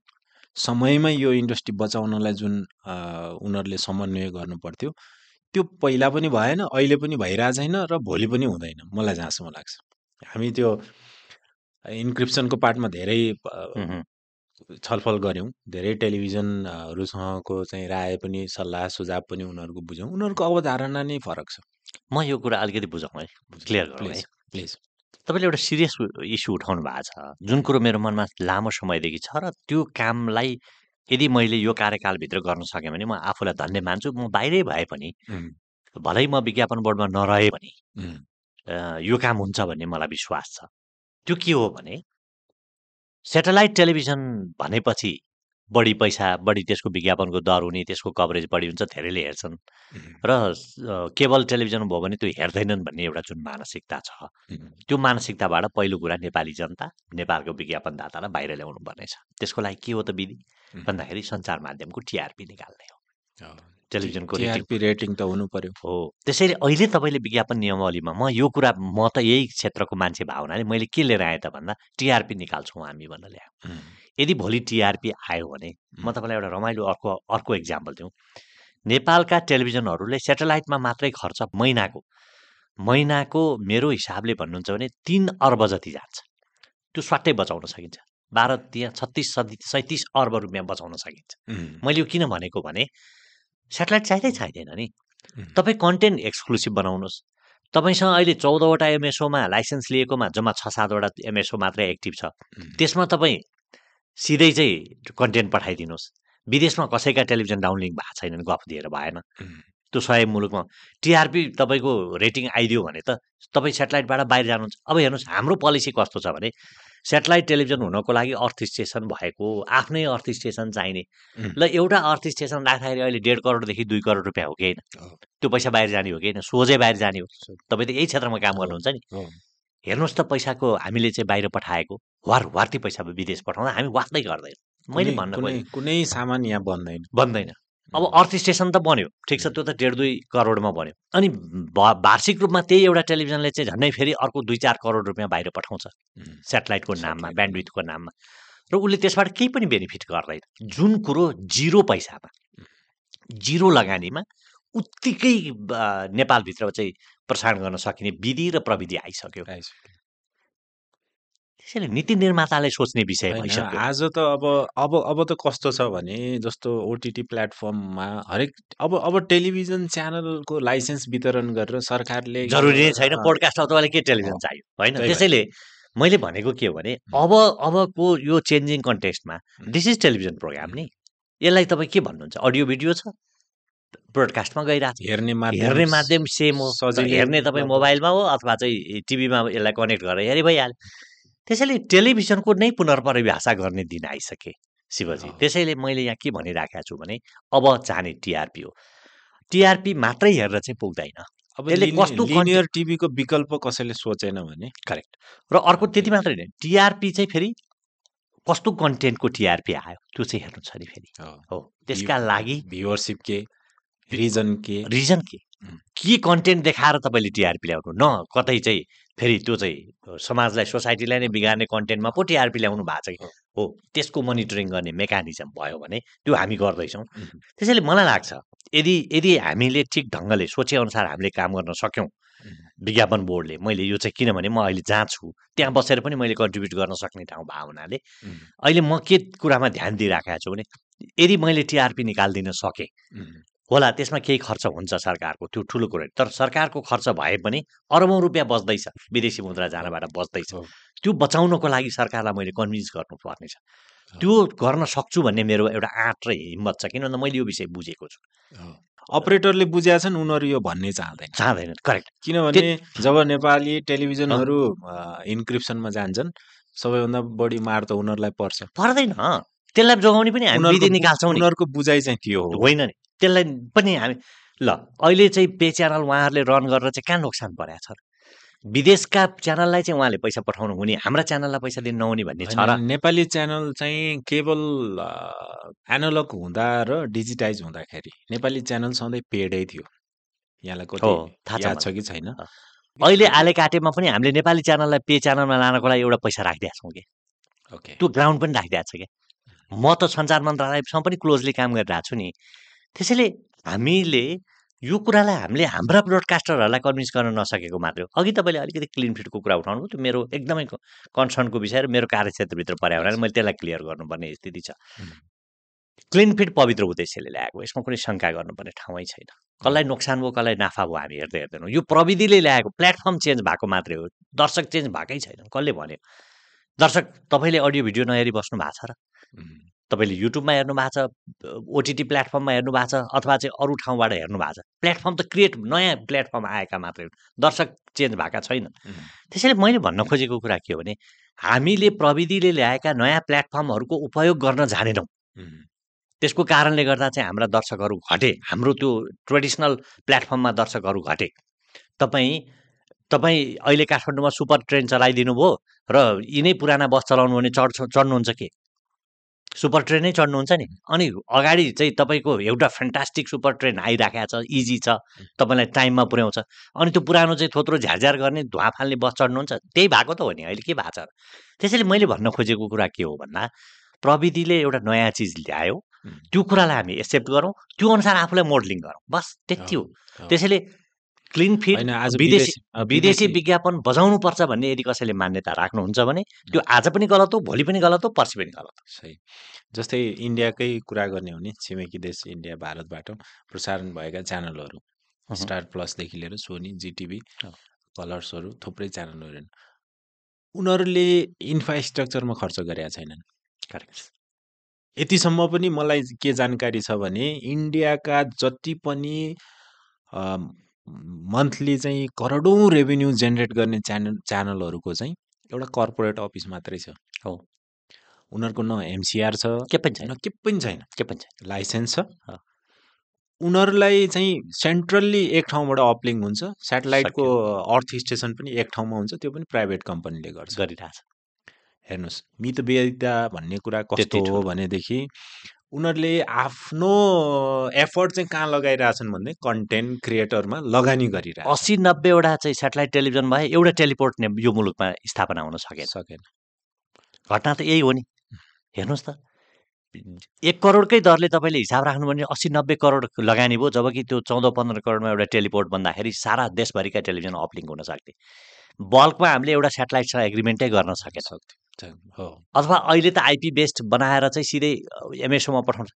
S2: समयमै यो इन्डस्ट्री बचाउनलाई जुन उनीहरूले समन्वय गर्नु पर्थ्यो त्यो पहिला पनि भएन अहिले पनि भइरहेको छैन र भोलि पनि हुँदैन मलाई जहाँसम्म लाग्छ। हामी त्यो इन्क्रिप्सनको पार्टमा धेरै छलफल गऱ्यौँ। धेरै टेलिभिजनहरूसँगको चाहिँ राय पनि सल्लाह सुझाव पनि उनीहरूको बुझ्यौँ। उनीहरूको अवधारणा नै फरक छ।
S1: म यो कुरा अलिकति बुझौँ है। क्लियर गरौँ है।
S2: प्लिज
S1: तपाईँले एउटा सिरियस इस्यु उठाउनु भएको छ। जुन कुरो मेरो मनमा लामो समयदेखि छ र त्यो कामलाई यदि मैले यो कार्यकालभित्र गर्न सकेँ भने म आफूलाई धन्य मान्छु। म बाहिरै भए पनि भलै म विज्ञापन बोर्डमा नरहे अ, यो काम हुन्छ भन्ने मलाई विश्वास छ। त्यो के हो भने सेटेलाइट टेलिभिजन भनेपछि बढी पैसा बढी त्यसको विज्ञापनको दर हुने त्यसको कभरेज बढी हुन्छ धेरैले हेर्छन्। र अ, केबल टेलिभिजन भयो भने त्यो हेर्दैनन् भन्ने एउटा जुन मानसिकता छ त्यो मानसिकताबाट पहिलो कुरा नेपाली जनता नेपालको विज्ञापनदातालाई बाहिर ल्याउनु पर्नेछ त्यसको लागि के हो त विधि? भन्दाखेरि सञ्चार माध्यमको टिआरपी निकाल्ने हो। टेलिभिजनको रेटिङ
S2: त हुनु पर्यो।
S1: हो। त्यसैले अहिले तपाईँले विज्ञापन नियमावलीमा म यो कुरा म त यही क्षेत्रको मान्छे भए हुनाले मैले के लिएर आएँ त भन्दा टिआरपी निकाल्छौँ हामी भनेर ल्याएँ यदि भोलि टिआरपी आयो भने म तपाईँलाई एउटा रमाइलो अर्को अर्को इक्जाम्पल दिउँ। नेपालका टेलिभिजनहरूले सेटेलाइटमा मात्रै खर्च महिनाको महिनाको मेरो हिसाबले भन्नुहुन्छ भने तिन अर्ब जति जान्छ। त्यो स्वाटै बचाउन सकिन्छ। बाह्र त्यहाँ छत्तिस सति सैँतिस अर्ब रुपियाँ बचाउन सकिन्छ। मैले यो किन भनेको भने सेटेलाइट चाहिँदै चाहिँदैन नि। तपाईँ कन्टेन्ट एक्सक्लुसिभ बनाउनुहोस्। तपाईँसँग अहिले चौधवटा एमएसओमा लाइसेन्स लिएकोमा जम्मा छ सातवटा एमएसओ मात्रै एक्टिभ छ। त्यसमा तपाईँ सिधै चाहिँ कन्टेन्ट पठाइदिनुहोस्। विदेशमा कसैका टेलिभिजन डाउनलिङ भएको छैनन् गफ दिएर भएन। त्यो सय मुलुकमा टिआरपी तपाईँको रेटिङ आइदियो भने त तपाईँ सेटेलाइटबाट बाहिर जानुहुन्छ। अब हेर्नुहोस् हाम्रो पोलिसी कस्तो छ भने सेटेलाइट टेलिभिजन हुनको लागि अर्थ स्टेसन भएको आफ्नै अर्थ स्टेसन चाहिने। ल एउटा अर्थ स्टेसन राख्दाखेरि अहिले डेढ करोडदेखि दुई करोड रुपियाँ हो कि होइन। त्यो पैसा बाहिर जाने हो कि होइन? सोझै बाहिर जाने हो। तपाईँ त यही क्षेत्रमा काम गर्नुहुन्छ नि। हेर्नुहोस् त पैसाको हामीले चाहिँ बाहिर पठाएको वार वार्ती पैसा विदेश पठाउँदा हामी वास्तै गर्दैन। मैले भन्न
S2: कुनै सामान यहाँ बन्दैन।
S1: बन्दैन। अब अर्थ स्टेसन त बन्यो। ठिक छ त्यो त डेढ दुई करोडमा बन्यो। अनि वार्षिक रूपमा त्यही एउटा टेलिभिजनले चाहिँ झन्डै फेरि अर्को दुई चार करोड रुपियाँ बाहिर पठाउँछ। सेटेलाइटको नाममा ब्यान्डविथको नाममा। र उसले त्यसबाट केही पनि बेनिफिट गर्दैन। जुन कुरो जिरो पैसामा जिरो लगानीमा उत्तिकै नेपालभित्र चाहिँ प्रसारण गर्न सकिने विधि र प्रविधि आइसक्यो। त्यसैले नीति निर्माताले सोच्ने विषय भइसक्यो।
S2: आज त अब अब अब त कस्तो छ भने जस्तो ओटिटी प्लेटफर्ममा हरेक अब अब टेलिभिजन च्यानलको लाइसेन्स वितरण गरेर सरकारले
S1: जरुरी नै छैन
S2: अँ,
S1: पोडकास्ट अब तपाईँलाई के टेलिभिजन चाहियो? होइन। त्यसैले मैले भनेको के हो भने अब अबको यो चेन्जिङ कन्टेक्स्टमा दिस इज टेलिभिजन प्रोग्राम नि। यसलाई तपाईँ के भन्नुहुन्छ? अडियो भिडियो छ? ब्रोडकास्टमा गइरहेको छ।
S2: हेर्ने माध्यम
S1: हेर्ने माध्यम सेम हो हेर्ने तपाईँ। मोबाइलमा हो अथवा चाहिँ टिभीमा यसलाई कनेक्ट गरेर हेरे भइहाल्यो त्यसैले टेलिभिजनको नै पुनर्परिभाषा गर्ने दिन आइसके शिवजी। त्यसैले मैले यहाँ के भनिराखेको छु भने अब चाहिने टिआरपी हो। टिआरपी मात्रै हेरेर चाहिँ पुग्दैन।
S2: अब
S1: कस्तो
S2: लिनियर टिभीको विकल्प कसैले सोचेन भने?
S1: करेक्ट। र अर्को त्यति मात्रै होइन टिआरपी चाहिँ फेरि कस्तो कन्टेन्टको टिआरपी आयो? त्यो चाहिँ हेर्नु छ नि फेरि।
S2: हो,
S1: त्यसका लागि
S2: भ्युवरसिप के? रिजन के?
S1: रिजन के. के कन्टेन्ट देखाएर तपाईँले टिआरपी ल्याउनु? न कतै चाहिँ फेरि त्यो चाहिँ समाजलाई सोसाइटीलाई नै बिगार्ने कन्टेन्टमा पो टिआरपी ल्याउनु भएको छ कि
S2: हो।
S1: त्यसको मोनिटरिङ गर्ने मेकानिजम भयो भने त्यो हामी गर्दैछौँ. त्यसैले मलाई लाग्छ यदि यदि हामीले ठिक ढङ्गले सोचेअनुसार हामीले काम गर्न सक्यौँ. विज्ञापन बोर्डले मैले यो चाहिँ किनभने म अहिले जहाँ छु त्यहाँ बसेर पनि मैले कन्ट्रिब्युट गर्न सक्ने ठाउँ भएको हुनाले अहिले म के कुरामा ध्यान दिइराखेको छु भने यदि मैले टिआरपी निकालिदिन सकेँ होला त्यसमा केही खर्च हुन्छ सरकारको त्यो ठुलो कुरो। तर सरकारको खर्च भए पनि अरबौँ रुपियाँ बच्दैछ विदेशी मुद्रा जानबाट बच्दैछ। त्यो बचाउनको लागि सरकारलाई मैले कन्भिन्स गर्नुपर्नेछ। त्यो गर्न सक्छु भन्ने मेरो एउटा आँट र हिम्मत छ किन भन्दा मैले यो विषय बुझेको छु।
S2: अपरेटरले बुझेका छन् उनीहरू यो भन्ने चाहँदैन।
S1: चाहँदैन करेक्ट।
S2: किनभने जब नेपाली टेलिभिजनहरू इन्क्रिप्सनमा जान्छन् सबैभन्दा बढी मार त उनीहरूलाई पर्छ।
S1: पर्दैन। त्यसलाई जोगाउने पनि हामी निकाल्छौँ नि।
S2: उनीहरूको बुझाइ चाहिँ त्यो
S1: होइन नि। त्यसलाई पनि हामी ल अहिले चाहिँ पे च्यानल उहाँहरूले रन गरेर चाहिँ कहाँ नोक्सान परेको छ? विदेशका च्यानललाई चाहिँ उहाँले पैसा पठाउनु हुने हाम्रा च्यानललाई पैसा दिनु नहुने भन्ने छ र?
S2: नेपाली च्यानल चाहिँ केवल एनालग हुँदा र डिजिटाइज हुँदाखेरि नेपाली च्यानल सधैँ पेडै थियो। यहाँलाई
S1: थाहा छ
S2: कि छैन।
S1: अहिले आले काटेमा पनि हामीले नेपाली च्यानललाई पे च्यानलमा लानको लागि एउटा पैसा राखिदिएको छौँ कि।
S2: ओके।
S1: त्यो ग्राउन्ड पनि राखिदिएको छ क्या म त सञ्चार मन्त्रालयसँग पनि क्लोजली काम गरिरहेको छु नि। त्यसैले हामीले यो कुरालाई हामीले हाम्रा ब्रोडकास्टरहरूलाई कन्भिन्स गर्न नसकेको मात्रै हो। अघि तपाईँले अलिकति क्लिन फिटको कुरा उठाउनु त्यो मेरो एकदमै कन्सर्नको विषय र मेरो कार्यक्षेत्रभित्र पर्यो भने मैले त्यसलाई क्लियर गर्नुपर्ने स्थिति छ। क्लिन फिट पवित्र उद्देश्यले ल्याएको यसमा कुनै शङ्का गर्नुपर्ने ठाउँै छैन। कसलाई नोक्सान भयो कसलाई नाफा भयो हामी हेर्दै हेर्दैनौँ। यो प्रविधिले ल्याएको प्लेटफर्म चेन्ज भएको मात्रै हो दर्शक चेन्ज भएकै छैन कसले भन्यो? दर्शक तपाईँले अडियो भिडियो नहेरी बस्नु भएको छ र। तपाईँले युट्युबमा हेर्नु भएको छ ओटिटी प्लेटफर्ममा हेर्नु भएको छ अथवा चाहिँ अरू ठाउँबाट हेर्नु भएको छ। प्लेटफर्म त क्रिएट नयाँ प्लेटफर्म आएका मात्रै हुन् दर्शक चेन्ज भएका छैन
S2: उम्,
S1: त्यसैले मैले भन्न खोजेको कुरा के हो भने हामीले प्रविधिले ल्याएका नयाँ प्लेटफर्महरूको उपयोग गर्न जानेनौँ। त्यसको कारणले गर्दा चाहिँ हाम्रा दर्शकहरू घटे। हाम्रो त्यो ट्रेडिसनल प्लेटफर्ममा दर्शकहरू घटे। तपाईँ तपाईँ अहिले काठमाडौँमा सुपर ट्रेन चलाइदिनु भयो र यिनै पुराना बस चलाउनु भने चढ्छ चढ्नुहुन्छ के? सुपर ट्रेनै चढ्नुहुन्छ नि। अनि अगाडि चाहिँ तपाईँको एउटा फ्यान्टास्टिक सुपर ट्रेन आइराखेको छ इजी छ तपाईँलाई टाइममा पुर्याउँछ। अनि त्यो पुरानो चाहिँ थोत्रो झ्यारझ्यार गर्ने धुवा फाल्ने बस चढ्नुहुन्छ। त्यही भएको त हो नि अहिले के भएको छ? त्यसैले मैले भन्न खोजेको कुरा के हो भन्दा प्रविधिले एउटा नयाँ चिज ल्यायो। त्यो कुरालाई हामी एक्सेप्ट गरौँ। त्यो अनुसार आफूलाई मोडलिङ गरौँ। बस त्यति हो। त्यसैले क्लिन फिट
S2: होइन आज
S1: विदेशी
S2: विदेशी
S1: विज्ञापन बजाउनु पर्छ भन्ने यदि कसैले मान्यता राख्नुहुन्छ भने त्यो आज पनि गलत हो भोलि पनि गलत हो पर्सि पनि गलत हो।
S2: सही। जस्तै इन्डियाकै कुरा गर्ने हो भने छिमेकी देश इन्डिया भारतबाट प्रसारण भएका च्यानलहरू। स्टार प्लसदेखि लिएर सोनी जिटिभी। कलर्सहरू थुप्रै च्यानलहरू उनीहरूले इन्फ्रास्ट्रक्चरमा खर्च गरेका छैनन्।
S1: करेक्ट।
S2: यतिसम्म पनि मलाई के जानकारी छ भने इन्डियाका जति पनि मन्थली चाहिँ करोडौँ रेभेन्यू जेनेरेट गर्ने च्यानल च्यानलहरूको चाहिँ एउटा कर्पोरेट अफिस मात्रै छ
S1: हो।
S2: उनीहरूको न एमसिआर छ
S1: के पनि छैन।
S2: के पनि छैन।
S1: के पनि छैन।
S2: लाइसेन्स छ। उनीहरूलाई चाहिँ सेन्ट्रल्ली एक ठाउँबाट अपलिङ हुन्छ। सेटेलाइटको अर्थ स्टेसन पनि एक ठाउँमा हुन्छ। त्यो पनि प्राइभेट कम्पनीले गर्छ।
S1: गरिरहेछ।
S2: हेर्नुहोस् मितव्ययिता भन्ने कुरा कस्तो हो। भनेदेखि उनीहरूले आफ्नो एफर्ट चाहिँ कहाँ लगाइरहेछन् भने कन्टेन्ट क्रिएटरमा लगानी गरिरहेछ
S1: अस्सी नब्बेवटा चाहिँ सेटेलाइट टेलिभिजन भए एउटा टेलिपोर्ट ने यो मुलुकमा स्थापना हुन सकेन।
S2: सकेन।
S1: घटना त यही हो नि। हेर्नुहोस् त। एक करोडकै दरले तपाईँले हिसाब राख्नु भने अस्सी नब्बे करोड लगानी भयो जबकि त्यो चौध पन्ध्र करोडमा एउटा टेलिपोर्ट भन्दाखेरि सारा देशभरिका टेलिभिजन अपलिङ हुन सक्थे। बल्कमा हामीले एउटा सेटेलाइटसँग एग्रिमेन्टै गर्न सकेन।
S2: सक्थ्यो। हो।
S1: अथवा अहिले त आइपी बेस्ड बनाएर चाहिँ सिधै एमएसओमा पठाउन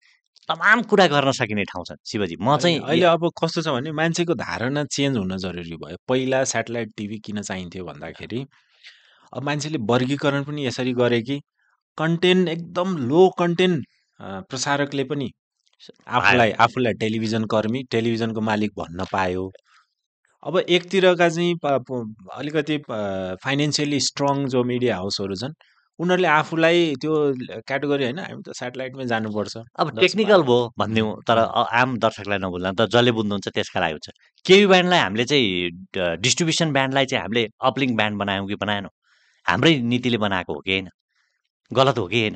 S1: तमाम कुरा गर्न सकिने ठाउँ छन् शिवजी। म चाहिँ
S2: अहिले अब कस्तो छ भने मान्छेको धारणा चेन्ज हुन जरुरी भयो। पहिला सेटेलाइट टिभी किन चाहिन्थ्यो भन्दाखेरि अब मान्छेले वर्गीकरण पनि यसरी गरे कि कन्टेन्ट एकदम लो कन्टेन्ट प्रसारकले पनि आफूलाई आफूलाई टेलिभिजन कर्मी टेलिभिजनको मालिक भन्न पायो। अब एकतिरका चाहिँ अलिकति फाइनेन्सियली स्ट्रङ जो मिडिया हाउसहरू छन् उनीहरूले आफूलाई त्यो क्याटेगोरी होइन हामी त सेटेलाइटमै जानुपर्छ।
S1: अब टेक्निकल। भयो भनिदिउँ तर आम दर्शकलाई नबुझ्दा त जसले बुझ्नुहुन्छ त्यसका लागि हुन्छ। केयु ब्यान्डलाई हामीले चाहिँ डिस्ट्रिब्युसन ब्यान्डलाई चाहिँ हामीले अपलिङ ब्यान्ड बनायौँ कि बनाएनौँ? हाम्रै नीतिले बनाएको हो कि होइन? गलत हो कि होइन।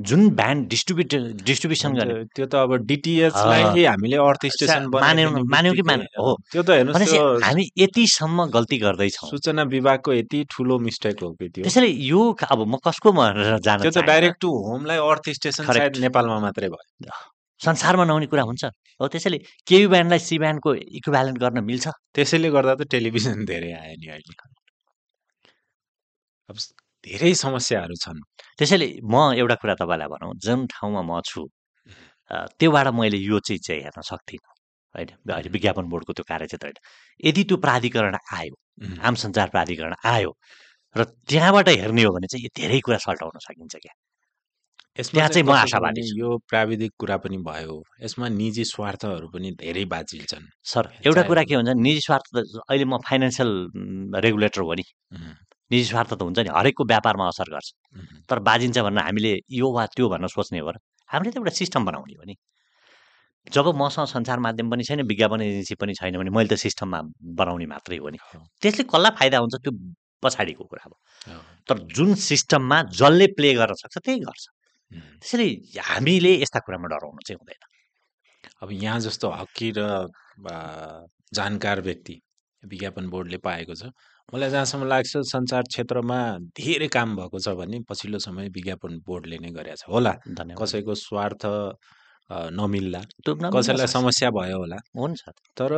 S1: जुन ब्यान्ड डिस्ट्रिब्युट डिस्ट्रिब्युसन गर्ने।
S2: त्यो त अब डिटिएचलाई हामीले अर्थ स्टेसन
S1: मान्यौँ मान्यौँ कि मान्यौँ हो।
S2: त्यो त हेर्नुहोस्
S1: हामी यतिसम्म गल्ती गर्दैछौँ।
S2: सूचना विभागको यति ठुलो मिस्टेक हो कि त्यो।
S1: त्यसैले यो अब म कसको म जान
S2: त्यो त। डाइरेक्ट टु होमलाई अर्थ स्टेसन. सायद नेपालमा मात्रै भयो।
S1: संसारमा नहुने कुरा हुन्छ। हो त्यसैले केयु ब्यान्डलाई सी ब्यान्डको इक्विभ्यालेन्ट गर्न मिल्छ।
S2: त्यसैले गर्दा त टेलिभिजन धेरै आयो नि अहिले। अब धेरै समस्याहरू छन्।
S1: त्यसैले म एउटा कुरा तपाईँलाई भनौँ जुन ठाउँमा म छु त्योबाट मैले यो चिज चाहिँ हेर्न सक्दिनँ। होइन? अहिले विज्ञापन बोर्डको त्यो कार्यक्षेत्र होइन। यदि त्यो प्राधिकरण आयो आम सञ्चार प्राधिकरण आयो र त्यहाँबाट हेर्ने हो भने चाहिँ यो धेरै कुरा सल्टाउन सकिन्छ क्या।
S2: यसमा
S1: चाहिँ म आशावादी।
S2: यो प्राविधिक कुरा पनि भयो। यसमा निजी स्वार्थहरू पनि धेरै बाँचिन्छन्
S1: सर एउटा कुरा के हुन्छ निजी स्वार्थ त अहिले म फाइनेन्सियल रेगुलेटर हो नि। निजी स्वार्थ त हुन्छ नि हरेकको व्यापारमा असर गर्छ। तर बाजिन्छ भनेर हामीले यो वा त्यो भनेर सोच्ने हो र हामीले त एउटा सिस्टम बनाउने हो नि। जब मसँग सञ्चार माध्यम पनि छैन विज्ञापन एजेन्सी पनि छैन भने मैले त सिस्टममा बनाउने मात्रै हो नि। त्यसले कसलाई फाइदा हुन्छ त्यो पछाडिको कुरा हो। तर जुन सिस्टममा जसले प्ले गर्न सक्छ त्यही गर्छ। त्यसैले हामीले यस्ता कुरामा डराउनु चाहिँ हुँदैन।
S2: अब यहाँ जस्तो हकी र जानकार व्यक्ति विज्ञापन बोर्डले पाएको छ मलाई जहाँसम्म लाग्छ सञ्चार क्षेत्रमा धेरै काम भएको छ भने पछिल्लो समय विज्ञापन बोर्डले नै गरेको छ। होला कसैको स्वार्थ नमिल्ला। कसैलाई। समस्या भयो होला।
S1: हुन्छ।
S2: तर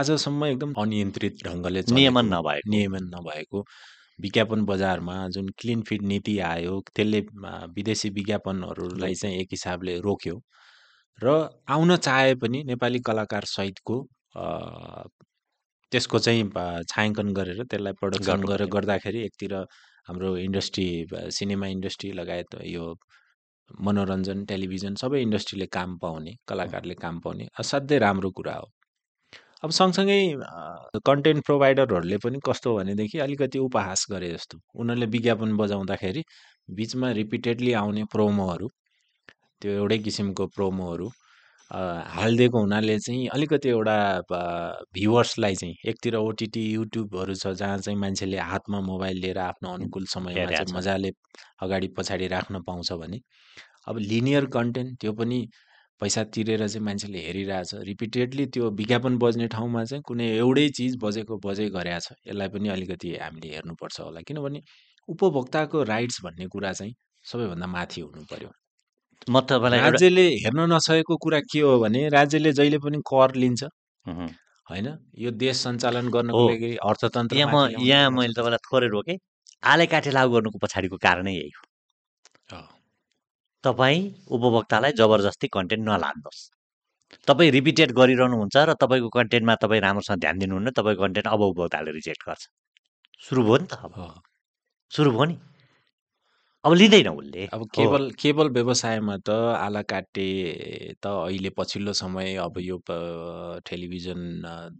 S2: आजसम्म एकदम अनियन्त्रित ढङ्गले
S1: नियमन नभएको।
S2: नियमन नभएको। विज्ञापन बजारमा जुन क्लिन फिड नीति आयो त्यसले विदेशी विज्ञापनहरूलाई चाहिँ एक हिसाबले रोक्यो। र आउन चाहे पनि नेपाली कलाकार सहितको त्यसको चाहिँ छायाङ्कन गरेर त्यसलाई प्रडक्सन गरेर। गर्दाखेरि एकतिर हाम्रो इन्डस्ट्री सिनेमा इन्डस्ट्री लगायत यो मनोरञ्जन टेलिभिजन सबै इन्डस्ट्रीले काम पाउने कलाकारले काम पाउने असाध्यै राम्रो कुरा हो अब सँगसँगै कन्टेन्ट प्रोभाइडरहरूले पनि कस्तो भनेदेखि अलिकति उपहास गरे जस्तो उनीहरूले विज्ञापन बजाउँदाखेरि बिचमा रिपिटेडली आउने प्रोमोहरू त्यो एउटै किसिमको प्रोमोहरू हालिदिएको हुनाले चाहिँ अलिकति एउटा भ्युवर्सलाई चाहिँ एकतिर ओटिटी युट्युबहरू छ जहाँ चाहिँ मान्छेले हातमा मोबाइल लिएर आफ्नो अनुकूल समयमा चाहिँ। मजाले अगाडि पछाडि राख्न पाउँछ भने। अब लिनियर कन्टेन्ट त्यो पनि पैसा तिरेर चाहिँ मान्छेले हेरिरहेछ। रिपिटेडली त्यो विज्ञापन बज्ने ठाउँमा चाहिँ कुनै एउटै चिज बजेको बजै गरेछ यसलाई पनि अलिकति हामीले हेर्नुपर्छ होला। किनभने उपभोक्ताको राइट्स भन्ने कुरा चाहिँ सबैभन्दा माथि हुनु पर्यो।
S1: म तपाईँलाई
S2: राज्यले हेर्न नसकेको कुरा के हो भने राज्यले जहिले पनि कर लिन्छ। होइन? यो देश सञ्चालन गर्नको। लागि अर्थतन्त्र
S1: यहाँ म यहाँ मैले तपाईँलाई थोरै रोकेँ। आले काटे लागु गर्नुको पछाडिको कारणै यही हो। तपाईँ उपभोक्तालाई जबरजस्ती कन्टेन्ट नलानुहोस् तपाईँ रिपिटेड गरिरहनुहुन्छ र तपाईँको कन्टेन्टमा तपाईँ राम्रोसँग ध्यान दिनुहुन्न तपाईँको कन्टेन्ट अब उपभोक्ताले रिजेक्ट गर्छ। सुरु भयो नि त अब। सुरु भयो नि। अब लिँदैन उसले
S2: अब। केवल केवल व्यवसायमा त आला काटे त अहिले पछिल्लो समय अब यो टेलिभिजन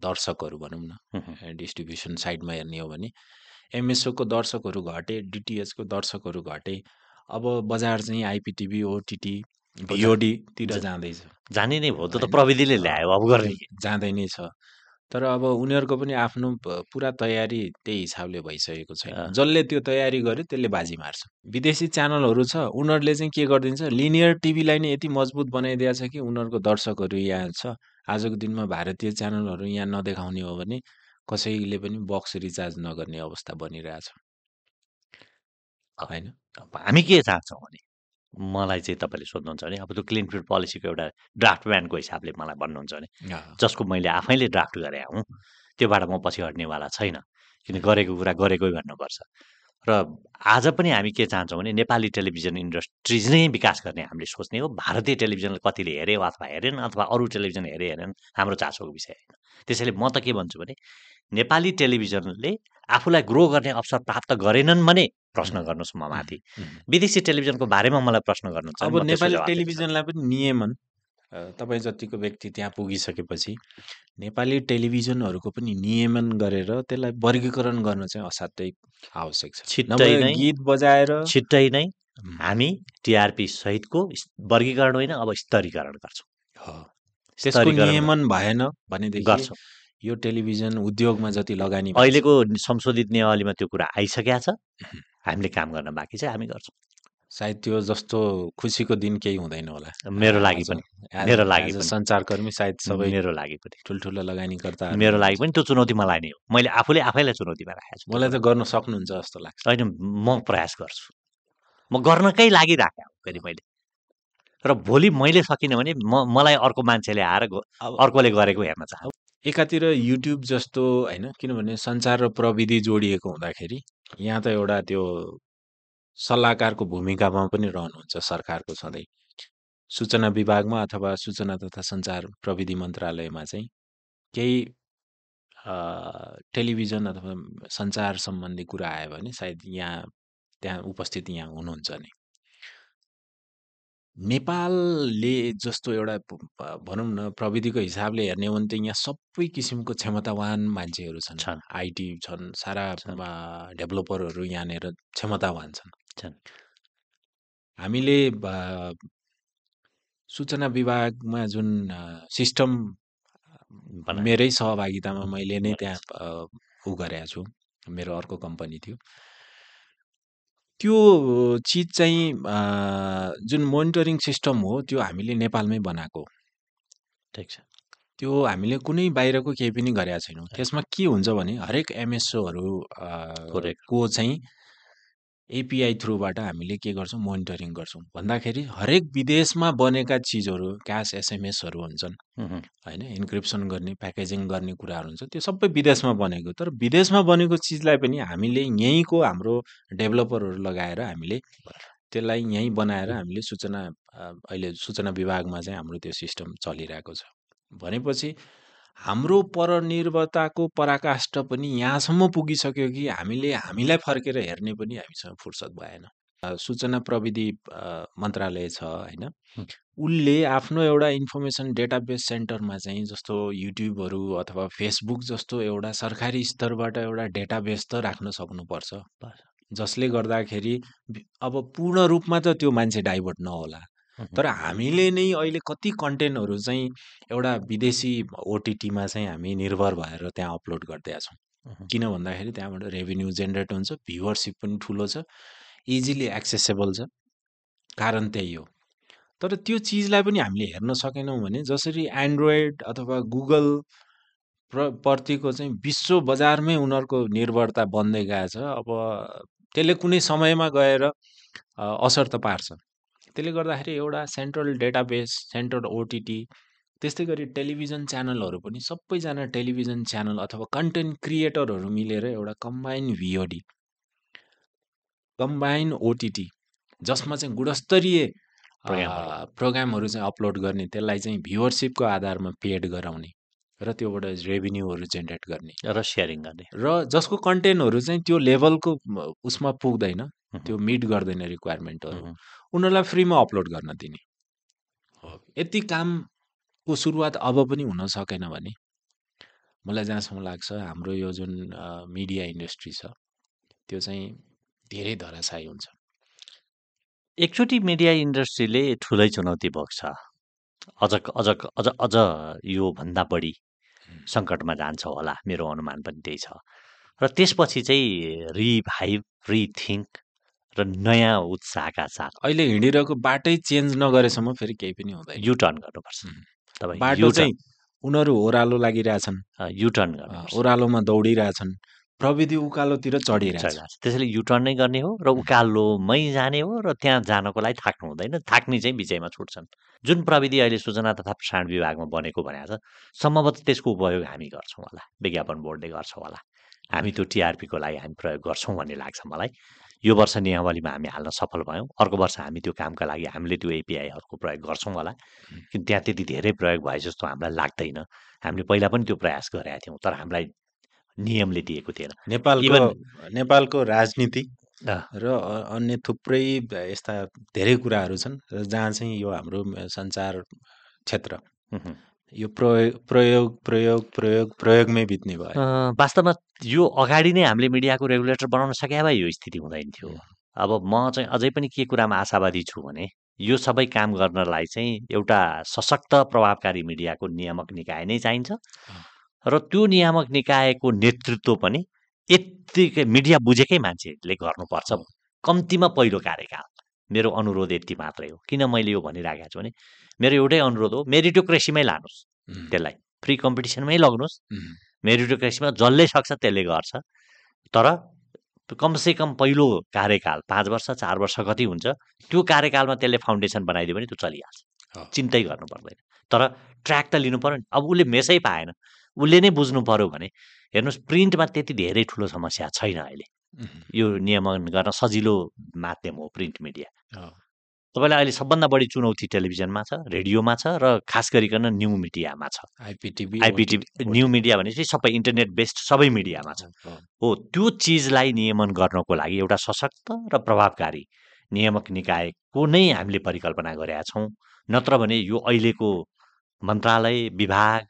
S2: दर्शकहरू भनौँ न डिस्ट्रिब्युसन साइडमा हेर्ने हो भने एमएसओको दर्शकहरू घटे डिटिएचको दर्शकहरू घटे अब बजार चाहिँ आइपिटिभी ओटिटी भिओडीतिर जाँदैछ
S1: जाने नै भयो त्यो त? प्रविधिले ल्यायो अब गर्ने?
S2: जाँदै नै छ तर अब उनीहरूको पनि आफ्नो पुरा तयारी त्यही हिसाबले भइसकेको छैन। जसले त्यो तयारी गर्यो त्यसले बाजी मार्छ। विदेशी च्यानलहरू छ उनीहरूले चाहिँ के गरिदिन्छ लिनियर टिभीलाई नै यति मजबुत बनाइदिएको छ कि उनीहरूको दर्शकहरू यहाँ छ। आजको दिनमा भारतीय च्यानलहरू यहाँ नदेखाउने हो भने कसैले पनि बक्स रिचार्ज नगर्ने अवस्था बनिरहेछ। होइन?
S1: अब हामी के चाहन्छौँ भने? मलाई चाहिँ तपाईँले सोध्नुहुन्छ भने अब त्यो क्लिन फिड पोलिसीको एउटा ड्राफ्ट ब्यानको हिसाबले मलाई भन्नुहुन्छ भने जसको मैले आफैले ड्राफ्ट गरे हुँ त्योबाट म पछि हट्नेवाला छैन किन गरेको कुरा गरेकै भन्नुपर्छ। र आज पनि हामी के चाहन्छौँ भने नेपाली टेलिभिजन इन्डस्ट्रिज नै विकास गर्ने हामीले सोच्ने हो भारतीय टेलिभिजनलाई कतिले हेऱ्यो अथवा हेरेन अथवा अरू टेलिभिजन हेरे हेरेन हाम्रो चासोको विषय होइन। त्यसैले म त के भन्छु भने नेपाली टेलिभिजनले आफूलाई ग्रो गर्ने अवसर प्राप्त गरेनन् भने प्रश्न गर्नुहोस् म माथि। विदेशी टेलिभिजनको बारेमा मलाई प्रश्न भने
S2: अब नेपाली। टेलिभिजनलाई पनि नियमन तपाईँ जतिको व्यक्ति त्यहाँ पुगिसकेपछि नेपाली टेलिभिजनहरूको पनि नियमन गरेर त्यसलाई वर्गीकरण गर्न चाहिँ असाध्यै आवश्यक छ
S1: छिट्टै नै
S2: गीत बजाएर
S1: छिट्टै नै हामी टिआरपी सहितको वर्गीकरण होइन अब स्तरीकरण गर्छौँ।
S2: त्यसको नियमन भएन भनेदेखि
S1: गर्छौँ
S2: यो टेलिभिजन उद्योगमा जति लगानी
S1: अहिलेको संशोधित नियमावलीमा त्यो कुरा आइसकेका छ। हामीले काम गर्न बाँकी छ हामी गर्छौँ।
S2: सायद त्यो जस्तो खुसीको दिन केही हुँदैन होला।
S1: मेरो लागि पनि। मेरो लागि।
S2: सञ्चारकर्मी सायद सबै
S1: मेरो लागि पनि।
S2: ठुल्ठुला लगानीकर्ता
S1: मेरो लागि पनि त्यो चुनौती मलाई नै हो। मैले आफूले आफैलाई चुनौतीमा राखेको छु।
S2: मलाई त गर्न सक्नुहुन्छ जस्तो लाग्छ।
S1: होइन म प्रयास गर्छु। म गर्नकै लागि राखेँ हो फेरि मैले। र भोलि मैले सकिनँ भने म मलाई अर्को मान्छेले आएर अर्कोले गरेको हेर्न चाहन्छु।
S2: एकातिर युट्युब जस्तो होइन किनभने सञ्चार र प्रविधि जोडिएको हुँदाखेरि यहाँ त एउटा त्यो सल्लाहकारको भूमिकामा पनि रहनुहुन्छ सरकारको सधैँ। सूचना विभागमा अथवा सूचना तथा सञ्चार प्रविधि मन्त्रालयमा चाहिँ केही टेलिभिजन अथवा सञ्चार सम्बन्धी कुरा आयो भने सायद यहाँ त्यहाँ उपस्थित यहाँ हुनुहुन्छ नि। नेपालले जस्तो एउटा भनौँ न प्रविधिको हिसाबले हेर्ने हो भने त यहाँ सबै किसिमको क्षमतावान मान्छेहरू छन्। आइटी छन् सारा डेभलपरहरू यहाँनिर क्षमतावान छन्। हामीले सूचना विभागमा जुन सिस्टम। मेरै सहभागितामा मैले नै त्यहाँ उ गरेको छु। मेरो अर्को कम्पनी थियो। त्यो चिज चाहिँ जुन मोनिटरिङ सिस्टम हो त्यो हामीले नेपालमै बनाएको हो।
S1: ठिक छ
S2: त्यो हामीले कुनै बाहिरको केही पनि गरेका छैनौँ त्यसमा के हुन्छ भने हरेक एमएसओहरू. को चाहिँ एपिआई थ्रुबाट हामीले के गर्छौँ? मोनिटरिङ गर्छौँ। भन्दाखेरि हरेक विदेशमा बनेका चिजहरू क्यास एसएमएसहरू हुन्छन् होइन? इन्क्रिप्सन गर्ने प्याकेजिङ गर्ने कुराहरू हुन्छ। त्यो सबै विदेशमा बनेको। तर विदेशमा बनेको चिजलाई पनि हामीले यहीँको हाम्रो डेभलपरहरू लगाएर हामीले त्यसलाई यहीँ बनाएर हामीले सूचना अहिले सूचना विभागमा चाहिँ हाम्रो त्यो सिस्टम चलिरहेको छ। भनेपछि हाम्रो परनिर्भरताको पराकाष्ठ पनि यहाँसम्म पुगिसक्यो कि हामीले हामीलाई फर्केर हेर्ने पनि हामीसँग फुर्सद भएन सूचना प्रविधि मन्त्रालय छ होइन। उसले आफ्नो एउटा इन्फर्मेसन डेटाबेस सेन्टरमा चाहिँ जस्तो युट्युबहरू अथवा फेसबुक जस्तो एउटा सरकारी स्तरबाट एउटा डेटाबेस त राख्न सक्नुपर्छ। जसले गर्दाखेरि अब पूर्ण रूपमा त त्यो मान्छे डाइभर्ट नहोला तर हामीले नै अहिले कति कन्टेन्टहरू चाहिँ एउटा विदेशी ओटिटीमा चाहिँ हामी निर्भर भएर त्यहाँ अपलोड गरिदिएका छौँ। किन भन्दाखेरि त्यहाँबाट रेभेन्यू जेनेरेट हुन्छ भ्युवरसिप पनि ठुलो छ इजिली एक्सेसेबल छ कारण त्यही हो। तर त्यो चिजलाई पनि हामीले हेर्न सकेनौँ भने जसरी एन्ड्रोइड अथवा गुगल प्र प्रतिको चाहिँ विश्व बजारमै उनीहरूको निर्भरता बन्दै गएछ अब त्यसले कुनै समयमा गएर असर त पार्छ। त्यसले गर्दाखेरि एउटा सेन्ट्रल डेटाबेस सेन्ट्रल ओटिटी त्यस्तै गरी टेलिभिजन च्यानलहरू पनि सबैजना टेलिभिजन च्यानल अथवा कन्टेन्ट क्रिएटरहरू मिलेर एउटा कम्बाइन भिओडी कम्बाइन ओटिटी जसमा चाहिँ गुणस्तरीय
S1: प्रोग्रामहरू।
S2: चाहिँ अपलोड गर्ने त्यसलाई चाहिँ भ्युवरसिपको आधारमा पेड गराउने र त्योबाट रेभिन्यूहरू जेनेरेट गर्ने
S1: र सेयरिङ गर्ने
S2: र जसको कन्टेन्टहरू चाहिँ त्यो लेभलको उसमा पुग्दैन। त्यो मिट गर्दैन रिक्वायरमेन्टहरू। उनीहरूलाई फ्रीमा अपलोड गर्न दिने। यति कामको सुरुवात अब पनि हुन सकेन भने मलाई जहाँसम्म लाग्छ हाम्रो यो जुन मिडिया इन्डस्ट्री छ त्यो चाहिँ धेरै धराशायी हुन्छ।
S1: एकचोटि मिडिया इन्डस्ट्रीले ठुलै चुनौती बोक्छ अझ अझ अझ अझ यो भन्दा बढी। सङ्कटमा जान्छ होला मेरो अनुमान पनि त्यही छ। र त्यसपछि चाहिँ रिभाइभ रिथिङ्क र नयाँ उत्साहका साथ।
S2: अहिले हिँडिरहेको बाटै चेन्ज नगरेसम्म फेरि केही पनि हुँदैन।
S1: युटर्न गर्नुपर्छ। तपाईँ
S2: बाटो चाहिँ उनीहरू ओह्रालो लागिरहेछन्।
S1: युटर्न गर्नुपर्छ।
S2: ओह्रालोमा दौडिरहेछन्। प्रविधि उकालोतिर चढिरहेछ।
S1: त्यसैले युटर्न नै गर्ने हो र उकालोमै जाने हो र त्यहाँ जानको लागि थाक्नु हुँदैन। थाक्ने चाहिँ बिचैमा छुट्छन्। जुन प्रविधि अहिले सूचना तथा प्रसारण विभागमा बनेको भनेको छ सम्भवतः त्यसको उपयोग हामी गर्छौँ होला। विज्ञापन बोर्डले गर्छ होला। हामी त्यो टिआरपीको लागि हामी प्रयोग गर्छौँ भन्ने लाग्छ मलाई। यो वर्ष नियमावलीमा हामी हाल्न सफल भयौँ। अर्को वर्ष हामी त्यो कामका लागि हामीले त्यो एपिआईहरूको प्रयोग गर्छौँ होला। किन त्यहाँ त्यति धेरै प्रयोग भए जस्तो हामीलाई लाग्दैन। हामीले पहिला पनि त्यो प्रयास गरेका थियौँ तर हामीलाई नियमले दिएको थिएन।
S2: नेपालको नेपालको राजनीति र अन्य थुप्रै यस्ता धेरै कुराहरू छन् र जहाँ चाहिँ यो हाम्रो सञ्चार क्षेत्र। यो प्रयोग प्रयोग प्रयोग प्रयोग प्रयोगमै बित्ने भयो।
S1: वास्तवमा यो अगाडि नै हामीले मिडियाको रेगुलेटर बनाउन सके भए यो स्थिति हुँदैन थियो। अब म चाहिँ अझै पनि के कुरामा आशावादी छु भने यो सबै काम गर्नलाई चाहिँ एउटा सशक्त प्रभावकारी मिडियाको नियामक निकाय नै चाहिन्छ। र त्यो नियामक निकायको नेतृत्व पनि यत्तिकै मिडिया बुझेकै मान्छेले गर्नुपर्छ कम्तीमा पहिलो कार्यकाल। मेरो अनुरोध यति मात्रै हो। किन मैले यो भनिराखेको छु भने मेरो एउटै अनुरोध हो मेरिटोक्रेसीमै लानुहोस्। त्यसलाई फ्री कम्पिटिसनमै लग्नुहोस्। मेरिटोक्रेसीमा जसले सक्छ त्यसले गर्छ। तर कमसे कम पहिलो कार्यकाल पाँच वर्ष चार वर्ष कति हुन्छ त्यो कार्यकालमा त्यसले फाउन्डेसन बनाइदियो भने त्यो चलिहाल्छ। चिन्तै गर्नु पर्दैन। तर ट्र्याक त लिनु पऱ्यो नि। अब उसले मेसै पाएन उसले नै बुझ्नु पऱ्यो भने हेर्नुहोस् प्रिन्टमा त्यति धेरै ठुलो समस्या छैन अहिले। यो नियमन गर्न सजिलो माध्यम हो प्रिन्ट मिडिया। तपाईँलाई अहिले सबभन्दा बढी चुनौती टेलिभिजनमा छ रेडियोमा छ र खास गरिकन न्यू मिडियामा छ।
S2: IPTV
S1: IPT
S2: OTT,
S1: new media भनेपछि सबै इन्टरनेट बेस्ड सबै मिडियामा छ। हो त्यो चिजलाई नियमन गर्नको लागि एउटा सशक्त र प्रभावकारी नियामक निकायको नै हामीले परिकल्पना गरेका छौँ। नत्र भने यो अहिलेको मन्त्रालय विभाग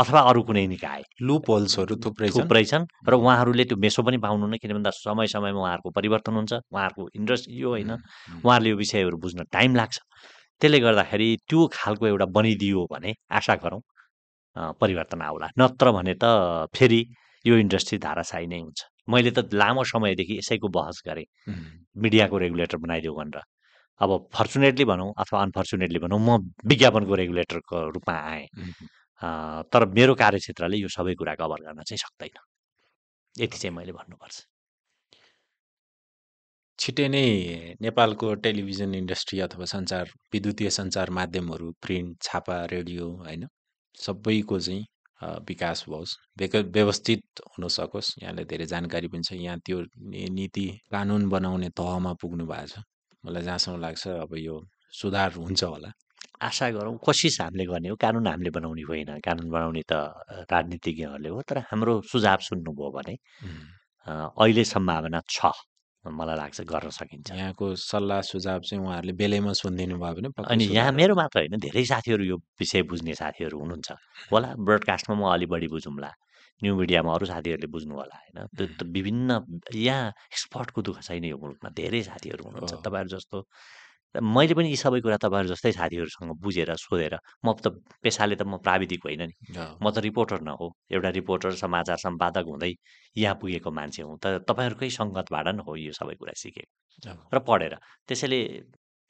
S1: अथवा अरू कुनै निकाय।
S2: लुप होल्सहरू थुप्रै
S1: थुप्रै छन् र उहाँहरूले त्यो मेसो पनि पाउनुहुन्न किन भन्दा समय समयमा उहाँहरूको परिवर्तन हुन्छ उहाँहरूको इन्डस्ट्री यो होइन उहाँहरूले यो विषयहरू बुझ्न टाइम लाग्छ। त्यसले गर्दाखेरि त्यो खालको एउटा बनिदियो भने आशा गरौँ परिवर्तन आउला। नत्र भने त फेरि यो इन्डस्ट्री धाराशायी नै हुन्छ। मैले त लामो समयदेखि यसैको बहस गरेँ। मिडियाको रेगुलेटर बनाइदेऊ भनेर। अब फर्चुनेटली भनौँ अथवा अनफर्चुनेटली भनौँ म विज्ञापनको रेगुलेटरको रूपमा आएँ। तर मेरो कार्यक्षेत्रले यो सबै कुरा कभर गर्न चाहिँ सक्दैन। यति चाहिँ मैले भन्नुपर्छ।
S2: छिट्टै नै नेपालको टेलिभिजन इन्डस्ट्री अथवा सञ्चार विद्युतीय सञ्चार माध्यमहरू प्रिन्ट छापा रेडियो होइन सबैको चाहिँ विकास होस् व्यवस्थित हुन सकोस्। यहाँलाई धेरै जानकारी पनि छ। यहाँ त्यो नीति कानुन बनाउने तहमा पुग्नु भएको छ। मलाई जहाँसम्म लाग्छ अब यो सुधार हुन्छ होला।
S1: आशा गरौँ कोसिस हामीले गर्ने हो। कानुन हामीले बनाउने होइन। कानुन बनाउने त राजनीतिज्ञहरूले हो। तर हाम्रो सुझाव सुन्नुभयो भने अहिले सम्भावना छ। मलाई लाग्छ गर्न सकिन्छ।
S2: यहाँको सल्लाह सुझाव चाहिँ उहाँहरूले बेलैमा सुनिदिनु भयो भने
S1: अनि यहाँ मेरो मात्र होइन धेरै साथीहरू यो विषय बुझ्ने साथीहरू हुनुहुन्छ। होला ब्रोडकास्टमा म अलि बढी बुझौँला। न्यू मिडियामा अरू साथीहरूले बुझ्नु होला होइन। त्यो त विभिन्न यहाँ एक्सपर्टको दुःख छैन यो मुलुकमा। धेरै साथीहरू हुनुहुन्छ। तपाईँहरू जस्तो मैले पनि यी सबै कुरा तपाईँहरू जस्तै साथीहरूसँग बुझेर सोधेर म त पेसाले त म प्राविधिक होइन नि। म त रिपोर्टर न हो एउटा रिपोर्टर समाचार सम्पादक हुँदै यहाँ पुगेको मान्छे हुँ। त तपाईँहरूकै सङ्गतबाट न हो यो सबै कुरा सिकेको र पढेर त्यसैले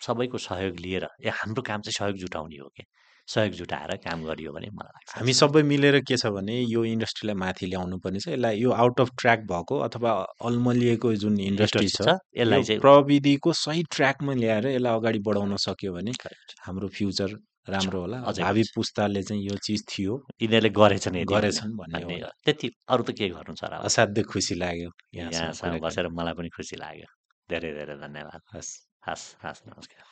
S1: सबैको सहयोग लिएर ए हाम्रो काम चाहिँ सहयोग जुटाउने हो कि सहयोग जुटाएर काम गरियो भने मलाई लाग्छ।
S2: हामी सबै मिलेर के छ भने यो इन्डस्ट्रीलाई माथि ल्याउनु पर्ने छ। यसलाई यो आउट अफ ट्र्याक भएको अथवा अल्मलिएको जुन इन्डस्ट्री छ
S1: यसलाई चाहिँ
S2: प्रविधिको सही ट्र्याकमा ल्याएर यसलाई अगाडि बढाउन सक्यो भने. हाम्रो फ्युचर राम्रो होला। भावी
S1: बढ्छ।
S2: पुस्ताले चाहिँ यो चिज थियो।
S1: यिनीहरूले गरेछन्
S2: गरेछन् भन्ने।
S1: त्यति अरू त के गर्नु छ?
S2: असाध्यै खुसी लाग्यो यहाँसँग
S1: बसेर मलाई पनि खुसी लाग्यो। धेरै धेरै धन्यवाद।
S2: हस्।
S1: हस् हस् नमस्कार।